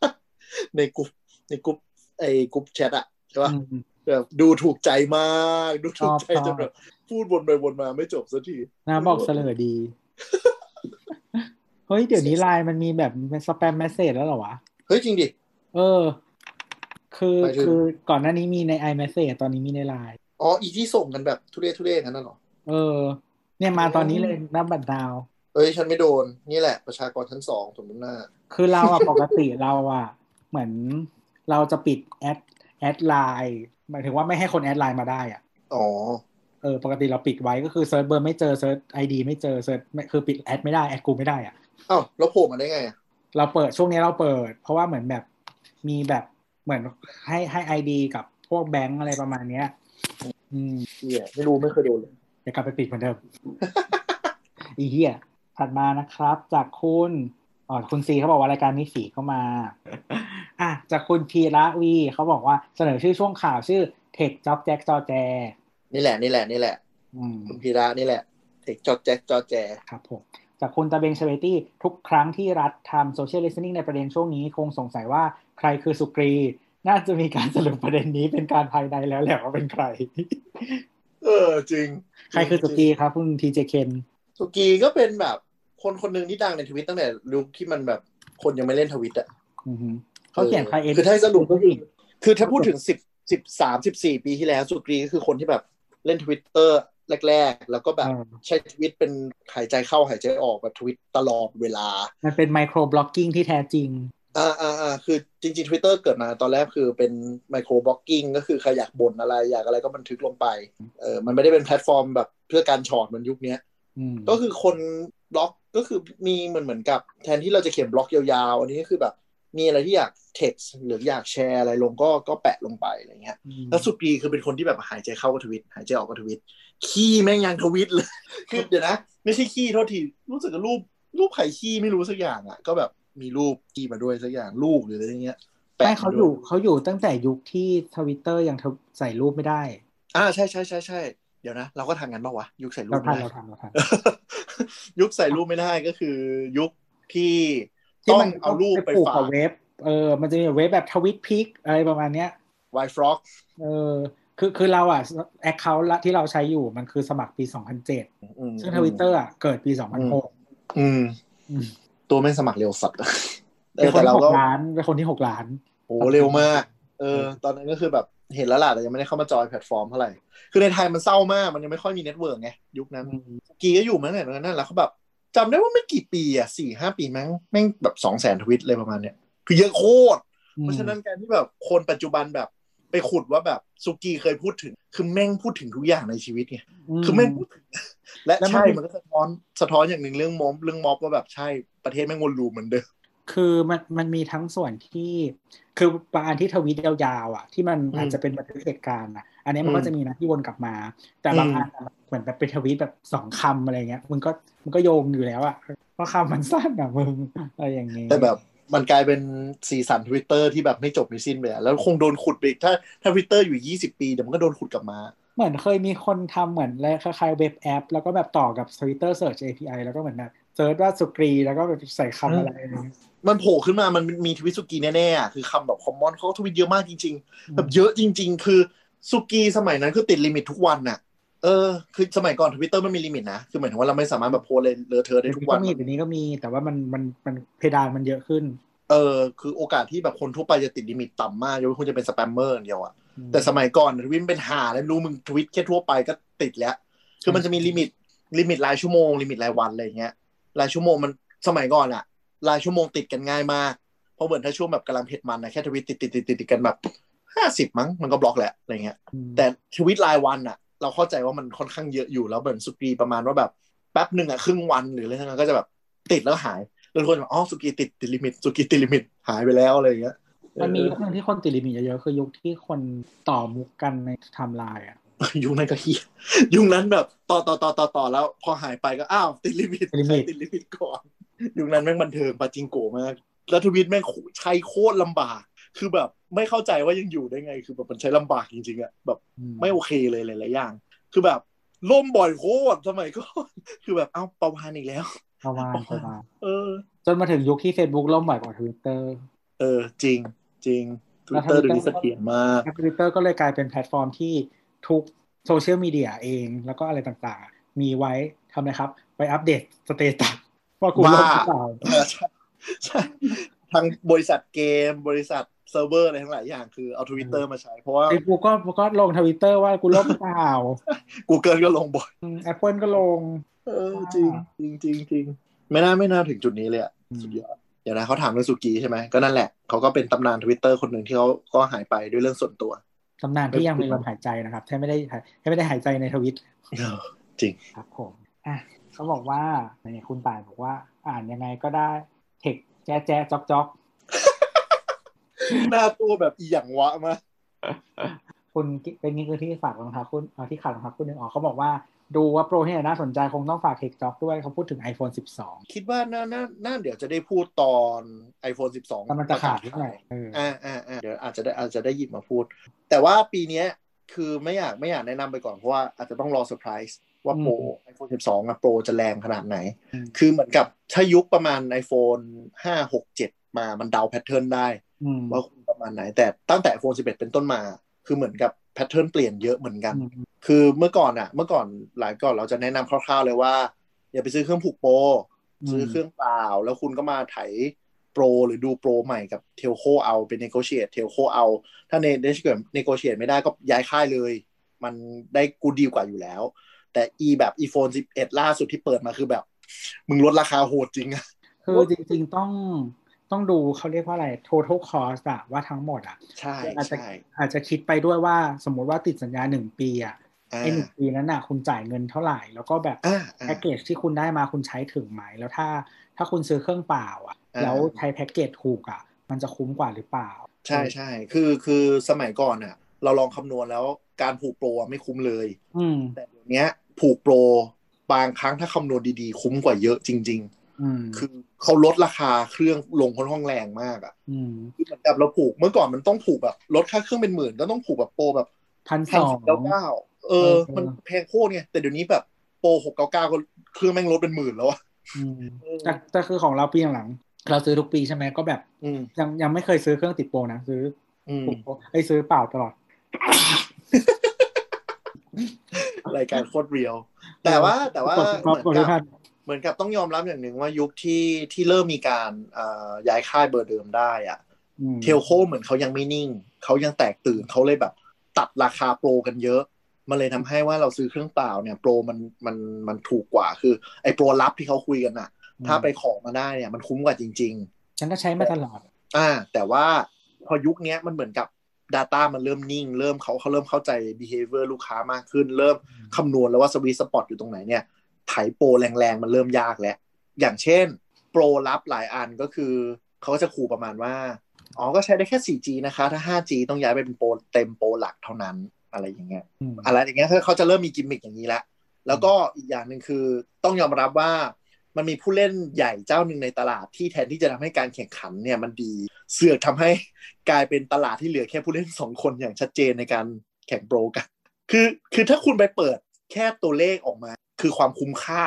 ในกลุ่มในกลุ่มไอ้กลุ่มแชทอะใช่ปะอืมแบบดูถูกใจมาก ดูถูกใจชอบจนแบบพูดวนไปวนมาไม่จบสักทีนะบอกเสลอดี เฮ้ย เดี๋ยวนี้ไลน์มันมีแบบเป็น spam message แล้วเหรอวะ เฮ้ย จริงดิ เออ คือหมายถึงคือก่อนหน้านี้มีใน iMessage ตอนนี้มีในไลน์อ๋อ อีที่ส่งกันแบบทุเรศทุเรศกันนั่นเหรอ เออ เนี่ยมาตอนนี้เลยนับบัตรดาว เอ้ยฉันไม่โดน นี่แหละประชากรชั้นสองสมมติหน้า คือเราอะปกติเราอะเหมือนเราจะปิดแอดแอดไลน์หมายถึงว่าไม่ให้คนแอดไลน์มาได้อะอ๋อเออปกติเราปิดไว้ก็คือ search เบอร์ไม่เจอ search ไอดีไม่เจอ search ไม่คือปิดแอดไม่ได้แอดกูไม่ได้อะอ้าวแล้วโผล่มาได้ไงอะเราเปิดช่วงนี้เราเปิด เพราะว่าเหมือนแบบมีแบบเหมือนให้ให้ไอดีกับพวกแบงก์อะไรประมาณเนี้ย อืมเฮียไม่รู้ไม่เคยโดนเลยเดี๋ยวกลับไปปิดเหมือนเดิมอีเหี้ย ถัดมานะครับ จากคุณอ๋อคุณซีเขาบอกว่ารายการนี้สีเข้ามา อะจากคุณพีระวีเขาบอกว่าเสนอชื่อช่วงข่าวชื่อเทคจ็อบแจ็คจอแจ นี่แหละนี่แหละนี่แหละอืมคุณพีระนี่แหละเทคจอแจ็คจอแจครับผมจากคุณตาเบงเชเวตี้ทุกครั้งที่รัฐทำโซเชียลลิสติ้งในประเด็นช่วงนี้คงสงสัยว่าใครคือสุกรี น่าจะมีการสรุปประเด็นนี้เป็นการภายในแล้วแหละว่าเป็นใคร เออจริง ใครคือสุกีครับคุณทีเจเคน สุกีก็เป็นแบบ คนคนหนึ่งที่ดังในทวิตตั้งแต่ยุคที่มันแบบคนยังไม่เล่นทวิตอะอือฮึเขาเขียนใครเองคือถ้าให้สรุปก็คือคือถ้าพูดถึงสิบสิบสามสิบสี่ปีที่แล้ว สุกีก็คือคนที่แบบเล่นทวิตเตอร์แรกๆ แล้วก็แบบเออใช้ทวิตเป็นหายใจเข้าหายใจออกแบบทวิตตลอดเวลา มันเป็น microblogging ที่แท้จริงอ่าอ่าอ่าคือจริงๆ Twitter เกิดมาตอนแรกคือเป็นmicroblogging ก็คือใครอยากบ่นอะไร อยากอะไรก็บันทึกลงไปเออมันไม่ได้เป็นแพลตฟอร์มแบบเพื่อการช็อตเหมือนยุคเนี้ยอืม ก็คือคนบล็อกก็คือมีเหมือนเหมือนกับ แทนที่เราจะเขียนบล็อกยาวๆ อันนี้ก็คือแบบ มีอะไรที่อยาก text หรืออยากแชร์อะไรลงก็ก็แปะลงไปอะไรเงี้ย แล้วสุกีคือเป็นคนที่แบบหายใจเข้าก็ทวิตหายใจออกก็ทวิต ขี้แม่งยังทวิตเลยคือเดี๋ยวนะ ไม่ใช่ขี้โทษทีรู้สึกกับรูปรูปไข่ขี้ไม่รู้สักอย่างอะ ก็แบบมีรูปขี้มาด้วยสักอย่างลูกหรืออะไรเงี้ยแปะไม่เขามด้วอยู่เขาอยู่ตั้งแต่ยุคที่ทวิตเตอร์ยังทวใส่รูปไม่ได้ อ่าใช่ใช่ใช่ใช่ เดี๋ยวนะ เราก็ทำกันปะวะ ยุคใส่รูเราปไม่ทันได้เราทันเราทันยุคใส่รูปไม่ได้ก็คือ ยุคที่ที่ต้อมังนเอารูปไปผูกฝากักบเว็บเออ มันจะมีเว็บแบบทวิตพิกอะไรประมาณเนี้ยไวฟล็อกเออ คือคือเราอะแอคเคาท์ที่เราใช้อยู่มันคือสมัครปี 2007 ซึ่งทวิตเตอร์อะเกิดปี 2006 อืมอืมตัวไม่งสมัครเร็วสัตว์เอเป็นอคนแต่เราที่หก็กล้านเป็นคนที่หกล้าน โอ้เร็วมาก เออ ตอนนั้นก็คือแบบ เห็นแล้วล่ะแต่ยังไม่ได้เข้ามาจอยแพลตฟอร์มเท่าไหร่ คือในไทยมันเศร้ามาก มันยังไม่ค่อยมีเน็ตเวิร์กไงยุคนั้น กีก็อยู่มาตั้งแต่นั้น แล้วเขาแบบจำได้ว่าไม่กี่ปีอะสี่ห้าปีมั้งแม่งแบบสองแสนทวิตเลยประมาณเนี้ยคือเยอะโคตร เพราะฉะนั้นการที่แบบคนปัจจุบันแบบไปขุดว่าแบบสุกีเคยพูดถึง คือแม่งพูดถึงทุกอย่างในชีวิตไงคือแม่งพูดถึง และแล้วมันใช่มันก็สะท้อนสะท้อนอย่างหนึ่งเรื่องม็อบเรื่องม็อบว่าแบบใช่ประเทศแม่งวนลูปเหมือนเดิม คือมันมันมีทั้งส่วนที่ คือบางอันที่ทวีตยาวๆอะ ที่มันอืมอาจจะเป็นบันทึกเหตุการณ์อะ อันนี้มันอืมก็จะมีนะที่วนกลับมา แต่บางอืมอันอะเหมือนแบบเป็นทวีตแบบสองคำอะไรเงี้ยมึงก็มึงก็โยงอยู่แล้วอะเพราะคำมันสั้นอะมึงอะไรอย่างงี้แต่แบบมันกลายเป็นสีสันทวิตเตอร์ที่แบบไม่จบไม่สิ้นไปอะแล้วคงโดนขุดไปอีกถ้าถ้าทวิตเตอร์อยู่ยี่สิบปีเดี๋ยวมันก็โดนขุดกลับมาเหมือนเคยมีคนทำเหมือนอะไรคล้ายๆ web app แล้วก็แบบต่อกับ Twitter Search API แล้วก็เหมือนแบบ search ว่าสุกีแล้วก็แบบใส่คำอะไรอะไรเงี้ยมันโผล่ขึ้นมามันมีทวิตสุกีแน่ๆอะคือคำแบบ common เขาทวิตเยอะมากจริง ๆ แบบเยอะจริง ๆ คือสุกีสมัยนั้นคือติด limit ทุกวันน่ะเออคือสมัยก่อนทวิตเตอร์มันมี limit นะ คือหมายถึงว่าเราไม่สามารถแบบโพสเลยเลอะเทอะได้เดี๋ยวทุกนี้วัก็นมีเดี๋ยวนี้ก็มีแต่ว่ามันมันมันเพดานมันเยอะขึ้น เออ คือโอกาสที่แบบคนทั่วไปจะติด limit ต่ำมากยกเว้นคุณจะเป็น spammer อย่างเดียวอะอืมแต่สมัยก่อนทวิตเป็นหาแล้วรู้มึงทวิตแค่ทั่วไปก็ติดแล้ว คือมันจะมี limit limit รายชั่วโมง limit รายวันอะไรอย่างเงี้ย รายชั่วโมงมันสมัยก่อนอะรายชั่วโมงติดกันง่ายมากเพราะเหมือนถ้าช่วงแบบกำลังเผ็ดมันนะแค่ทวิตติดติดติดติดติดกันแบบห้าสิบมั้งมันก็บล็อกแหละอะไรเงี้ยอืมแต่ทวิตรายวันอะเราเข้าใจว่ามันค่อนข้างเยอะอยู่แล้วเหมือนสุกีประมาณว่าแบบแป๊บหนึ่งอะครึ่งวันหรืออะไรทั้งนั้นก็จะแบบติดแล้วหายแล้วทุกคนแบบอ๋อสุกีติดติด limit สุกีติด limit หายไปแล้วอะไรอย่างเงี้ยมันมีเออยุคหนึงที่คนติด limit เยอะๆคือยุคที่คนต่อมุกกันในไทม์ไลน์อะ ยุคนั้นก็เฮียยุคนั้นแบบต่อต่อต่อต่อต่อแล้ว พอหายไปก็อ้าวติด limit ติด limit ใครติด limit ก่อนยุคนั้นแม่งบันเทิงปาจิงโกะมากแล้วทวิตแม่งใช้โคตรลำบาก คือแบบไม่เข้าใจว่ายังอยู่ได้ไง คือแบบมันใช้ลำบากจริงๆอะแบบไม่โอเคเลยหลายๆอย่าง คือแบบล่มบ่อยโคตรสมัยก่อนคือแบบเอ้าปลาวาฬอีกแล้วประมาณประมาณเออ จนมาถึงยุคที่ Facebook ล่มบ่อยกว่า Twitter เออจริงจริงแล้วทวิวตเตอร์ Twitter เดี๋ยวนี้เสถียรมากแล้ว Twitter ก็เลยกลายเป็นแพลตฟอร์มที่ ทุกโซเชียลมีเดียเอง แล้วก็อะไรต่างๆ มีไว้ทำอะไรครับ ไปอัปเดต status ว่ากูล่มหรือเปล่าเออใช่ใช่ทางบริษัทเกมบริษัทเซิร์ฟเวอร์อะไรทั้งหลายอย่างคือเอาทวิตเตอร์มาใช้เพราะว่าไอ้กูก็ก็ลงทวิตเตอร์ว่ากูล่มเปล่า Google ก็ลงบ่อยแอปเปิลก็ลง เออจริงจริงจริงจริงไม่น่าไม่น่าถึงจุดนี้เลยอะอืมสุดยอดเดี๋ยวนะเขาถามเรื่องสุกี้ใช่ไหมก็นั่นแหละเขาก็เป็นตำนานทวิตเตอร์คนหนึ่งที่เขาก็หายไปด้วยเรื่องส่วนตัว ตำนานที่ยังมีลมหายใจนะครับแค่ไม่ได้แค่ไม่ได้หายใจในทวิตจริงครับผมอะเขาบอกว่าเนี่ยคุณป่ายบอกว่า อ่านยังไงก็ได้เทคแจ๊ะแจ๊ะจ๊อกจ๊อกหน้าตัวแบบอีหยังวะมาคุณเป็นนี่คือที่ฝากรองเท้าคุณเอาที่ขาดรองเท้าคุณหนึ่งออกเขาบอกว่า ดูว่าโปรที่ไหนน่าสนใจคงต้องฝากเทคจ็อกด้วยเขาพูดถึง iPhone 12 คิดว่าน่าน่าน่าเดี๋ยวจะได้พูดตอน iPhone 12แต่มันจะขาดเท่าไหร่เอออ่าอ่าอ่าเดี๋ยวอาจจะได้อาจจะได้หยิบมาพูด แต่ว่าปีเนี้ยคือไม่อยากไม่อยากแนะนำไปก่อน เพราะว่าอาจจะต้องรอเซอร์ไพรส์ว่าโปร iPhone 12อะโปรจะแรงขนาดไหนอืมคือเหมือนกับถ้ายุคประมาณ iPhone 5 6 7 มามันเดา pattern ได้อืมว่าคุณประมาณไหน แต่ตั้งแต่ iPhone 11 เป็นต้นมา คือเหมือนกับ pattern เปลี่ยนเยอะเหมือนกันอืม คือเมื่อก่อนอะเมื่อก่อนหลายก่อนเราจะแนะนำคร่าวๆเลยว่า อย่าไปซื้อเครื่องผูกโปรซื้อเครื่องเปล่า แล้วคุณก็มาไถโปรหรือดูโปรใหม่กับ telco เอาเป็น negotiate telco เอา ถ้าเกิด negotiate ไม่ได้ก็ย้ายค่ายเลย มันได้กูดีกว่าอยู่แล้ว แต่อีแบบ iPhone 11 ล่าสุดที่เปิดมาคือแบบ มึงลดราคาโหดจริงอะคือจริง ๆ ต้องต้องดูเขาเรียกว่าอะไร total cost อะว่าทั้งหมดอะใช่อาจจะใช่อาจจะคิดไปด้วยว่าสมมุติว่าติดสัญญาหนึ่งปีอะอ่า ไอ้หนึ่งปีนั้นอะคุณจ่ายเงินเท่าไหร่ แล้วก็แบบอ่าอ่าแพ็กเกจที่คุณได้มาคุณใช้ถึงไหม แล้วถ้าถ้าคุณซื้อเครื่องเปล่าอะอ่าแล้วใช้แพ็กเกจถูกอะมันจะคุ้มกว่าหรือเปล่า ใช่ใช่คือคือสมัยก่อนอะเราลองคำนวณแล้วการผูกโปรอะไม่คุ้มเลย อืมแต่เดี๋ยวนี้ผูกโปรบางครั้งถ้าคำนวณดีๆ คุ้มกว่าเยอะจริงอืมๆคือเขาลดราคาเครื่องลงค่อนข้างแรงมากอะอืมคือเหมือนกับเราผูกเมื่อก่อนมันต้องผูกแบบลดค่าเครื่องเป็นหมื่นก็ต้องผูกแบบโปรแบบพันสพันองสิบเก้า เก้าเอเอออ มันแพงโคตรไงแต่เดี๋ยวนี้แบบโปรหกเก้าเก้าก็เครื่องแม่งลดเป็นหมื่นแล้วอะอืมแต่แต่คือของเราปีหลังๆเราซื้อทุกปีใช่ไหมก็แบบอืมยังยังไม่เคยซื้อเครื่องติดโปรนะซื้ออืมผูกโปรไอ้ยซื้อเปล่าตลอดรายการโคตร real แต่ว่าแต่ว่าขอเหมือนคุณกัทุบกท่านเหมือนกับต้องยอมรับอย่างหนึ่งว่ายุคที่ที่เริ่มมีการเอ่อย้ายค่ายเบอร์เดิมได้อะอืม telco เหมือนเขายังไม่นิ่ง เขายังแตกตื่นเขาเลยแบบ ตัดราคาโปรกันเยอะ มันเลยทำให้ว่าเราซื้อเครื่องเปล่าเนี่ยโปรมันมันมันถูกกว่าคือ ไอ้โปรลับที่เขาคุยกันน่ะถ้าไปขอมาได้เนี่ยมันคุ้มกว่าจริงฉันก็ใช้มาตลอดๆอ่า แต่ว่าพอยุคเนี้ยมันเหมือนกับ Data มันเริ่มนิ่ง เริ่มเขาเขาเริ่มเข้าใจ behavior ลูกค้ามากขึ้น เริ่มคำนวณแล้วว่าสวีทสปอตอยู่ตรงไหนเนี่ยไถโปรแรงๆ มันเริ่มยากแล้ว อย่างเช่น โปรลับหลายอันก็คือ เขาก็จะขู่ประมาณว่า อ๋อ ก็ใช้ได้แค่ 4G นะคะ ถ้า 5G ต้องย้ายไปเป็นโปรเต็มโปรหลักเท่านั้น อะไรอย่างเงี้ยอืมอะไรอย่างเงี้ยเขาเขาจะเริ่มมีกิมมิคอย่างนี้แล้วแล้วก็อีกอย่างหนึ่งคือต้องยอมรับว่ามันมีผู้เล่นใหญ่เจ้าหนึ่งในตลาดที่แทนที่จะทำให้การแข่งขันเนี่ยมันดี เสือกทำให้กลายเป็นตลาดที่เหลือแค่ผู้เล่นสองคนอย่างชัดเจนในการแข่งโปรกัน คือคือถ้าคุณไปเปิดแค่ตัวเลขออกมา คือความคุ้มค่า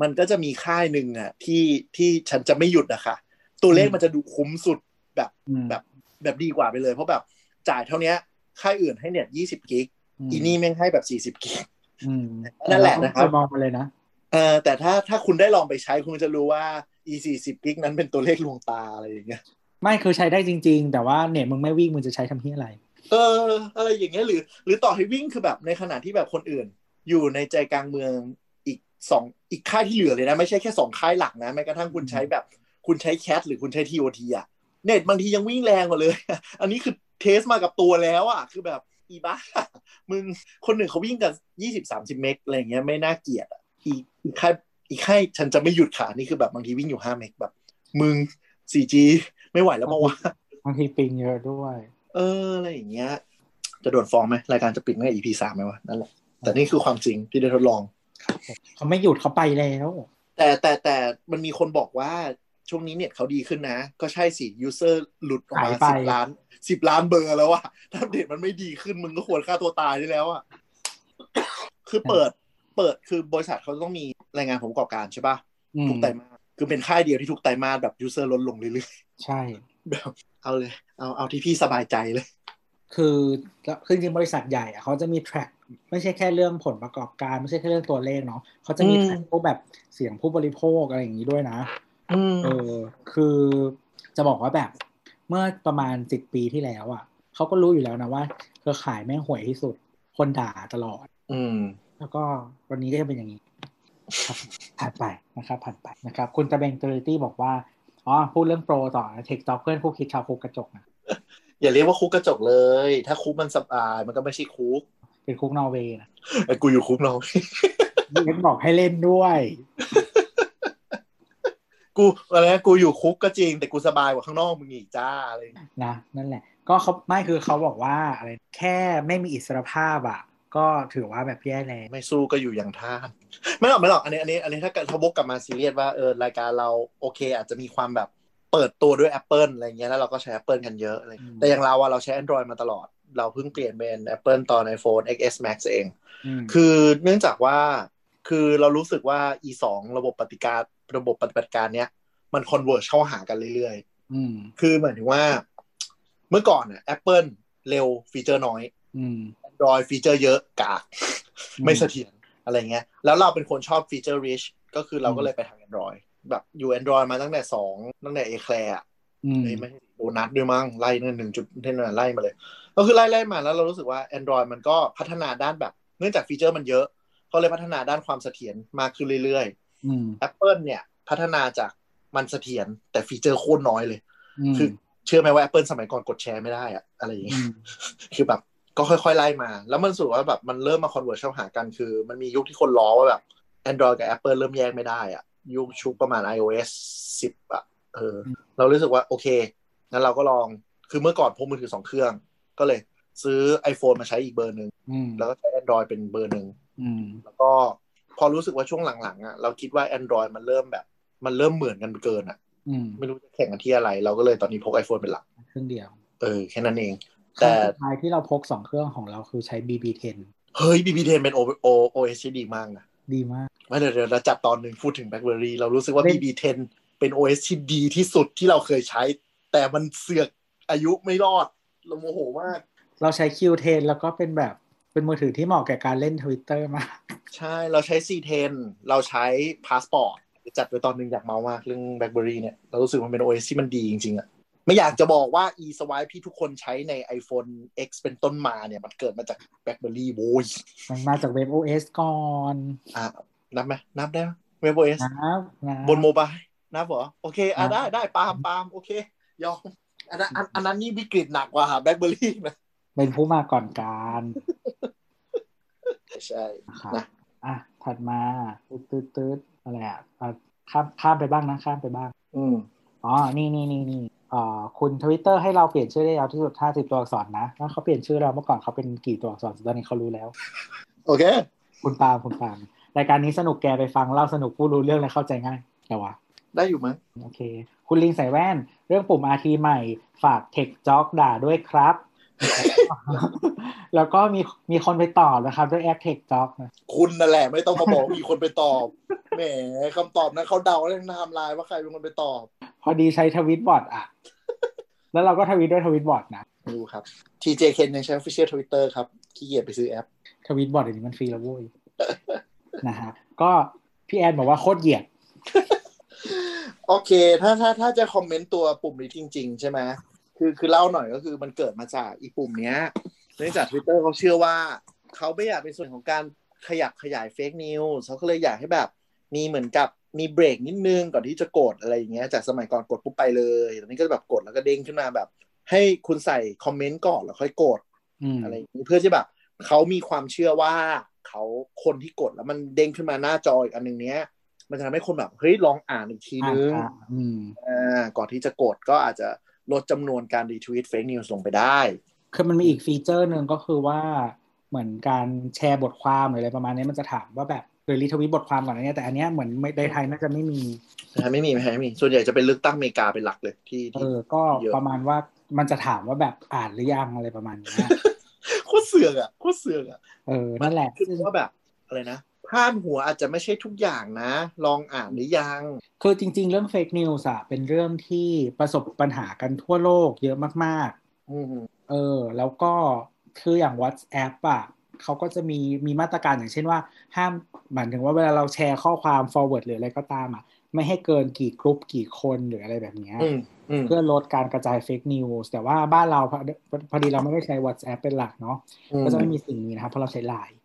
มันก็จะมีค่ายหนึ่งอะที่ที่ฉันจะไม่หยุดนะคะตัวเลขมันจะดูคุ้มสุดแบบอืมแบบแบบดีกว่าไปเลย เพราะแบบจ่ายเท่าเนี้ย ค่ายอื่นให้เน็ตยี่สิบกิกมอีนี่แม่งให้แบบสี่สิบ40กิกอืมนั่นแหละนะครับเาก็เยมองไปเลยนะเออแต่ถ้าถ้าคุณได้ลองไปใช้คุณจะรู้ว่า e สี่สิบกิกนั้นเป็นตัวเลขลวงตาอะไรอย่างเงี้ยไม่คือใช้ได้จริง ๆ แต่ว่าเน็ตมึงไม่วิ่งมึงจะใช้ทำที่อะไร เออ อะไรอย่างเงี้ยหรือ หรือต่อให้วิ่งคือแบบในขณะที่แบบคนอื่น อยู่ในใจกลางเมืองอีกสองอีกค่ายที่เหลือเลยนะ ไม่ใช่แค่สองค่ายหลักนะแม้กระทั่งคุณใช้แบบ คุณใช้แคทหรือคุณใช้ทีโอทีอะเน็ตบางทียังวิ่งแรงกว่าเลย อันนี้คือ เทสมากับตัวแล้วอะคือแบบอีบ้า มึงคนหนึ่งเขาวิ่งกันยี่สิบสามสิบเมกอะไรอย่างเงี้ยไม่น่าเกลียดอะอีกอีกค่ายอีกค่ายฉันจะไม่หยุดขานี่คือแบบบางทีวิ่งอยู่ห้าเมกแบบ มึง 4G ไม่ไหวแล้วมาวะบางทีปิงเยอะด้วย เอออะไรอย่างเงี้ย จะโดนฟ้องไหมรายการจะปิดเมื่อ EP สามไหมวะนั่นแหละแต่นี่คือความจริงที่ได้ทดลองเขาไม่หยุดเขาไปแล้ว แต่แต่แต่มันมีคนบอกว่า ช่วงนี้เน็ตเขาดีขึ้นนะ ก็ใช่สิ user หลุดออกมาหายไปสิบล้านสิบล้านเบอร์แล้วอะถ้าเน็ตมันไม่ดีขึ้นมึงก็ควรฆ่าตัวตายได้แล้วอะคือเปิดเปิดคือบริษัทเขาต้องมีรายงานผลประกอบการใช่ปะอืมทุกไตรมาสคือเป็นค่ายเดียวที่ทุกไตรมาสแบบ user ลดลงเรื่อยใช่ๆแบบเอาเลย เอาเอาที่พี่สบายใจเลย คือคือจริงๆบริษัทใหญ่อะเขาจะมี track ไม่ใช่แค่เรื่องผลประกอบการ ไม่ใช่แค่เรื่องตัวเลขเนาะเขาจะมีอืม track พวกแบบเสียงผู้บริโภคอะไรอย่างนี้ด้วยนะอืม เออ คือจะบอกว่าแบบ เมื่อประมาณสิบปีที่แล้วอะเขาก็รู้อยู่แล้วนะว่าเครือข่ายแม่งห่วยที่สุด คนด่าตลอด อืม แล้วก็วันนี้ก็จะเป็นอย่างนี้ครับผ่านไปนะครับ ผ่านไปนะครับ คุณตะเบงเตอร์ตี้บอกว่าอ๋อพูดเรื่องโปรต่อเทคต็อกเพื่อนคู่คิดชาวคุกกระจกนะอย่าเรียกว่าคุกกระจกเลย ถ้าคุกมันสบายมันก็ไม่ใช่คุก เป็นคุกนอร์เวย์นะไอ้กูอยู่คุกเราเล่นบอกให้เล่นด้วย กูอะไรนะกูอยู่คุกก็จริง แต่กูสบายกว่าข้างนอกมึงอีกจ้าอะไรอย่างเงี้ยนะนั่นแหละ ก็เขาไม่คือเขาบอกว่าอะไรแค่ไม่มีอิสรภาพอะก็ถือว่าแบบแย่แล้วไม่สู้ก็อยู่อย่างท่านไม่หรอกไม่หรอกอันนี้อันนี้อันนี้ถ้าเกิดทบกกลับมาซีเรียสว่าเออรายการเราโอเค อาจจะมีความแบบเปิดตัวด้วย Apple อะไรเงี้ยแล้วเราก็ใช้ Apple กันเยอะอะไรอืมแต่อย่างเราอะเราใช้ Android มาตลอด เราเพิ่งเปลี่ยนเป็น Apple ตอน iPhone XS Max เองอืมคือเนื่องจากว่าคือเรารู้สึกว่า e สองระบบปฏิการ ระบบปฏิบัติการเนี้ยมันคอนเวอร์เข้าหากันเรื่อยอืมๆคือหมายถึงว่า เมื่อก่อนอะ Apple เร็วฟีเจอร์น้อย อืม Android ฟีเจอร์เยอะกากอืมไม่เสถียรอะไรเงี้ย แล้วเราเป็นคนชอบฟีเจอร์ rich ก็คือเราอืมก็เลยไปทาง Android แบบอยู่ Android มาตั้งแต่สองตั้งแต่ Eclair อะอืมเอ้ยไม่ใช่ Donut ด้วยมั้งไล่นั่นหนึ่งจุดเท่านั้นไล่มาเลย ก็คือไล่ไล่มาแล้วเรารู้สึกว่า Android มันก็พัฒนาด้านแบบ เนื่องจากฟีเจอร์มันเยอะเขาเลยพัฒนาด้านความเสถียรมากขึ้นเรื่อย อืมๆ Apple เนี่ย พัฒนาจากมันเสถียรแต่ฟีเจอร์โคตรน้อยเลยอืมคือเชื่อไหมว่า Apple สมัยก่อนกดแชร์ไม่ได้อะอะไรอย่างเงี้ยอืมคือแบบก็ค่อยๆ ไล่มา แล้วมันรู้สึกว่าแบบมันเริ่มมา converge เข้าหากันคือ มันมียุคที่คนล้อว่าแบบ Android กับ Apple เริ่มแยกไม่ได้อะยุคชุกประมาณ iOS 10อะเออ เรารู้สึกว่าโอเคงั้นเราก็ลองคือเมื่อก่อนพกมือถือสองเครื่อง ก็เลย ซื้อ iPhone มาใช้อีกเบอร์หนึ่งอืมแล้วก็ใช้ Android เป็นเบอร์หนึ่งอืมแล้วก็ พอรู้สึกว่าช่วงหลังๆอะเราคิดว่า Android มันเริ่มแบบ มันเริ่มเหมือนกันเกินอะอืมไม่รู้จะแข่งกันที่อะไร เราก็เลยตอนนี้พก iPhone เป็นหลักเครื่องเดียว เออแค่นั้นเอง แต่แต่สุดท้ายที่เราพกสองเครื่องของเราคือใช้ BB10 เฮ้ย BB10 เป็น O O OS ที่ดีมากนะดีมากไม่เดี๋ยวเดี๋ยวเราจัดตอนหนึ่งพูดถึง BlackBerry เรารู้สึกว่าเล่น BB10 เป็น OS ที่ดีที่สุดที่เราเคยใช้ แต่มันเสือกอายุไม่รอดเราโมโหมาก เราใช้ Q10 แล้วก็เป็นแบบเป็นมือถือที่เหมาะแก่การเล่นทวิตเตอร์มาก ใช่เราใช้ C10 เราใช้ Passport จัดไปตอนหนึ่งอยากเมามากเรื่อง BlackBerry เนี่ย เรารู้สึกมันเป็น OS ที่มันดีจริงๆอะไม่อยากจะบอกว่า e-swipe ที่ทุกคนใช้ใน iPhone X เป็นต้นมาเนี่ยมันเกิดมาจาก BlackBerry โว้ยมันมาจากเว็บ OS ก่อนอะนับไหมนับได้ไหมเว็บ OS นะนะบนโมบายนับเหรอ โอเคอะนับได้ได้ปาล์มปาล์มโอเค ยอมอันนั้นอันอันนั้นนี่วิกฤตหนักกว่าแบล็คเบอร์รี่นะเป็นผู้มาก่อนการ ใช่นะครับนะอะถัดมาตืดตืดตืดอะไรอะอะข้ามข้ามไปบ้างนะข้ามไปบ้าง อืมอ๋อนี่นี่นี่นี่อ่าคุณทวิตเตอร์ให้เราเปลี่ยนชื่อได้ยาวที่สุด50ตัวอักษรนะว่าเขาเปลี่ยนชื่อเราเมื่อก่อนเขาเป็นกี่ตัวอักษรตอนนี้เขารู้แล้ว โอเค คุณปาล์มคุณปาล์มรายการนี้สนุกแกไปฟังเล่าสนุกผู้รู้เรื่องและเข้าใจง่ายแต่ว่าได้อยู่มั้งโอเค คุณลิงใส่แว่น เรื่องปุ่ม RT ใหม่ ฝากเทคจ็อกด่าด้วยครับ แล้วก็มีมีคนไปตอบนะครับ ด้วยแอปเทคจ็อกนะคุณนั่นแหละ ไม่ต้องมาบอกมีคนไปตอบ แหมคำตอบนั้นเขาเดาเรื่องไทม์ไลน์ว่าใครเป็นคนไปตอบ พอดีใช้ Tweetbot อะ แล้วเราก็ทวิตด้วย Tweetbot นะไม่รู้ครับ TJ Ken ยังใช้ Official Twitter ครับขี้เกียจไปซื้อแอป Tweetbot เดี๋ยวนี้มันฟรีแล้วเว้ยนะฮะก็พี่แอนบอกว่าโคตรเหยียดโอเค ถ้าถ้าถ้าจะคอมเมนต์ตัวปุ่มนี้จริง ๆ ใช่ไหม คือคือเล่าหน่อยก็คือมันเกิดมาจากอีปุ่มเนี้ยเนื่องจาก Twitter เขาเชื่อว่า เขาไม่อยากเป็นส่วนของการขยับขยายเฟกนิวส์เขาก็เลยอยากให้แบบ มีเหมือนกับมีเบรกนิดนึงก่อนที่จะกดอะไรอย่างเงี้ยจากสมัยก่อนกดปุ๊บไปเลยตอนนี้ก็แบบกดแล้วก็เด้งขึ้นมาแบบ ให้คุณใส่คอมเมนต์ก่อนแล้วค่อยกดอืมอะไรอย่างนี้เพื่อที่แบบเขามีความเชื่อว่าเขาคนที่กดแล้วมันเด้งขึ้นมาหน้าจออีกอันหนึ่งเนี้ย มันจะทำให้คนแบบเฮ้ยลองอ่านอีกทีนึงอ่าอืมอ่าก่อนที่จะกดก็อาจจะ ลดจำนวนการรีทวีต fake news ลงไปได้ คือมันมีอีกฟีเจอร์หนึ่งก็คือว่าเหมือนการแชร์บทความหรืออะไรประมาณนี้มันจะถามว่าแบบหรือรีทวิตบทความก่อนนะเนี่ยแต่อันเนี้ยเหมือนไม่ในไทยน่าจะไม่มีนะฮะไม่มีไม่ไม่มี ส่วนใหญ่จะเป็นเลือกตั้งอเมริกาเป็นหลักเลยที่เอที่อก็เยอะประมาณว่ามันจะถามว่าแบบอ่านหรือยังอะไรประมาณเนี้ยโคตรเสือกอะโคตรเสือกอะเออนั่นแหละคือว่าแบบอะไรนะ พาดหัวอาจจะไม่ใช่ทุกอย่างนะ ลองอ่านหรือยัง คือจริง ๆ เรื่องเฟกนิวส์อะเป็นเรื่องที่ประสบปัญหากันทั่วโลกเยอะมากอืมๆเออ แล้วก็คืออย่าง WhatsApp อะเขาก็จะมีมีมาตรการอย่างเช่นว่า ห้ามหมายถึงว่าเวลาเราแชร์ข้อความ forward หรืออะไรก็ตามอะไม่ให้เกินกี่กลุ่มกี่คนหรืออะไรแบบเนี้ยอืมอืมเพื่อลดการกระจาย fake news แต่ว่าบ้านเราพอพอดีเราไม่ได้ใช้ WhatsApp เป็นหลักเนาะก็จะไม่มีสิ่งนี้นะครับเพราะเราใช้ไลน์อืม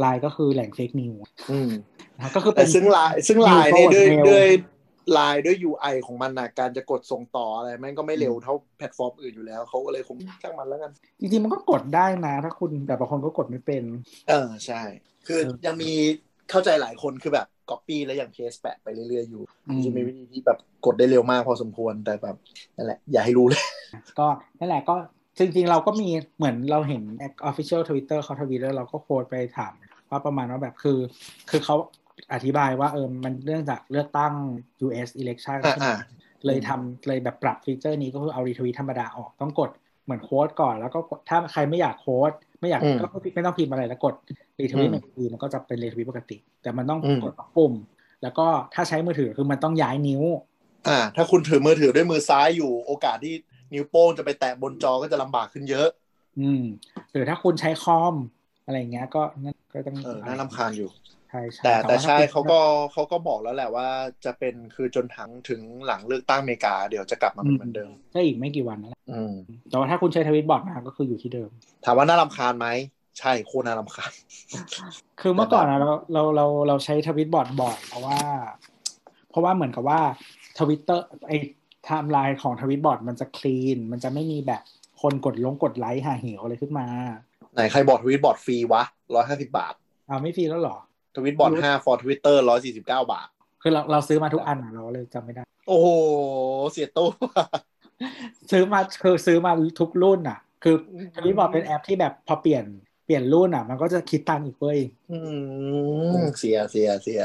ไลน์ก็คือแหล่ง fake news อืมนะครับก็คือแต่เป็นซึ่งไลน์ซึ่งไลน์เนี่ยด้วย Mail ด้วยไลน์ด้วย UI ของมันนะการจะกดส่งต่ออะไรแม่งก็ไม่เร็วเท่าแพลตฟอร์มอื่นอยู่แล้วเขาก็เลยคงช่างมันแล้วกัน จริงๆ มันก็กดได้นะ ถ้าคุณแต่บางคนก็กดไม่เป็น เออใช่ คือเออยังมีเข้าใจหลายคนคือแบบก๊อปปี้แล้วยัง paste แปะไปเรื่อยๆอยู่อืมจะมีวิธีที่แบบกดได้เร็วมากพอสมควรแต่แบบนั่นแหละอย่าให้รู้เลย ก็นั่นแหละก็ จริงๆ เราก็มีเหมือนเราเห็น official Twitter เขาทวีตแล้วเราก็ quote ไปถามว่าประมาณว่าแบบคือ คือเขาอธิบายว่าเออมันเนื่องจากเลือกตั้ง US election อ่าใช่ไหมอ่าเลยทำเลยแบบปรับฟีเจอร์นี้ก็คือเอารีทวีตธรรมดาออกต้องกดเหมือน quote ก่อน แล้วก็กดถ้าใครไม่อยาก quoteไม่อยากอืมก็ไม่ต้องพิมพ์อะไรแล้วกดรีทวิตหนึ่งทีมันก็จะเป็นรีทวิตปกติ แต่มันต้องกดปุ่ม แล้วก็ถ้าใช้มือถือคือมันต้องย้ายนิ้ว อ่า ถ้าคุณถือมือถือด้วยมือซ้ายอยู่โอกาสที่ นิ้วโป้งจะไปแตะบนจอก็จะลำบากขึ้นเยอะ อืม หรือถ้าคุณใช้คอมอะไรเงี้ย ก็นั่นก็ต้องเออน่าลำคาญอยู่ใช่ใช่แต่แต่ว่าใช่ถ้เขาก็เขาก็บอกแล้วแหละว่าจะเป็นคือจนทั้งถึงหลังเลือกตั้งอเมริกาเดี๋ยวจะกลับมาเป็นเหมือนเดิมก็อีกไม่กี่วันนั่นแหละอืมแต่ว่าถ้าคุณใช้ Tweetbot มาก็คืออยู่ที่เดิม ถามว่าน่ารำคาญไหมใช่โคตรน่ารำคาญคือเมื่อก่อนนะเราเราเราเราใช้ Tweetbot บ่อยเพราะว่า เพราะว่าเหมือนกับว่าทวิตเตอร์ไอ ไทม์ไลน์ของ Tweetbot มันจะ clean มันจะไม่มีแบบคนกดลงกดไลค์หาเหวอะไรขึ้นมา ไหนใครบอก Tweetbot ฟรีวะร้อยห้าสิบาทเอาไม่ฟรีแล้วเหรอ Tweetbot ห้า for Twitter ร้อยสี่สิบเก้าบาท คือเราเราซื้อมาทุกอันอะเราเลยจำไม่ได้ โอ้โห เสียตู้ซื้อมาคือซื้อมาทุกรุ่นอะ คือทวิตบอร์ดเป็นแอปที่แบบพอเปลี่ยนเปลี่ยนรุ่นอะ มันก็จะคิดตังค์อีกเว้ยอืมเสียเสียเสีย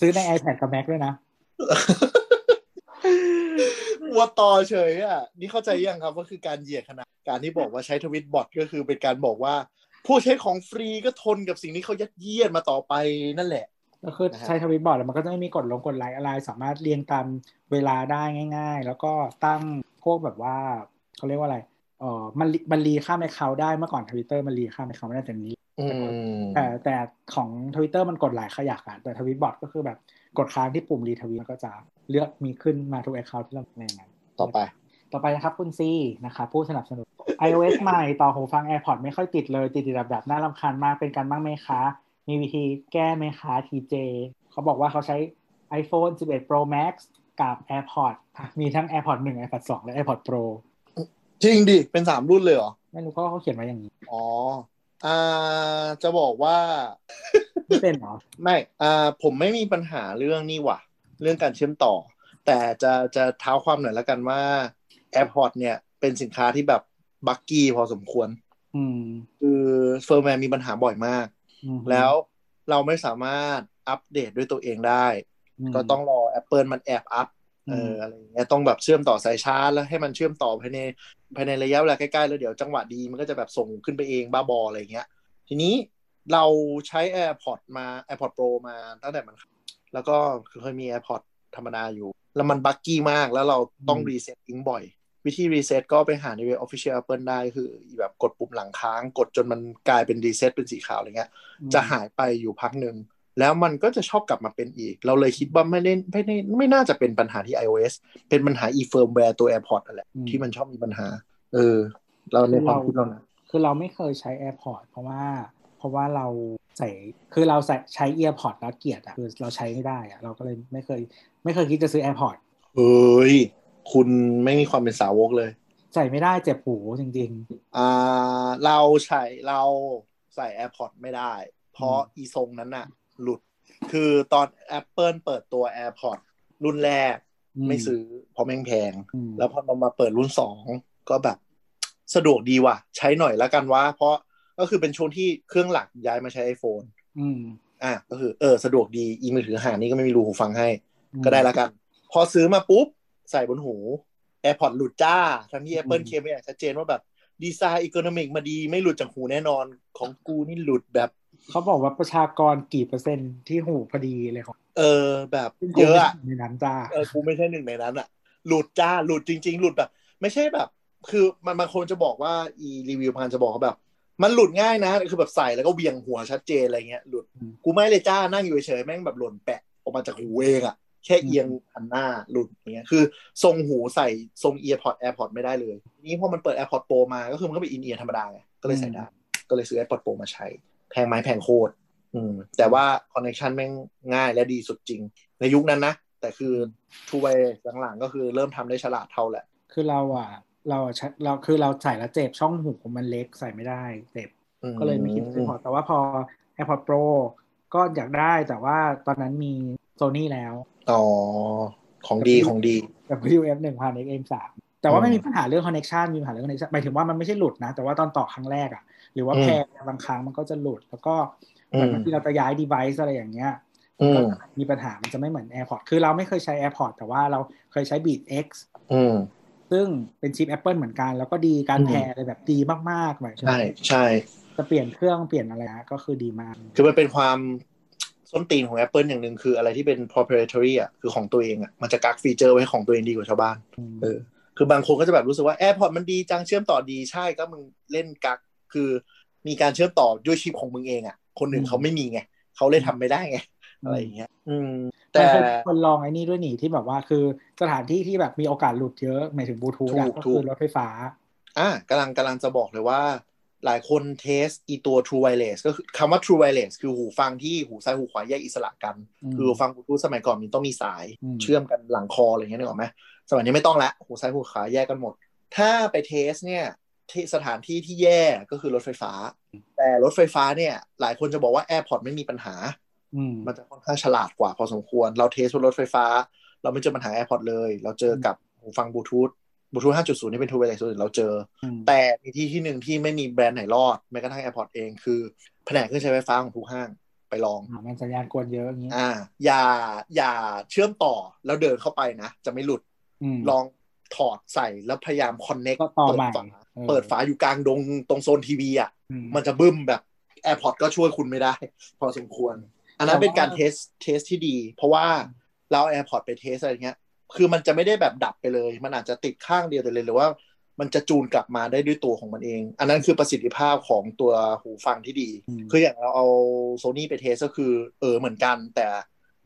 ซื้อใน iPad กับ Mac ด้วยนะ วัวต่อเฉยอะ นี่เข้าใจยังครับว่าคือการเหยียดขนาดการที่บอกว่าใช้ทวิตบอทก็คือเป็นการบอกว่า ผู้ใช้ของฟรีก็ทนกับสิ่งที่เขายัดเยียดมาต่อไปนั่นแหละ ก็คือนะฮะใช้ Tweetbot แล้วมันก็จะไม่มีกดลงกดไลค์อะไร สามารถเรียงตามเวลาได้ง่าย ๆ แล้วก็ตั้งพวกแบบว่าเขาเรียกว่าอะไรเออมันมันรีข้าม account ได้เมื่อก่อนทวิตเตอร์มันรีข้าม account ไม่ได้แต่นี้อืมแต่แต่ของทวิตเตอร์มันกดหลายขยักอะแต่ Tweetbot ก็คือแบบกดค้างที่ปุ่มรีทวีตก็จะ เลือกมีขึ้นมาทุก account ที่เราในนั้นต่อไป ต่อไปนะครับคุณซีนะคะผู้สนับสนุน iOS ใหม่ต่อหูฟัง AirPods ไม่ค่อยติดเลย ติดติดแบบแบบน่ารำคาญมากเป็นกันบ้างไหมคะ มีวิธีแก้ไหมคะ TJ เขาบอกว่าเขาใช้ iPhone 11 Pro Max กับ AirPods อะมีทั้ง AirPods 1 AirPods 2 และ AirPods Pro จริงดิ เป็นสามรุ่นเลยเหรอ ไม่รู้เพราะเขาเขียนไว้อย่างนี้ อ๋อ อ่า จะบอกว่า ไม่เป็นเหรอ ไม่ อ่า ผมไม่มีปัญหาเรื่องนี่ว่ะ เรื่องการเชื่อมต่อ แต่จะจะเท้าความหน่อยแล้วกันว่า AirPods เนี่ยเป็นสินค้าที่แบบบักกี้พอสมควรอืมคือเฟิร์มแวร์มีปัญหาบ่อยมากอืมแล้วเราไม่สามารถอัปเดตด้วยตัวเองได้มก็ต้องรอ Apple มันแอบอัพเอออะไรอย่างเงี้ยต้องแบบเชื่อมต่อสายชาร์จแล้วให้มันเชื่อมต่อภายในภายในระยะเวลาใกล้ๆ แล้วเดี๋ยวจังหวะดีมันก็จะแบบส่งขึ้นไปเองบ้าบออะไรอย่างเงี้ย ทีนี้เราใช้ AirPods มา AirPods Pro มาตั้งแต่มัน แล้วก็คือเคยมี AirPods ธรรมดาอยู่ แล้วมัน buggy มากแล้วเราต้องรีเซ็ตอิงบ่อย วิธีรีเซ็ตก็ไปหาในเว็บ Official Apple ได้คือแบบกดปุ่มหลังค้าง กดจนมันกลายเป็นรีเซ็ตเป็นสีขาวอะไรเงี้ย จะหายไปอยู่พักหนึ่งแล้วมันก็จะชอบกลับมาเป็นอีก เราเลยคิดว่าไม่ได้ไม่ได้ไม่น่าจะเป็นปัญหาที่ iOS เป็นปัญหา ที่ firmware ตัว AirPods นั่นแหละอืมที่มันชอบมีปัญหา เออ เราในความคิดเรานะคือเราไม่เคยใช้ AirPods เพราะว่า เพราะว่าเรา ใส่คือเราใส่ใช้ EarPods แล้วเกลียดอะคือเราใช้ไม่ได้อะเราก็เลยไม่เคย ไม่เคยคิดจะซื้อ AirPods เฮ้ยคุณไม่มีความเป็นสาวกเลย ใส่ไม่ได้เจ็บหูจริงอ่าเราใช้เราใส่ AirPods ไม่ได้ เพราะอีทรงนั้นน่ะ หลุดคือตอน Apple เปิดตัว AirPods รุ่นแรกอืมไม่ซื้อเพราะแม่งแพงๆอืมแล้วพอมามาเปิดรุ่นสองก็แบบ สะดวกดีว่ะ ใช้หน่อยแล้วกันว่า เพราะ ก็คือเป็นช่วงที่เครื่องหลักย้ายมาใช้ iPhone อืมอะก็คือเออสะดวกดีอีมือถือหานี่ก็ไม่มีรูหูฟังให้ ก็ได้แล้วกัน พอซื้อมาปุ๊บ ใส่บนหู AirPods หลุดจ้า ทั้งที่ Apple เคลมไว้อย่างชัดเจนว่าแบบดีไซน์อีโคโนมิกมาดีไม่หลุดจากหูแน่นอนของกูนี่หลุดแบบ เขาบอกว่าประชากรกี่เปอร์เซ็นต์ที่หูพอดีเลยของ เออแบบซึ่งเยอะอะกูไม่ใช่หนึ่งในนั้นจ้าเออกูไม่ใช่หนึ่งในนั้นอะหลุดจ้าหลุดจริง ๆ หลุดแบบ ไม่ใช่แบบ คือมันบางคนจะบอกว่าอีรีวิวพันจะบอกว่าแบบ มันหลุดง่ายนะ คือแบบใส่แล้วก็เบี่ยงหัวชัดเจนอะไรเงี้ยหลุดอืมกูไม่เลยจ้านั่งอยู่เฉยๆแม่งแบบหล่นแปะออกมาจากหูเองอะแค่เอียงหันหน้าหลุดอย่างเงี้ยคือ ทรงหูใส่ทรงเอียร์พอดแอร์พอดไม่ได้เลยทีนี้พอมันเปิด AirPods Pro มาก็คือมันก็เป็นอินเอียร์ธรรมดาไงก็เลยใส่ได้ก็เลยซื้อ AirPods Pro มาใช้ แพงไหมแพงโคตรอืมแต่ว่าคอนเน t ชันแม่งง่ายและดีสุดจริง ในยุคนั้นนะแต่คือทูเวหลังๆก็คือเริ่มทำได้ฉลาดเท่าแหละ คือเราอะ เราอะใช้เราคือเราใส่แล้วเจ็บช่องหูมันเล็กใส่ไม่ได้เจ็บอืมก็เลยไม่คิดซื้อพอแต่ว่าพอ AirPods Pro ก็อยากได้แต่ว่าตอนนั้นมี Sony แล้ว อ๋อ ของดีของดี WF 1 0 0 0 XM3 แต่ว่าไม่มีปัญหาเรื่อง connection มีปัญหาเรื่อง connection หมายถึงว่ามันไม่ใช่หลุดนะ แต่ว่าตอนต่อครั้งแรกอะหรือว่าอืมแพร์บางครั้งมันก็จะหลุด แล้วก็เหมือนอืมบางทีเราจะย้าย device อะไรอย่างเงี้ยอืก็มมีปัญหามันจะไม่เหมือน AirPods คือเราไม่เคยใช้ AirPods แต่ว่าเราเคยใช้ Beat X อืม ซึ่งเป็นชิป Apple เหมือนกัน แล้วก็ดีการแพร์อะไรแบบดีมากๆหมายถึงใช่ใช่จะเปลี่ยนเครื่องเปลี่ยนอะไรนะก็คือดีมาก คือมันเป็นความส้นตีนของ Apple อย่างหนึ่งคืออะไรที่เป็น proprietary อะคือของตัวเองอะมันจะกักฟีเจอร์ไว้ของตัวเองดีกว่าชาวบ้านเออคือบางคนก็จะแบบรู้สึกว่า AirPods มันดีจังเชื่อมต่อดีใช่ก็มึงเล่นกักคือมีการเชื่อมต่อด้วยชิปของมึงเองอะคนอื่นเขาไม่มีไงเขาเลยทำไม่ได้ไงอะไรอย่างเงี้ย อืม แต่แต่คนลองไอ้นี่ด้วยนี่ที่แบบว่าคือสถานที่ที่แบบมีโอกาสหลุดเยอะหมายถึงบลูทูธถูกก็ถูคืกอรถไฟฟ้า อะกำลังกำลังจะบอกเลยว่า หลายคนเทสอีตัว True Wireless ก็คือคำว่า True Wireless คือหูฟังที่หูซ้ายหูขวาแยกอิสระกันอืมคือหูฟังบลูทูธสมัยก่อนมันต้องมีสายอืมเชื่อมกันหลังคออะไรเงี้ยนึกออกไหมสมัยนี้ไม่ต้องละหูซ้ายหูขวาแยกกันหมด ถ้าไปเทสเนี่ยที่สถานที่ที่แย่ก็คือรถไฟฟ้า แต่รถไฟฟ้าเนี่ย หลายคนจะบอกว่า AirPods ไม่มีปัญหาอื มมันจะค่อนข้างฉลาดกว่าพอสมควร เราเทสบนรถไฟฟ้า เราไม่เจอปัญหา AirPods เลย เราเจอกับหูฟังบลูทูธบลูทูธ5.0ที่เป็น True Wireless ส่วนอื่นเราเจออืมแต่มีที่ที่หนึ่งที่ไม่มีแบรนด์ไหนรอดแม้กระทั่ง AirPods เองคือแผนกเครื่องใช้ไฟฟ้าของทุกห้างไปลองอ่ามันสัญญาณกวนเยอะอย่างนี้อ่า อย่าอย่าเชื่อมต่อแล้วเดินเข้าไปนะ จะไม่หลุดอืมลองถอดใส่แล้วพยายาม connect ก็ต่อเปิดใหม่ฝาเออเปิดฝาอยู่กลางดงตรงโซนทีวีอะอืมมันจะบึ้มแบบ AirPods ก็ช่วยคุณไม่ได้ พอสมควร อันนั้นเป็นการ test test ที่ดี เพราะว่าเรา AirPods ไป test อะไรเงี้ย คือมันจะไม่ได้แบบดับไปเลย มันอาจจะติดข้างเดียวแต่เลยหรือว่า มันจะจูนกลับมาได้ด้วยตัวของมันเอง อันนั้นคือประสิทธิภาพของตัวหูฟังที่ดีอืมคืออย่างเราเอาโซนี่ไป test ก็คือเออเหมือนกัน แต่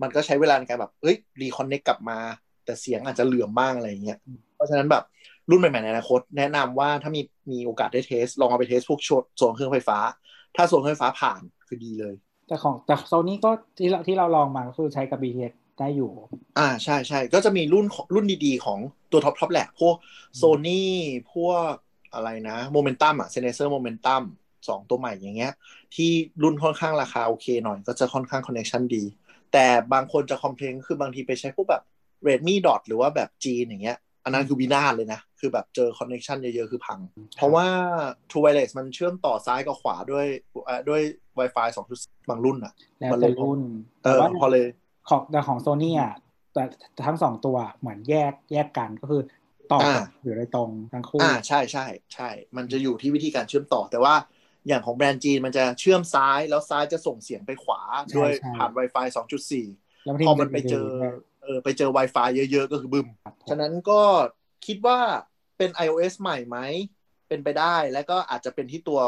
มันก็ใช้เวลาในการแบบเอ้ย reconnect กลับมา แต่เสียงอาจจะเหลื่อมบ้างอะไรอย่างเงี้ย เพราะฉะนั้นแบบรุ่นใหม่ๆในอนาคตแนะนำว่าถ้ามีมีโอกาสได้ test ลองเอาไป test พวกโชโซนเครื่องไฟฟ้า ถ้าโซนเครื่องไฟฟ้าผ่านคือดีเลย แต่ของแต่โซนี่ก็ที่เราที่เราลองมาก็คือใช้กับ BTS ได้อยู่ อ่าใช่ใช่ก็จะมีรุ่นของรุ่นดีๆ ของตัวท็อปท็อปแหละ พวกโซนี่พวกอะไรนะโมเมนตัมอะ Sennheiser Momentumสองตัวใหม่อย่างเงี้ย ที่รุ่นค่อนข้างราคาโอเคหน่อยก็จะค่อนข้างคอนเน c t ชันดี แต่บางคนจะ complain คือบางทีไปใช้พวกแบบ Redmi Dot หรือว่าแบบจีนอย่างเงี้ย อันนั้นคือวินาศเลยนะ คือแบบเจอคอนเน c t ชันเยอะๆ คือพัง เพราะว่า True Wireless มันเชื่อมต่อซ้ายกับขวาด้วยเอ่อด้วย Wi-Fi 2.0บางรุ่นอะแล้วมันเลแต่ยรุ่นเออแต่ว่าพอเลยของแต่ของโซนี่อะแต่ทั้งสองตัวเหมือนแยกแยกกันก็คือต่ออาอยู่โดยตรงทั้งคู่อ่าใช่ใช่ใช่ มันจะอยู่ที่วิธีการเชื่อมต่อแต่ว่าอย่างของแบรนด์จีนมันจะเชื่อมซ้ายแล้วซ้ายจะส่งเสียงไปขวาใช่ด้วยใช่ผ่าน Wi-Fi 2.4แล้วบางทีพอมันไปเจอด้วยเออไปเจอ Wi-Fi เยอะ ๆ ก็คือบึ้มครับผมฉะนั้นก็คิดว่า เป็น iOS ใหม่ไหม เป็นไปได้ แล้วก็อาจจะเป็นที่ตัว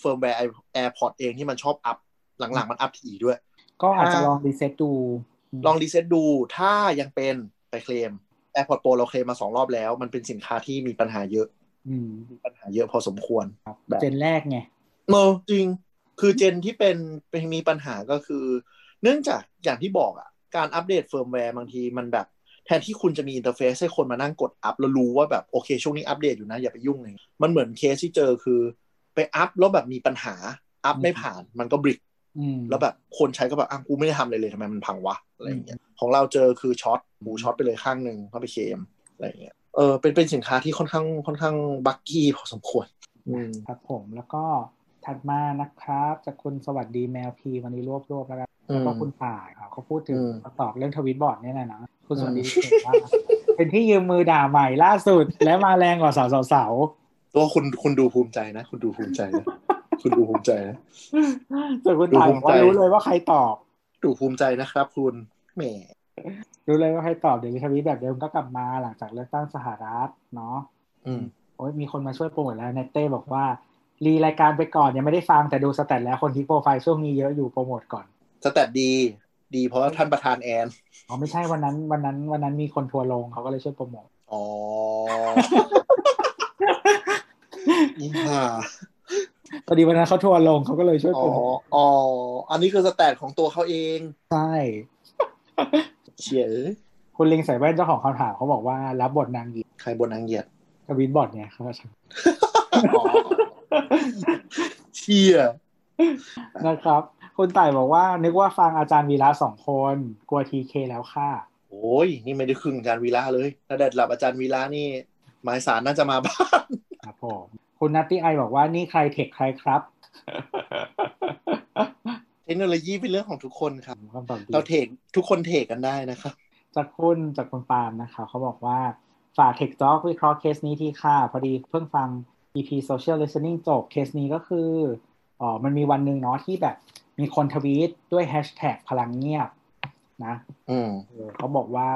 firmware AirPods เองที่มันชอบอัพ หลังๆ มันอัพถี่ด้วย ก็อาจจะถ้าลองรีเซ็ตดู ลองรีเซ็ตดู ถ้ายังเป็นไปเคลม AirPods Pro เราเคลมมาสองรอบแล้ว มันเป็นสินค้าที่มีปัญหาเยอะอืมมีปัญหาเยอะพอสมควรครับแบบ gen แรกไงเออจริง คือ gen ที่เป็นเป็นมีปัญหาก็คือ เนื่องจากอย่างที่บอกอะ การอัปเดตเฟิร์มแวร์บางทีมันแบบ แทนที่คุณจะมี interface ให้คนมานั่งกดอัพแล้วรู้ว่าแบบโอเค ช่วงนี้อัปเดตอยู่นะ อย่าไปยุ่งเลยมันเหมือนเคสที่เจอคือ ไปอัพแล้วแบบมีปัญหาอัพไม่ผ่านมันก็บริกอืมแล้วแบบคนใช้ก็แบบอะกูไม่ได้ทำอะไรเลยทำไมมันพังวะอะไรอย่างเงี้ยของเราเจอคือช็อตหมูช็อตไปเลยข้างหนึ่งเข้าไปเคลมอะไรอย่างเงี้ยเออเป็นเป็นสินค้าที่ค่อนข้างค่อนข้างบักกี้พอสมควรอืมครับผมแล้วก็ถัดมานะครับจากคุณสวัสดีแมวพีวันนี้รวบรวบแล้วกันอื แล้วมก็คุณป่ายครับเขาพูดถึงอืมตอบเรื่องทวิตบอร์ดเนี่ยนะนะคุณสวัสดีอืมเขียนว่าเป็นที่ยืมมือด่าใหม่ล่าสุด และมาแรงกว่าสาวสาวตัวคุณคุณดูภูมิใจนะ คุณดูภูมิใจนะคุณดูภูมิใจนะส่วนคุณตายบอกว่าดูภูมิใจรู้เลยว่าใครตอบ ดูภูมิใจนะครับ คุณแหมรู้เลยว่าใครตอบเดี๋ยวมีทวิตแบบเดิมก็กลับมาหลังจากเลือกตั้งสหรัฐเนาะอืมโอ้ยมีคนมาช่วยโปรโมทแล้วเนตเต้บอกว่ารีรายการไปก่อนยังไม่ได้ฟังแต่ดูสแตทแล้วคนที่โปรไฟล์ช่วงนี้เยอะอยู่โปรโมทก่อน สแตทดี ดีเพราะท่านประธานแอนอ๋อไม่ใช่วันนั้น วันนั้น วันนั้นมีคนทัวร์ลงเขาก็เลยช่วยโปรโมทอ๋ออีห่าพอดีวันนั้นเขาทัวร์ลงเขาก็เลยช่วยอ๋โปอรโมทอ๋ออันนี้คือสแตทของตัวเขาเองใช่เฉียเอ้ยคุณลิงใส่แว่นเจ้าของคำถามเขาบอกว่ารับบทนางหญิงใครบนนางเหยียดทวิตบอร์ดเนี่ยเขาก็ใช่อ๋อเชียนะครับ คุณต่ายบอกว่า นึกว่าฟังอาจารย์วีระสองคน กลัวทีเคแล้วค่ะ โอ้ยนี่ไม่ได้ครึ่งอาจารย์วีระเลยถ้าได้หลับอาจารย์วีระนี่หมายสารน่าจะมาบ้านครับผมคุณนัตตี้ไอบอกว่านี่ใครเทคใครครับ เทคโนโลยีเป็นเรื่องของทุกคนครับคำตอบดีเราเทคทุกคนเทคกันได้นะครับจากคุณจากคุณปาล์มนะคะเขาบอกว่าฝาก Tech Talk วิเคราะห์เคสนี้ที่ค่ะ พอดีเพิ่งฟัง EP Social Listening จบเคสนี้ก็คืออ๋อมันมีวันหนึ่งเนาะที่แบบ มีคนทวีตด้วยแฮชแท็กพลังเงียบนะอืมเออเขาบอกว่า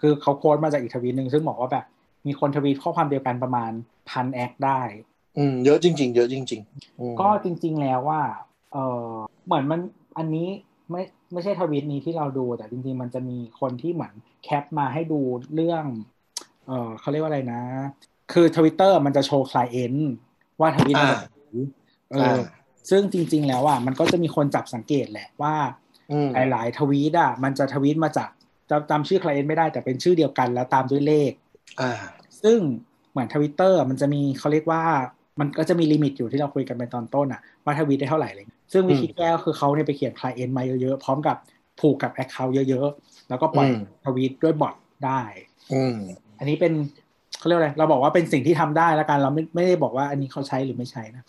คือเขา quote มาจากอีกทวีตหนึ่งซึ่งบอกว่าแบบ มีคนทวีตข้อความเดียวกันประมาณพันแอคได้ อืมเยอะจริง ๆ เยอะจริงๆอืมก็จริง ๆแล้วว่า เออเหมือนมันอันนี้ไม่ไม่ใช่ทวีตนี้ที่เราดู แต่จริง ๆ มันจะมีคนที่เหมือนแคปมาให้ดูเรื่อง เออเขาเรียกว่าอะไรนะ คือทวิตเตอร์มันจะโชว์ client ว่าทวีตมาจากไหนเอออ ซึ่งจริง ๆ แล้วอะมันก็จะมีคนจับสังเกตแหละว่าอืมหลายๆทวีตอะมันจะทวีตมาจากจำจำชื่อ client ไม่ได้แต่เป็นชื่อเดียวกันแล้วตามด้วยเลขอ่าซึ่งเหมือนทวิตเตอร์มันจะมีเขาเรียกว่ามันก็จะมี limit อยู่ที่เราคุยกันไปตอนต้นอะว่าทวีตได้เท่าไหร่เลยซึ่งวิธีแก้ก็คือเขาเนี่ยไปเขียน client มาเยอะๆ พร้อมกับผูกกับ account เยอะๆ แล้วก็ปล่อยอืมทวีตด้วย botได้อืมอันนี้เป็นเขาเรียกอะไรเราบอกว่าเป็นสิ่งที่ทำได้แล้วกันเราไม่ไม่ได้บอกว่าอันนี้เขาใช้หรือไม่ใช้นะ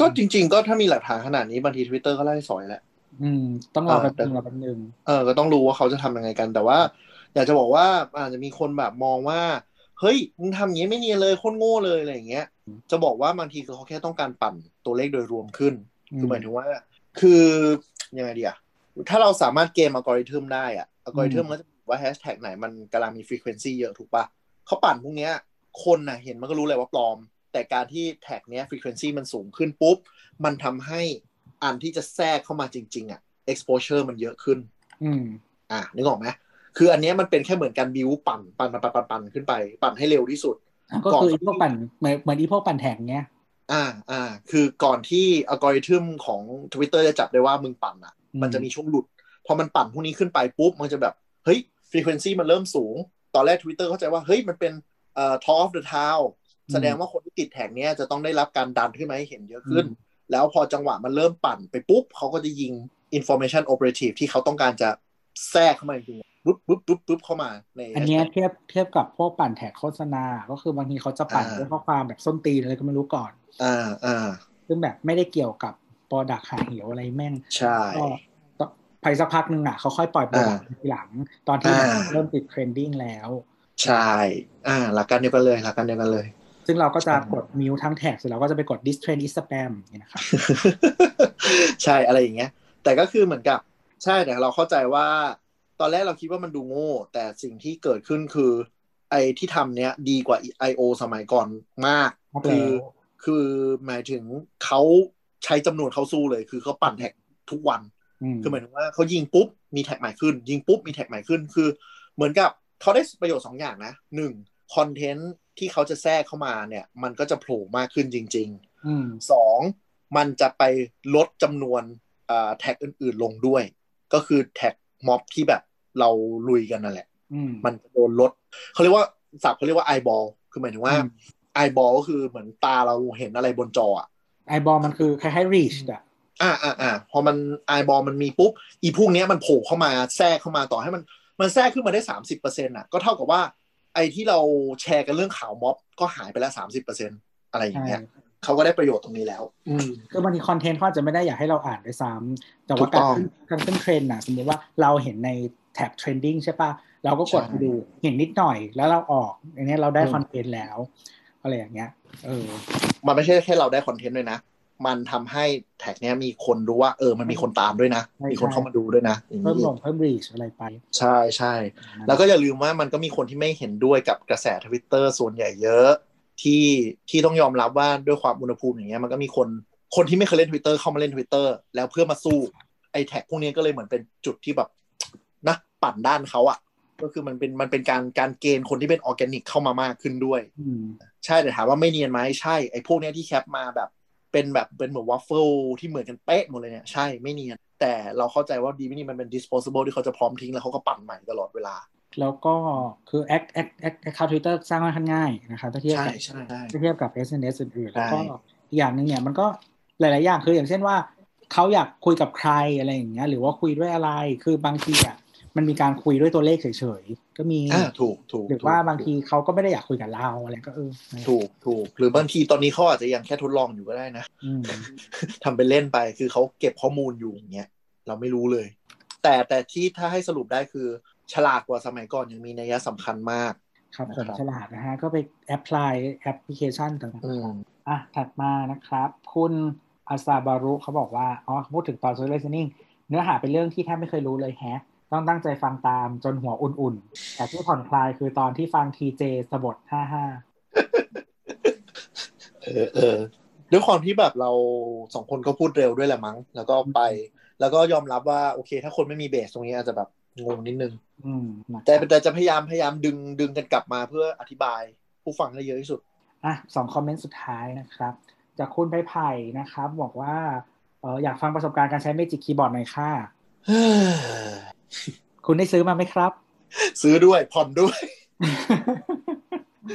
ก็จริง ๆ ก็ถ้ามีหลักฐานขนาดนี้บางทีทวิตเตอร์ก็ไล่สอยแหละอืม ต้องรอเออแป๊บแต่นึงรอแป๊บนึงเออก็ต้องรู้ว่าเขาจะทำยังไงกัน แต่ว่า อยากจะบอกว่าอาจจะมีคนแบบมองว่า เฮ้ยมึงทำอย่างนี้ไม่เนียนเลยโคตรโง่เลยอะไรอย่างเงี้ย จะบอกว่าบางทีคือเขาแค่ต้องการปั่นตัวเลขโดยรวมขึ้นคือหมายถึงว่า คือยังไงดีอะถ้าเราสามารถเกมอัลกอริทึมได้อะอัลกอริทึมมันจะบอกว่าแฮชแท็กไหนมันกำลังมี frequency เยอะถูกปะเขาปั่นพวกเนี้ย คนน่ะเห็นมันก็รู้เลยว่าปลอม แต่การที่แท็กเนี้ย frequency มันสูงขึ้นปุ๊บ มันทำให้อันที่จะแทรกเข้ามาจริง ๆอะ exposure มันเยอะขึ้น อืม อะนึกออกไหมคืออันเนี้ยมันเป็นแค่เหมือนการบิวปั่นปั่นปั่นปั่นปั่นปั่นขึ้นไป ปั่นให้เร็วที่สุด ก็คืออีพวกปั่นเหมือนเหมือนอีพวกปั่นแท็กเนี้ย อ่าอ่า คือก่อนที่อัลกอริทึมของ Twitter จะจับได้ว่ามึงปั่นอะอืมมันจะมีช่วงหลุด พอมันปั่นพวกนี้ขึ้นไปปุ๊บ มันจะแบบ เฮ้ย frequency มันเริ่มสูง ตอนแรก Twitter เข้าใจว่า เฮ้ย มันเป็นเอ่อ talk of the town แสดงว่าคนที่ติดแท็กเนี้ยจะต้องได้รับการดันขึ้นมาให้เห็นเยอะขึ้น แล้วพอจังหวะมันเริ่มปั่นไปปุ๊บเขาก็จะยิง information operative ที่เขาต้องการจะแทรกเข้ามาจริงๆปุ๊บปุ๊บปุ๊บปุ๊บเข้ามาในอันเนี้ยเทียบเทียบกับพวกปั่นแท็กโฆษณา ก็คือบางทีเขาจะปั่นด้วยข้อความแบบส้นตีนอะไรก็ไม่รู้ก่อน อ่าอ่าซึ่งแบบไม่ได้เกี่ยวกับ product หาเหวอะไรแม่ง ใช่ก็ก็ภายสักพักหนึ่งอะเขาค่อยปล่อย product ทีหลัง ตอนที่อ่าเริ่มติด trending แล้ว ใช่ อ่าหลักการเดียวกันเลยหลักการเดียวกันเลย ซึ่งเราก็จะกด mute ทั้งแท็กเสร็จแล้วก็จะไปกด this trend is spam อย่างนี้นะครับใช่อะไรอย่างเงี้ย แต่ก็คือเหมือนกับ ใช่แต่เราเข้าใจว่า ตอนแรกเราคิดว่ามันดูโง่ แต่สิ่งที่เกิดขึ้นคือ ไอ้ที่ทำเนี้ยดีกว่า I.O. สมัยก่อนมากครับคือแล้วคือหมายถึงเขาใช้จำนวนเขาสู้เลย คือเขาปั่นแท็กทุกวันอืมคือหมายถึงว่าเขายิงปุ๊บมีแท็กใหม่ขึ้น ยิงปุ๊บมีแท็กใหม่ขึ้น คือ เหมือนกับเขาได้ประโยชน์สองอย่างนะหนึ่งคอนเทนต์ ที่เขาจะแทรกเข้ามาเนี่ย มันก็จะโผล่มากขึ้นจริงๆอืมสองมันจะไปลดจำนวนอ่าแท็กอื่นๆลงด้วย ก็คือแท็กม็อบที่แบบเราลุยกันนั่นแหละอืมมันจะโดนลดเขาเรียกว่าศัพท์เขาเรียกว่าไอบอลคือหมายถึงว่าอืมไอบอลก็คือเหมือนตาเราเห็นอะไรบนจออะไอบอลมันคือคล้ายๆ reach อะอ่าอ่าอ่าพอมันไอบอลมันมีปุ๊บอีพวกเนี้ยมันโผล่เข้ามาแทรกเข้ามาต่อให้มันมันแทรกขึ้นมาได้สามสิบเปอร์เซ็นต์อะก็เท่ากับว่า ไอ้ที่เราแชร์กันเรื่องข่าวม็อบก็หายไปแล้วสามสิบเปอร์เซ็นต์อะไรอย่างใช่เงี้ยเขาก็ได้ประโยชน์ตรงนี้แล้ว อืมคือบางทีคอนเทนต์เขาอาจจะไม่ได้อยากให้เราอ่านด้วยซ้ำแต่ถูว่ากการต้องขึ้นการขึ้นเทรนด์น่ะสมมติว่าเราเห็นในแท็บ trending ใช่ปะเราก็กดใช่ไปดูเห็นนิดหน่อยแล้วเราออกอันเนี้ยเราได้อืมคอนเทนต์แล้วอะไรอย่างเงี้ยเออมันไม่ใช่แค่เราได้คอนเทนต์ด้วยนะ มันทำให้แท็กเนี้ยมีคนรู้ว่าเออมันมีคนตามด้วยนะใช่มีคนเข้ามาดูด้วยนะอย่างเพิ่มนี้ลงเพิ่ม reach อะไรไป ใช่ใช่แล้วก็อย่าลืมว่ามันก็มีคนที่ไม่เห็นด้วยกับกระแสทวิตเตอร์ส่วนใหญ่เยอะที่ที่ต้องยอมรับว่าด้วยความอุณหภูมิอย่างเงี้ยมันก็มีคนคนที่ไม่เคยเล่นทวิตเตอร์เข้ามาเล่นทวิตเตอร์แล้วเพื่อมาสู้ไอ้แท็กพวกนี้ก็เลยเหมือนเป็นจุดที่แบบนะปั่นด้านเขาอะก็คือมันเป็นมันเป็นการการเกณฑ์คนที่เป็นออร์แกนิกเข้ามามากขึ้นด้วยอืมใช่แต่ถามว่าไม่เนียนไหมใช่ไอ้พวกเนี้ยที่แคปมาแบบ เป็นแบบเป็นเหมือนวัฟเฟิลที่เหมือนกันเป๊ะหมดเลยเนี่ย ใช่ไม่เนียน แต่เราเข้าใจว่าดีไม่นี่มันเป็น disposable ที่เขาจะพร้อมทิ้งแล้วเขาก็ปั่นใหม่ตลอดเวลา แล้วก็คือ act act act account Twitter สร้างค่อนข้างง่ายนะครับถ้าเทียบใช่กับใช่ใช่ถ้าเทียบกับ SNS อื่นๆใช่แล้วก็อีกอย่างหนึ่งเนี่ยมันก็หลาย ๆ อย่างคืออย่างเช่นว่าเขาอยากคุยกับใครอะไรอย่างเงี้ยหรือว่าคุยด้วยอะไรคือบางทีอะ มันมีการคุยด้วยตัวเลขเฉยๆ ก็มีอ่าถูกถูกหรือว่าบางทีเขาก็ไม่ได้อยากคุยกับเราอะไรก็เออถูกถูกหรือบางทีตอนนี้เขาอาจจะยังแค่ทดลองอยู่ก็ได้นะอืมทำเป็นเล่นไปคือเขาเก็บข้อมูลอยู่อย่างเงี้ยเราไม่รู้เลย แต่แต่ที่ถ้าให้สรุปได้คือ ฉลาดกว่าสมัยก่อนยังมีนัยสำคัญมาก ครับผมนะครับฉลาดนะฮะก็ไปแอพพลายแอปพลิเคชันต่างอืมๆอะถัดมานะครับ คุณอาซาบารุเขาบอกว่าอ๋อพูดถึงตอน social listening เนื้อหาเป็นเรื่องที่แทบไม่เคยรู้เลยแฮะ ต้องตั้งใจฟังตามจนหัวอุ่นๆ แต่ที่ผ่อนคลายคือตอนที่ฟังทีเจสบทห้าห้าเออเออด้วยความที่แบบเราสองคนก็พูดเร็วด้วยแหละมั้ง แล้วก็ไป แล้วก็ยอมรับว่าโอเค ถ้าคนไม่มีเบสตรงนี้อาจจะแบบงงนิดนึงอืมนะครับแต่แต่จะพยายามพยายามดึงดึงกันกลับมาเพื่ออธิบายผู้ฟังได้เยอะที่สุดอะสองคอมเมนต์สุดท้ายนะครับ จากคุณไผ่ไผ่นะครับ บอกว่าเอออยากฟังประสบการณ์การใช้เมจิกคีย์บอร์ดหน่อยค่ะ คุณได้ซื้อมาไหมครับ ซื้อด้วยผ่อนด้วย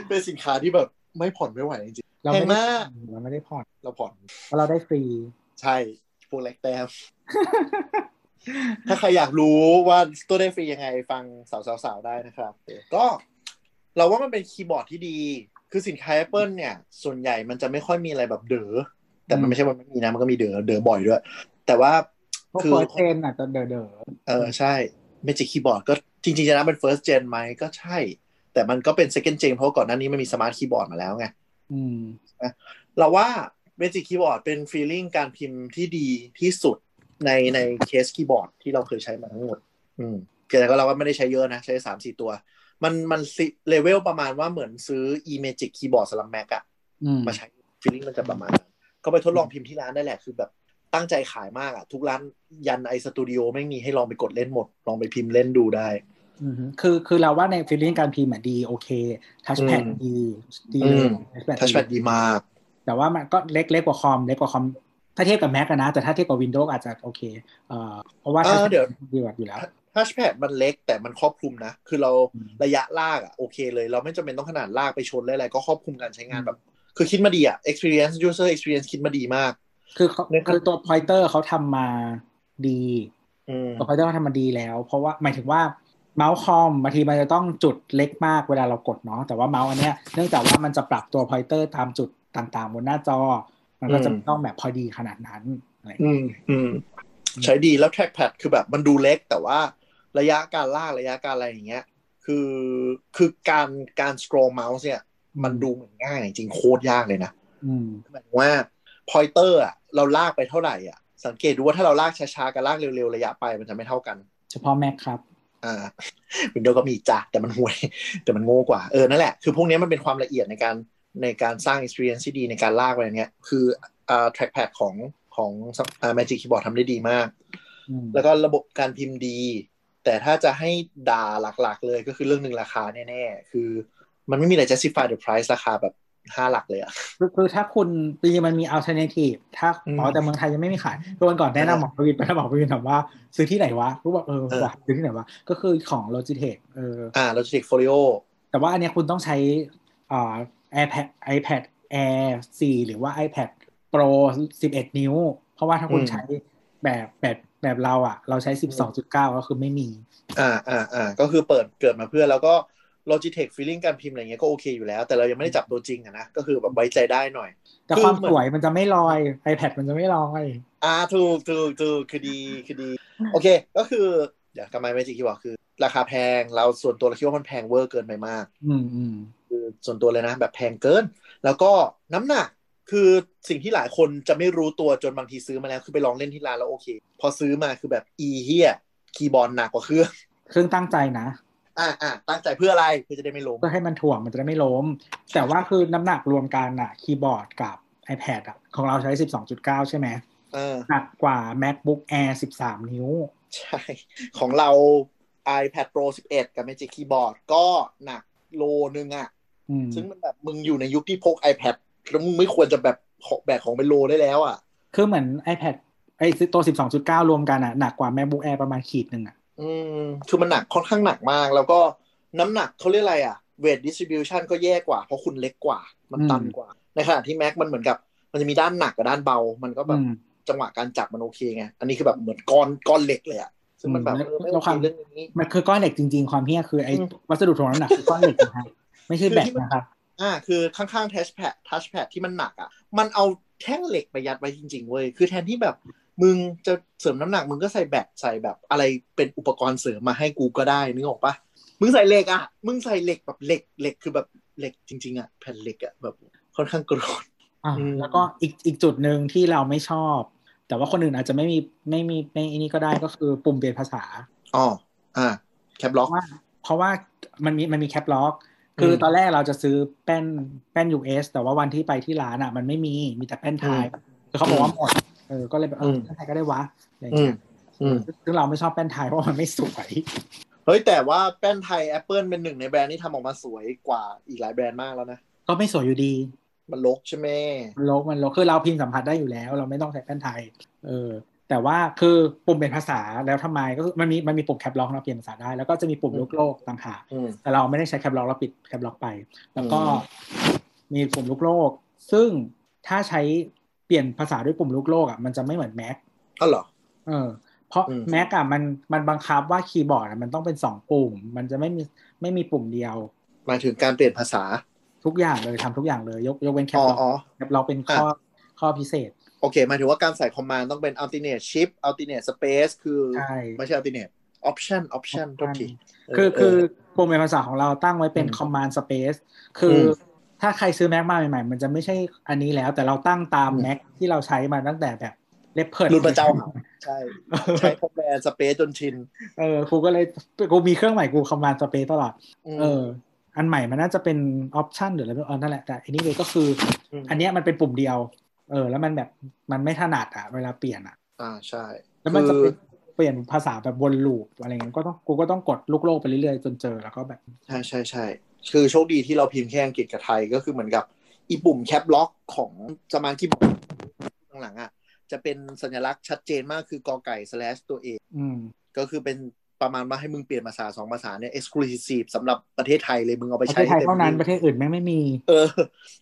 เป็นสินค้าที่แบบไม่ผ่อนไม่ไหวจริงเราไม่ได้แพงมากเราไม่ได้ผ่อนๆเราผ่อนเพราะเราได้ฟรี ใช่พวกแลกแต้มถ้าใครอยากรู้ว่าตัวได้ฟรียังไงฟังสาวๆๆได้นะครับ ก็เราว่ามันเป็นคีย์บอร์ดที่ดี คือสินค้า Apple เนี่ย ส่วนใหญ่มันจะไม่ค่อยมีอะไรแบบเด๋อแต่มันไม่ใช่ว่าไม่มีนะมันก็มีเด๋อเด๋อบ่อยด้วย แต่ว่าพวก คือ first gen อาจจะเด๋อเด๋อเออใช่ Magic Keyboard ก็จริงๆจะนับเป็น first gen ไหมก็ใช่ แต่มันก็เป็น second gen เพราะก่อนหน้านี้มันมี Smart Keyboard มาแล้วไงอืมเราว่า Magic Keyboard เป็น feeling การพิมพ์ที่ดีที่สุดในในเคสคีย์บอร์ดที่เราเคยใช้มาทั้งหมด อืมแต่ก็เราก็ไม่ได้ใช้เยอะนะ ใช้สามสี่ตัว มันมันเลเวลประมาณว่าเหมือนซื้อ อี Magic Keyboard สำหรับ Mac อะอืมมาใช้ feeling มันจะประมาณนั้นก็ไปทดลองพิมพ์ที่ร้านได้แหละ คือแบบ ตั้งใจขายมากอะทุกร้านยัน iStudio ไม่มีให้ลองไปกดเล่นหมด ลองไปพิมพ์เล่นดูได้อืมคือคือเราว่าใน feeling การพิมพ์อะดีโอเค touchpad อืมดีดีเลยอืม touchpad touchpad ดีมาก แต่ว่ามันก็เล็กเล็กกว่าคอมเล็กกว่าคอมถ้าเทียบกับ Mac อะนะ แต่ถ้าเทียบกับ Windows อาจจะโอเคเอ่อเพราะว่าเออ touchpad เดี๋ยวดีกว่าอยู่แล้ว touchpad มันเล็กแต่มันครอบคลุมนะ คือเราอืมระยะลากอะโอเคเลย เราไม่จำเป็นต้องขนาดลากไปชนอะไรๆก็ครอบคลุมการใช้งานแบบ คือคิดมาดีอะ experience user experience คิดมาดีมาก คือเขาเนี่ยครับคือตัว pointer เขาทำมาดีอืมตัว pointer เขาทำมาดีแล้ว เพราะว่าหมายถึงว่าเมาส์คอมบางทีมันจะต้องจุดเล็กมากเวลาเรากดเนาะแต่ว่าเมาส์อันเนี้ยเนื่องจากว่ามันจะปรับตัว pointer ตามจุดต่างๆ บนหน้าจอ มันก็จะไม่ต้องแบบพอดีขนาดนั้นอะไรอย่างเงี้ยอืมอืมใช้ดีแล้ว trackpad คือแบบมันดูเล็กแต่ว่าระยะการลากระยะการอะไรอย่างเงี้ย คือคือการการ scroll mouse เนี่ย มันดูเหมือนง่ายจริงๆโคตรยากเลยนะอืมหมายถึงว่า pointer อะเราลากไปเท่าไหร่อะ สังเกตดูว่าถ้าเราลากช้าๆกับลากเร็วๆ ระยะไปมันจะไม่เท่ากัน เฉพาะ Mac ครับอ่า Windows ก็มีจ้ะแต่มันห่วย แต่มันโง่กว่า เออ นั่นแหละ คือพวกนี้มันเป็นความละเอียดในการในการสร้าง experience ที่ดีในการลากอะไรเงี้ย คืออ่า trackpad ของของอ่า Magic Keyboard ทำได้ดีมากอืมแล้วก็ระบบการพิมพ์ดี แต่ถ้าจะให้ด่าหลักๆ เลยก็คือเรื่องหนึ่งราคาแน่ๆ คือมันไม่มีอะไร justify the price ราคาแบบ ห้าหลักเลยอะคือคือถ้าคุณจริงๆมันมี alternative ถ้าอืมอ๋อแต่เมืองไทยยังไม่มีขายตัวันก่อนแนะนำหมอประวินไปแล้วหมอประวินถามว่า ซื้อที่ไหนวะรู้บอกเออเออว่ะซื้อที่ไหนวะ ก็คือของ Logitech เอออ่า Logitech Folio แต่ว่าอันเนี้ยคุณต้องใช้อ่า iPad iPad Air 4 หรือว่า iPad Pro 11 นิ้ว เพราะว่าถ้าคุณอืมใช้แบบแบบแบบเราอะ เราใช้ 12.9 ก็คือไม่มี อ่าอ่าอ่าก็คือเปิดเกิดมาเพื่อแล้วก็ Logitech feeling การพิมพ์อะไรเงี้ยก็โอเคอยู่แล้ว แต่เรายังไม่ได้จับตัวจริงอะนะ ก็คือแบบไว้ใจได้หน่อย แต่คือความเหมือนสวยมันจะไม่ลอย iPad มันจะไม่ลอย อ่าถูกถูกถูกคือดีคือดี โอเค ก็คือเดี๋ยวกลับมา Magic ที่บอกคือ ราคาแพงเราส่วนตัวเราคิดว่ามันแพงเวอร์เกินไปมาก อืมอืมคือส่วนตัวเลยนะ แบบแพงเกิน แล้วก็น้ำหนักคือสิ่งที่หลายคนจะไม่รู้ตัวจนบางทีซื้อมาแล้วคือไปลองเล่นที่ร้านแล้วโอเค พอซื้อมาคือแบบอีเฮียคีย์บอร์ดหนักกว่าเครื่องเครื่องตั้งใจนะ อ่าอ่าตั้งใจเพื่ออะไรเพื่อจะได้ไม่ล้มเพื่อให้มันถ่วงมันจะได้ไม่ล้ม แต่ว่าคือน้ำหนักรวมกันอะคีย์บอร์ดกับ iPad อะของเราใช้12.9ใช่ไหมเออหนักกว่า MacBook Air 13นิ้ว ใช่ ของเรา iPad Pro 11 กับ Magic Keyboard ก็หนักโลนึงอะอืมซึ่งมันแบบมึงอยู่ในยุคที่พก iPad แล้วมึงไม่ควรจะแบบของแบกของเป็นโลได้แล้วอะคือเหมือน iPad ไอตัว 12.9 รวมกันอะหนักกว่า MacBook Air ประมาณขีดหนึ่งอะ อืมคือมันหนักค่อนข้างหนักมาก แล้วก็น้ำหนักเขาเรียกอะไรอะ weight distribution ก็แย่กว่า เพราะคุณเล็กกว่า มันตันกว่า ในขณะที่ Mac มันเหมือนกับ มันจะมีด้านหนักกับด้านเบา มันก็แบบอืมจังหวะการจับมันโอเคไง อันนี้คือแบบเหมือนก้อนก้อนเหล็กเลยอะซึ่งมันแบบอืมเออไม่แล้โอวคเความเรื่องนี้ มันคือก้อนเหล็กจริง ๆ ความเฮี้ยคือไออืมวัสดุถ่วงน้ำหนักคือก้อนเหล็กนะฮะไม่ใช่แบตนะครับ อ่า คือข้างๆ touchpad touchpad ที่มันหนักอะ มันเอาแท่งเหล็กไปยัดไว้จริง ๆ เว้ย คือแทนที่แบบ มึงจะเสริมน้ำหนักมึงก็ใส่แบตใส่แบบอะไรเป็นอุปกรณ์เสริมมาให้กูก็ได้นึกออกปะมึงใส่เหล็กอะ มึงใส่เหล็กแบบเหล็กเหล็กคือแบบเหล็กจริง ๆอะแผ่นเหล็กอะแบบค่อนข้างกรดอะอืมแล้วก็อีกอีกจุดหนึ่งที่เราไม่ชอบ แต่ว่าคนอื่นอาจจะไม่มีไม่มีไม่อันนี้ก็ได้ก็คือปุ่มเปลี่ยนภาษาอ๋ออ่าแคปล็เพอกราะว่าเพราะว่ามันมีมันมีแคปล็อกคืออมตอนแรกเราจะซื้อแป้นแป้น US แต่ว่าวันที่ไปที่ร้านอะ มันไม่มีมีแต่แป้นไทยคือเขาบอกว่าหมด เออ ก็เลยแบบเออมแป้นไทยก็ได้วะอะไรอย่างอืมเงี้ยอืมซึ่งเราไม่ชอบแป้นไทยเพราะว่ามันไม่สวย เฮ้ยแต่ว่าแป้นไทย Apple เป็นหนึ่งในแบรนด์ที่ทำออกมาสวยกว่าอีกหลายแบรนด์มากแล้วนะ ก็ไม่สวยอยู่ดี มันลกใช่ไหมมันลกมันลกคือเราพิมพ์สัมผัสได้อยู่แล้ว เราไม่ต้องใช้แป้นไทย เออ แต่ว่าคือปุ่มเปลี่ยนภาษาแล้วทำไมก็คือมันมีมันมีปุ่มแคปล็อกเราเปลี่ยนภาษาได้แล้วก็จะมีปุ่มอืมยกโลกต่างหากอืมแต่เราไม่ได้ใช้แคปล็อกเราปิดแคปล็อกไป แล้วก็อืมมีปุ่มลูกโลก ซึ่งถ้าใช้ เปลี่ยนภาษาด้วยปุ่มลูกโลกอะมันจะไม่เหมือนแม็กอ๋อเหรอเออ เพราะอืมแม็กอะมันมันบังคับว่าคีย์บอร์ดอะมันต้องเป็นสองปุ่ม มันจะไม่มีไม่มีปุ่มเดียวหมายถึงการเปลี่ยนภาษาทุกอย่างเลยทำทุกอย่างเลย ยกยกเว้นแคปอ๋อล็อกอ๋อแคปล็อกเป็นข้อข้อพิเศษ โอเคหมายถึงว่าการใส่คอมมานด์ต้องเป็น alternate shift alternate space คือใช่ไม่ใช่ alternate option option โทษทีเคือเคือปุ่มเป็นภาษาของเราตั้งไว้เป็นอืม command space คืออม ถ้าใครซื้อ Mac มาใหม่ๆ มันจะไม่ใช่อันนี้แล้ว แต่เราตั้งตามอืม Mac ที่เราใช้มาตั้งแต่แบบเล็บเพิดรุ่นพระเจ้าค่ะใช่ใช้คอมแบนสเปซจนชินเออกูก็เลยกูมีเครื่องใหม่กู command space ตลอดมเออ อันใหม่มันน่าจะเป็น option หรืออะไรไม่รู้เออนั่นแหละแต่อันนี้เลยก็คือมอันเนี้ยมันเป็นปุ่มเดียว เออ แล้วมันแบบมันไม่ถนัดอะเวลาเปลี่ยนอะ อ่าใช่ แล้วมันจะคือเป็นเปลี่ยนภาษาแบบวนลูปอะไรเงี้ยก็ต้องกูก็ต้องกดลูกโลกไปเรื่อยๆจนเจอแล้วก็แบบ ใช่ใช่ใช่ คือโชคดีที่เราพิมพ์แค่อังกฤษกับไทยก็คือเหมือนกับ อีปุ่มแคปล็อกของSmart Keyboard ข้างหลังอะจะเป็นสัญลักษณ์ชัดเจนมากคือกอไก่ slash ตัวเออืมก็คือเป็นประมาณว่าให้มึงเปลี่ยนภาษาสองภาษาเนี่ย exclusive สำหรับประเทศไทยเลยมึงเอาไปใช้ประใช้เทศไทยให้เต็มเท่านั้นที่ประเทศอื่นแม่งไม่มี เออ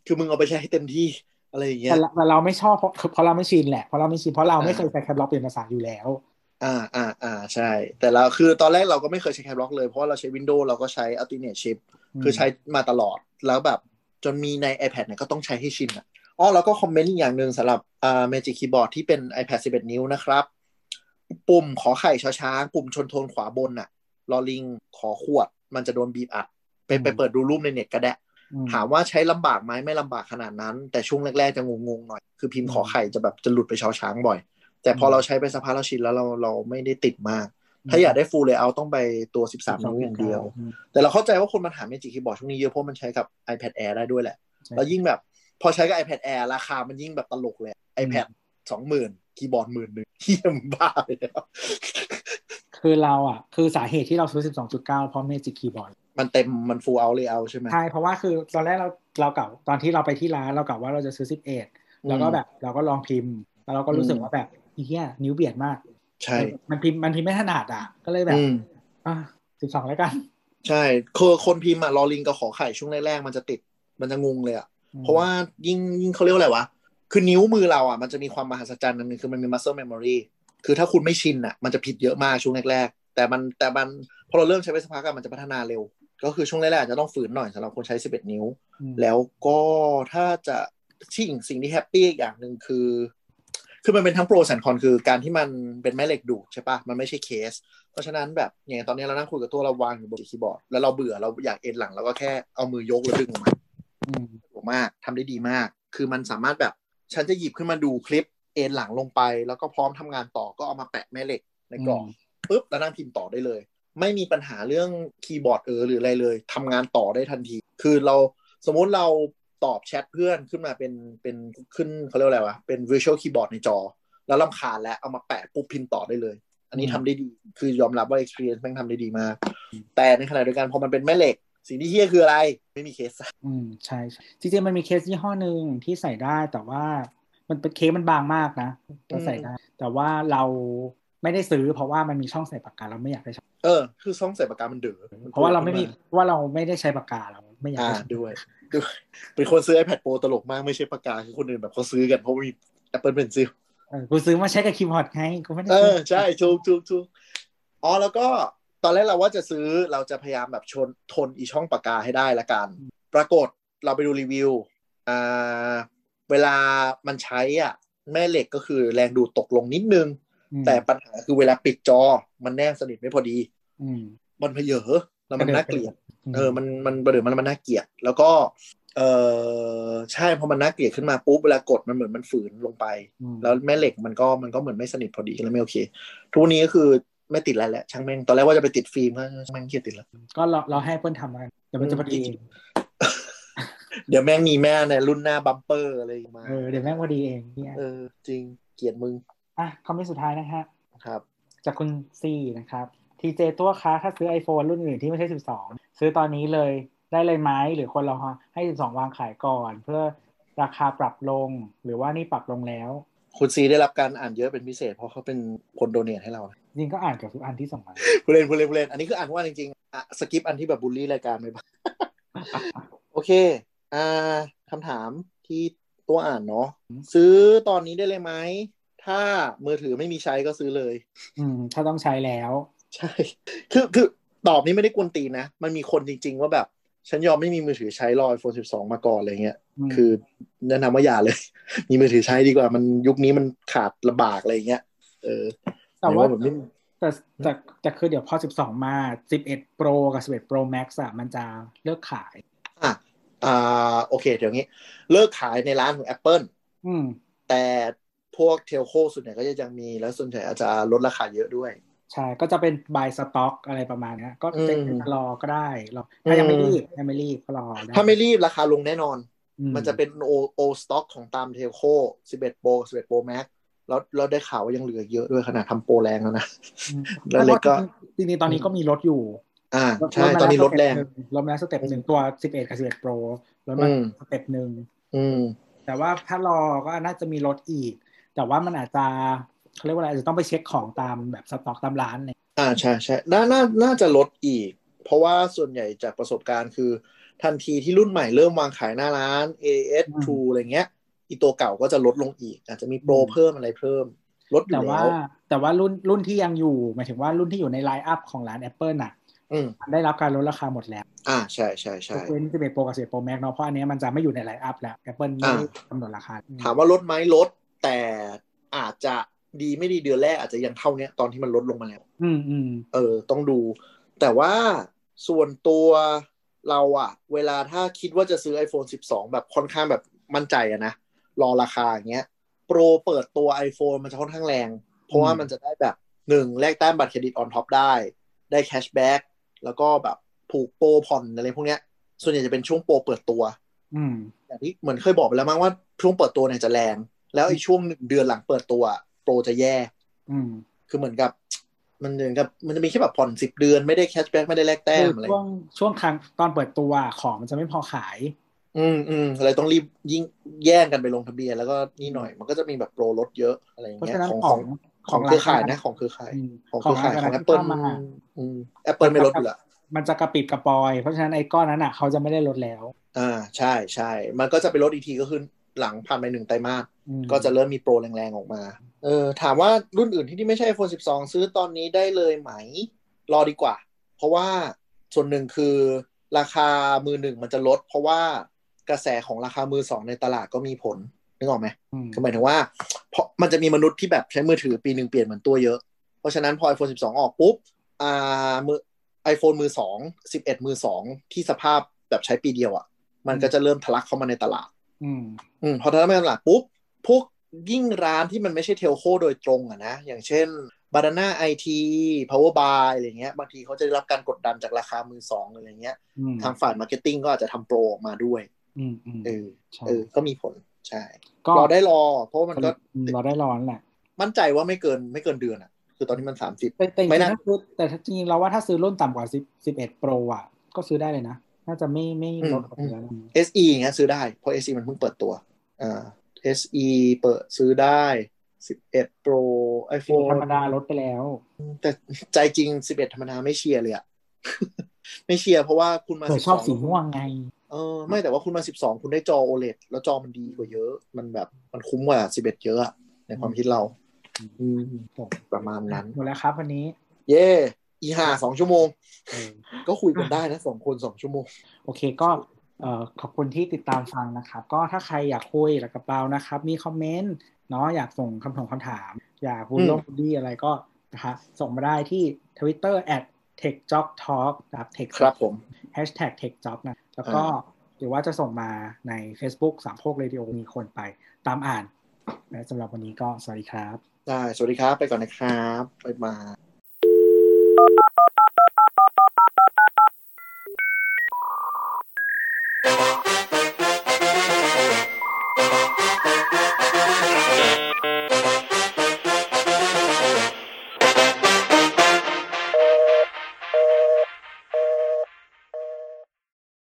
คือมึงเอาไปใช้ให้เต็มที่อะไรอย่างเงี้ยแต่เราแต่เราไม่ชอบเพราะเพราะเราไม่ชินแหละเพราะเราไม่ชินเพราะเราไม่อ่าเคยใช้ Caps Lock เปลี่ยนภาษาอยู่แล้ว อ่าอ่าอ่าใช่ แต่เราคือตอนแรกเราก็ไม่เคยใช้ Caps Lock เลยเพราะว่าเราใช้ Windows เราก็ใช้ Alternate Shift คือใช้มาตลอดแล้วแบบจนมีใน iPad เนี่ยก็ต้องใช้ให้ชินอะอ๋อแล้วก็คอมเมนต์อีกอย่างหนึ่งสำหรับอ่า Magic Keyboard ที่เป็น iPad 11 นิ้วนะครับ ปุ่มขอไข่ชอช้าง ปุ่มชนโทนขวาบนน่ะลอลิงขอขวด มันจะโดนบีบอัด ไปไปเปิดดูรูปในเน็ตก็ได้อืมถามว่าใช้ลำบากไหมไม่ลำบากขนาดนั้น แต่ช่วงแรกๆจะงงๆหน่อย คือพิมพ์ขอไข่จะแบบจะหลุดไปชอช้างบ่อย แต่พอเราใช้ไปสักพักเราชินแล้วเราเราไม่ได้ติดมาก ถ้าอยากได้ full layout ต้องไปตัว 13 นิ้วอย่างเดียวอืมแต่เราเข้าใจว่าคนมันหา Magic Keyboard ช่วงนี้เยอะเพราะมันใช้กับ iPad Air ได้ด้วยแหละใช่แล้วยิ่งแบบ พอใช้กับ iPad Air ราคามันยิ่งแบบตลกเลย iPad สองหมื่นคีย์บอร์ดหมื่นหนึ่งเฮียมงบ้าไปแล้วคือเราอะ คือสาเหตุที่เราซื้อ 12.9 เพราะ Magic Keyboard มันเต็มมัน full out layout ใช่ไหมใช่ เพราะว่าคือตอนแรกเราเราเก่าตอนที่เราไปที่ร้านเราเก่าว่าเราจะซื้อ 11 แล้วก็แบบเราก็ลองพิมพ์ แล้วเราก็รู้สึกอืมว่าแบบอีเหี้ยนิ้วเบียดมาก ใช่ มันพิมพ์มันพิมพ์ไม่ถนัดอะ ก็เลยแบบอืมอะ12แล้วกัน ใช่คือคนพิมพ์อะรอลิงกับขอไข่ช่วงแรกๆมันจะติดมันจะงงเลยอะเพราะว่ายิ่งยิ่งเขาเรียกว่าอะไรวะ คือนิ้วมือเราอะมันจะมีความมหัศจรรย์อันหนึงคือมันมี muscle memory คือถ้าคุณไม่ชินอะมันจะผิดเยอะมากช่วงแรกๆแต่มันแต่มันพอเราเริ่มใช้ไปสักพักอะมันจะพัฒนาเร็ว ก็คือช่วงแรกๆอาจจะต้องฝืนหน่อยสำหรับคนใช้ 11 นิ้วอืมแล้วก็ถ้าจะที่สิ่งที่ happy อีกอย่างหนึ่งคือ คือมันเป็นทั้ง pro and con คือการที่มันเป็นแม่เหล็กดูดใช่ปะมันไม่ใช่เคส เพราะฉะนั้นแบบอย่างตอนนี้เรานั่งคุยกับตัวเราวางอยู่บนคีย์บอร์ด แล้วเราเบื่อเราอยากเอนหลังเราก็แค่เอามือยกแล้วดึงออกมาอืมสะดวกมากทำได้ดีมาก คือมันสามารถแบบฉันจะหยิบขึ้นมาดูคลิปเอนหลังลงไป แล้วก็พร้อมทำงานต่อก็เอามาแปะแม่เหล็กในกล่องปุ๊บแล้วนั่งพิมพ์ต่อได้เลย ไม่มีปัญหาเรื่องคีย์บอร์ดเออหรืออะไรเลยทำงานต่อได้ทันที คือเราสมมุติเรา ตอบแชทเพื่อนขึ้นมาเป็นเป็นขึ้นเขาเรียกว่าอะไรวะ เป็น virtual keyboard ในจอ แล้วรำคาญแล้วเอามาแปะปุ๊บพิมพ์ต่อได้เลย อันนี้ทำได้ดีคือยอมรับว่า experience แม่งทำได้ดีมาก แต่ในขณะเดียวกันพอมันเป็นแม่เหล็กสิ่งที่เหี้ยคืออะไร ไม่มีเคสอืมใช่ใช่จริงๆมันมีเคสยี่ห้อหนึ่งที่ใส่ได้แต่ว่ามันเป็นเคสมันบางมากนะก็ใส่ได้ แต่ว่าเราไม่ได้ซื้อ เพราะว่ามันมีช่องใส่ปากกาเราไม่อยากได้ช่องเออ คือซ่องใส่ปากกามันเด๋อมันเพราะว่าเราไม่มีเพราะว่าเราไม่ได้ใช้ปากกาเราไม่อยากอ่าได้ด้วยด้วย เป็นคนซื้อ iPad Pro ตลกมากไม่ใช่ปากกาคือคนอื่นแบบเขาซื้อกันเพราะมี Apple Pencil เออกูซื้อมาใช้กับคีย์บอร์ดไงกูไม่ได้เอซื้อใช่ถูกถูกถูกอ๋อแล้วก็ตอนแรกเราว่าจะซื้อเราจะพยายามแบบชนทนอีช่องปากกาให้ได้ละกัน ปรากฏเราไปดูรีวิวอ่าเวลามันใช้อะ แม่เหล็กก็คือแรงดูดตกลงนิดนึงอืมแต่ปัญหาคือเวลาปิดจอมันแนบสนิทไม่พอดีอืมมันเพเยอ แล้วมันน่าเกลียด เออ มันมันประเดี๋ยวมันมันน่าเกลียด แล้วก็ เออใช่พอมันน่าเกลียดขึ้นมาปุ๊บเวลากดมันเหมือนมันฝืนลงไปอืมแล้วแม่เหล็กมันก็มันก็เหมือนไม่สนิทพอดีก็เลยไม่โอเค ทุกวันนี้ก็คือไม่ติดแล้วแหละช่างแม่งตอนแรกว่าจะไปติดฟิล์มก็ช่างแม่งเกียดติดแล้ว ก็เราเราให้เปิ้ลทำกันเดี๋ยวมันจะพอดีเองเดี๋ยวแม่งมีแม่ในรุ่นหน้าบัมเปอร์อะไรมาเออเดี๋ยวแม่งพอดีเองเนี่ยเออจริงเกลียดมึงอะคอมเมนต์สุดท้ายนะฮะครับ จากคุณซีนะครับ ทีเจตัวค้าถ้าซื้อ iPhone รุ่นอื่นที่ไม่ใช่ 12 ซื้อตอนนี้เลยได้เลยไหมหรือคนเราให้ 12 วางขายก่อน เพื่อราคาปรับลงหรือว่านี่ปรับลงแล้ว คุณซีได้รับการอ่านเยอะเป็นพิเศษ เพราะเขาเป็นคนโดเนทให้เรานะจริงก็อ่านกับทุกอันที่ส่งมาผู้เล่นผู้เล่นผู้เล่นอันนี้คืออ่านว่าจริงๆอะสกิปอันที่แบบบูลลี่รายการไปบ้างโอเคอ่าคำถามที่ตัวอ่านเนาะซื้อตอนนี้ได้เลยไหมถ้ามือถือไม่มีใช้ก็ซื้อเลย อืม ถ้าต้องใช้แล้ว ใช่ คือคือตอบนี้ไม่ได้กวนตีนนะ มันมีคนจริง ๆ ว่าแบบ ฉันยอมไม่มีมือถือใช้รอ iPhone 12มาก่อนอะไรเงี้ยอืมคือแนะนำว่าอย่าเลย มีมือถือใช้ดีกว่า มันยุคนี้มันขาดลำบากอะไรเงี้ย เออ แต่ว่าหมยแบบไม่แต่แต่แต่คือเดี๋ยวพอ 12 มา 11 Pro กับ 11 Pro Max อะมันจะเลิกขาย อะอ่าโอเค เดี๋ยวงี้ เลิกขายในร้านของ Apple อืม แต่พวกเทลโคส่วนใหญ่ก็จะยังมี แล้วส่วนใหญ่อาจจะลดราคาเยอะด้วย ใช่ก็จะเป็น buy stock อะไรประมาณเนี้ยก็จะอืมรอก็ได้รอถ้ายังไม่อืมรีบยังไม่รีบก็รอได้ถ้าไไม่รีบราคาลงแน่นอนอืมันจะเป็นโอ old stock ของตาม telco 11 Pro 11 Pro Max แล้วเราได้ข่าวว่ายังเหลือเยอะด้วยขนาดทำโปรแรงแล้วนะอืมแล้วเล็กก็จริงๆตอนนี้ก็มีลดอยู่ อ่าใช่ตอนนี้ลดแรงลดมาแล้ว step หนึ่งตัว11กับ11 Pro ลดมาอืม step หนึ่งอืมแต่ว่าถ้ารอก็น่าจะมีลดอีก แต่ว่ามันอาจจะ เขาเรียกว่าอะไรอาจจะต้องไปเช็คของตามแบบสต็อกตามร้านเนี่ยอ่าใช่ใช่น่าน่าน่าจะลดอีก เพราะว่าส่วนใหญ่จากประสบการณ์คือ ทันทีที่รุ่นใหม่เริ่มวางขายหน้าร้าน AIS อืม True อะไรเงี้ยอีตัวเก่าก็จะลดลงอีก อาจจะมีโปรอืมเพิ่มอะไรเพิ่ม ลดอยู่แต่ว่าแล้วแต่ว่ารุ่นรุ่นที่ยังอยู่ หมายถึงว่ารุ่นที่อยู่ใน line-up ของร้าน Apple น่ะอืมมันได้รับการลดราคาหมดแล้ว อ่าใช่ใช่ใช่ยกเว้น11 Pro กับ11 Pro Max เนาะเพราะอันเนี้ยมันจะไม่อยู่ใน line-up แล้ว Apple ไม่ได้กำหนดราคา ถามว่าลดไหมลด แต่อาจจะ ดีไม่ดีเดือนแรกอาจจะยังเท่าเนี้ยตอนที่มันลดลงมาแล้ว อืมอืมเออ ต้องดู แต่ว่าส่วนตัวเราอะเวลาถ้าคิดว่าจะซื้อ iPhone 12 แบบค่อนข้างแบบมั่นใจอะนะ รอราคาอย่างเงี้ยโปรเปิดตัว iPhone มันจะค่อนข้างแรง เพราะว่ามันจะได้แบบหนึ่งแลกแต้มบัตรเครดิต on top ได้ ได้ cashback แล้วก็แบบผูกโปรผ่อนอะไรพวกเนี้ย ส่วนใหญ่จะเป็นช่วงโปรเปิดตัว อืมอย่างที่เหมือนเคยบอกไปแล้วมั้งว่าช่วงเปิดตัวเนี่ยจะแรง แล้วไอ้ช่วงหนึ่งเดือนหลังเปิดตัว โปรจะแย่อืมคือเหมือนกับ มันเหมือนกับ มันจะมีแค่แบบผ่อนสิบเดือนไม่ได้ cashback ไม่ได้แลกแต้มอะไรช่วงช่วงครั้งตอนเปิดตัวของมันจะไม่พอขาย อืมอืมอะไรต้องรีบยิ่งแย่งกันไปลงทะเบียนแล้วก็นี่หน่อย มันก็จะมีแบบโปรลดเยอะอะไรอย่างเงี้ยเพราะฉะนั้นของขขอองงของเครือข่ายนะของเครือข่ายอืมของเครือข่ายของร้าน Apple ที่เข้ามาอืม Apple ไม่ลดอยู่ละมันจะกะปริดกะปรอย เพราะฉะนั้นไอ้ก้อนนั้นอะ เขาจะไม่ได้ลดแล้ว อ่าใช่ใช่ มันก็จะไปลดอีกทีก็คือหลังผ่านไปหนึ่งไตรมาสอืมก็จะเริ่มมีโปรแรงๆออกมา เออถามว่ารุ่นอื่นที่ไม่ใช่ iPhone 12 ซื้อตอนนี้ได้เลยไหม รอดีกว่า เพราะว่าส่วนหนึ่งคือราคามือหนึ่งมันจะลด เพราะว่ากระแสของราคามือสองในตลาดก็มีผลนึกออกไหมอืมคือหมายถึงว่า เพราะมันจะมีมนุษย์ที่แบบใช้มือถือปีหนึ่งเปลี่ยนเหมือนตัวเยอะ เพราะฉะนั้นพอ iPhone 12 ออกปุ๊บอ่ามือ iPhone มือสอง11มือสองที่สภาพแบบใช้ปีเดียวอะ่ะ มันก็จะเริ่มทะลักเข้ามาในตลาด อืมอืมพอทะลักมาในตลาดปุ๊บพวก ยิ่งร้านที่มันไม่ใช่ telco โดยตรงอะนะ อย่างเช่น b a n a n a IT Power Buy อะไรเงี้ยบางทีเขาจะได้รับการกดดันจากราคามือสองอะไรเงี้ยอืมทางฝ่าย marketing ก็อาจจะทำโปรออกมาด้วยอืมอืมเออใช่เออ ก็มีผลใช่ก็รอได้รอ เพราะว่ามันก็อืมเราได้ร้อนแหละ มั่นใจว่าไม่เกินไม่เกินเดือนอะคือตอนนี้มันสามสิบแต่แต่จริงไม่ๆน่าถ้าซื้อแต่จริงๆเราว่าถ้าซื้อรุ่นต่ำกว่า10 11 Pro อะ ก็ซื้อได้เลยนะ น่าจะไม่ไม่ลดกว่านี้แล้วนะ SE อย่างเงี้ยซื้อได้ เพราะ SE มันเพิ่งเปิดตัวอ่า SE เปิดซื้อได้ 11 Pro ธร iPhone รมดาลดไปแล้ว แต่ใจจริง 11 ธรรมดาไม่เชียร์เลยอะไม่เชียร์เพราะว่าคุณมาเธอชอบสีม่วงไง เออ ไม่แต่ว่าคุณมา12คุณได้จอ OLED แล้วจอมันดีกว่าเยอะ มันแบบมันคุ้มกว่า11เยอะอะในความคิดเรา อืมประมาณนั้นหมดแล้วครับวันนี้ เย่อีห่าสองชั่วโมงเออก็คุยกันได้นะสองคนสองชั่วโมง โอเคก็เอ่อ ขอบคุณที่ติดตามฟังนะครับ ก็ถ้าใครอยากคุยกับเรานะครับ มีคอมเมนต์เนาะอยากส่งคำถามคำถาม อยากพูดอืมลงดีอะไรก็นะคะส่งมาได้ที่ Twitter at techjobtalk นะครับ tech ครับผม hashtag techjob นะ แล้วก็หรือว่าจะส่งมาใน Facebook สามโคกเรดิโอมีคนไปตามอ่านและสำหรับวันนี้ก็สวัสดีครับ ได้ สวัสดีครับ ไปก่อนนะครับบ๊ายบาย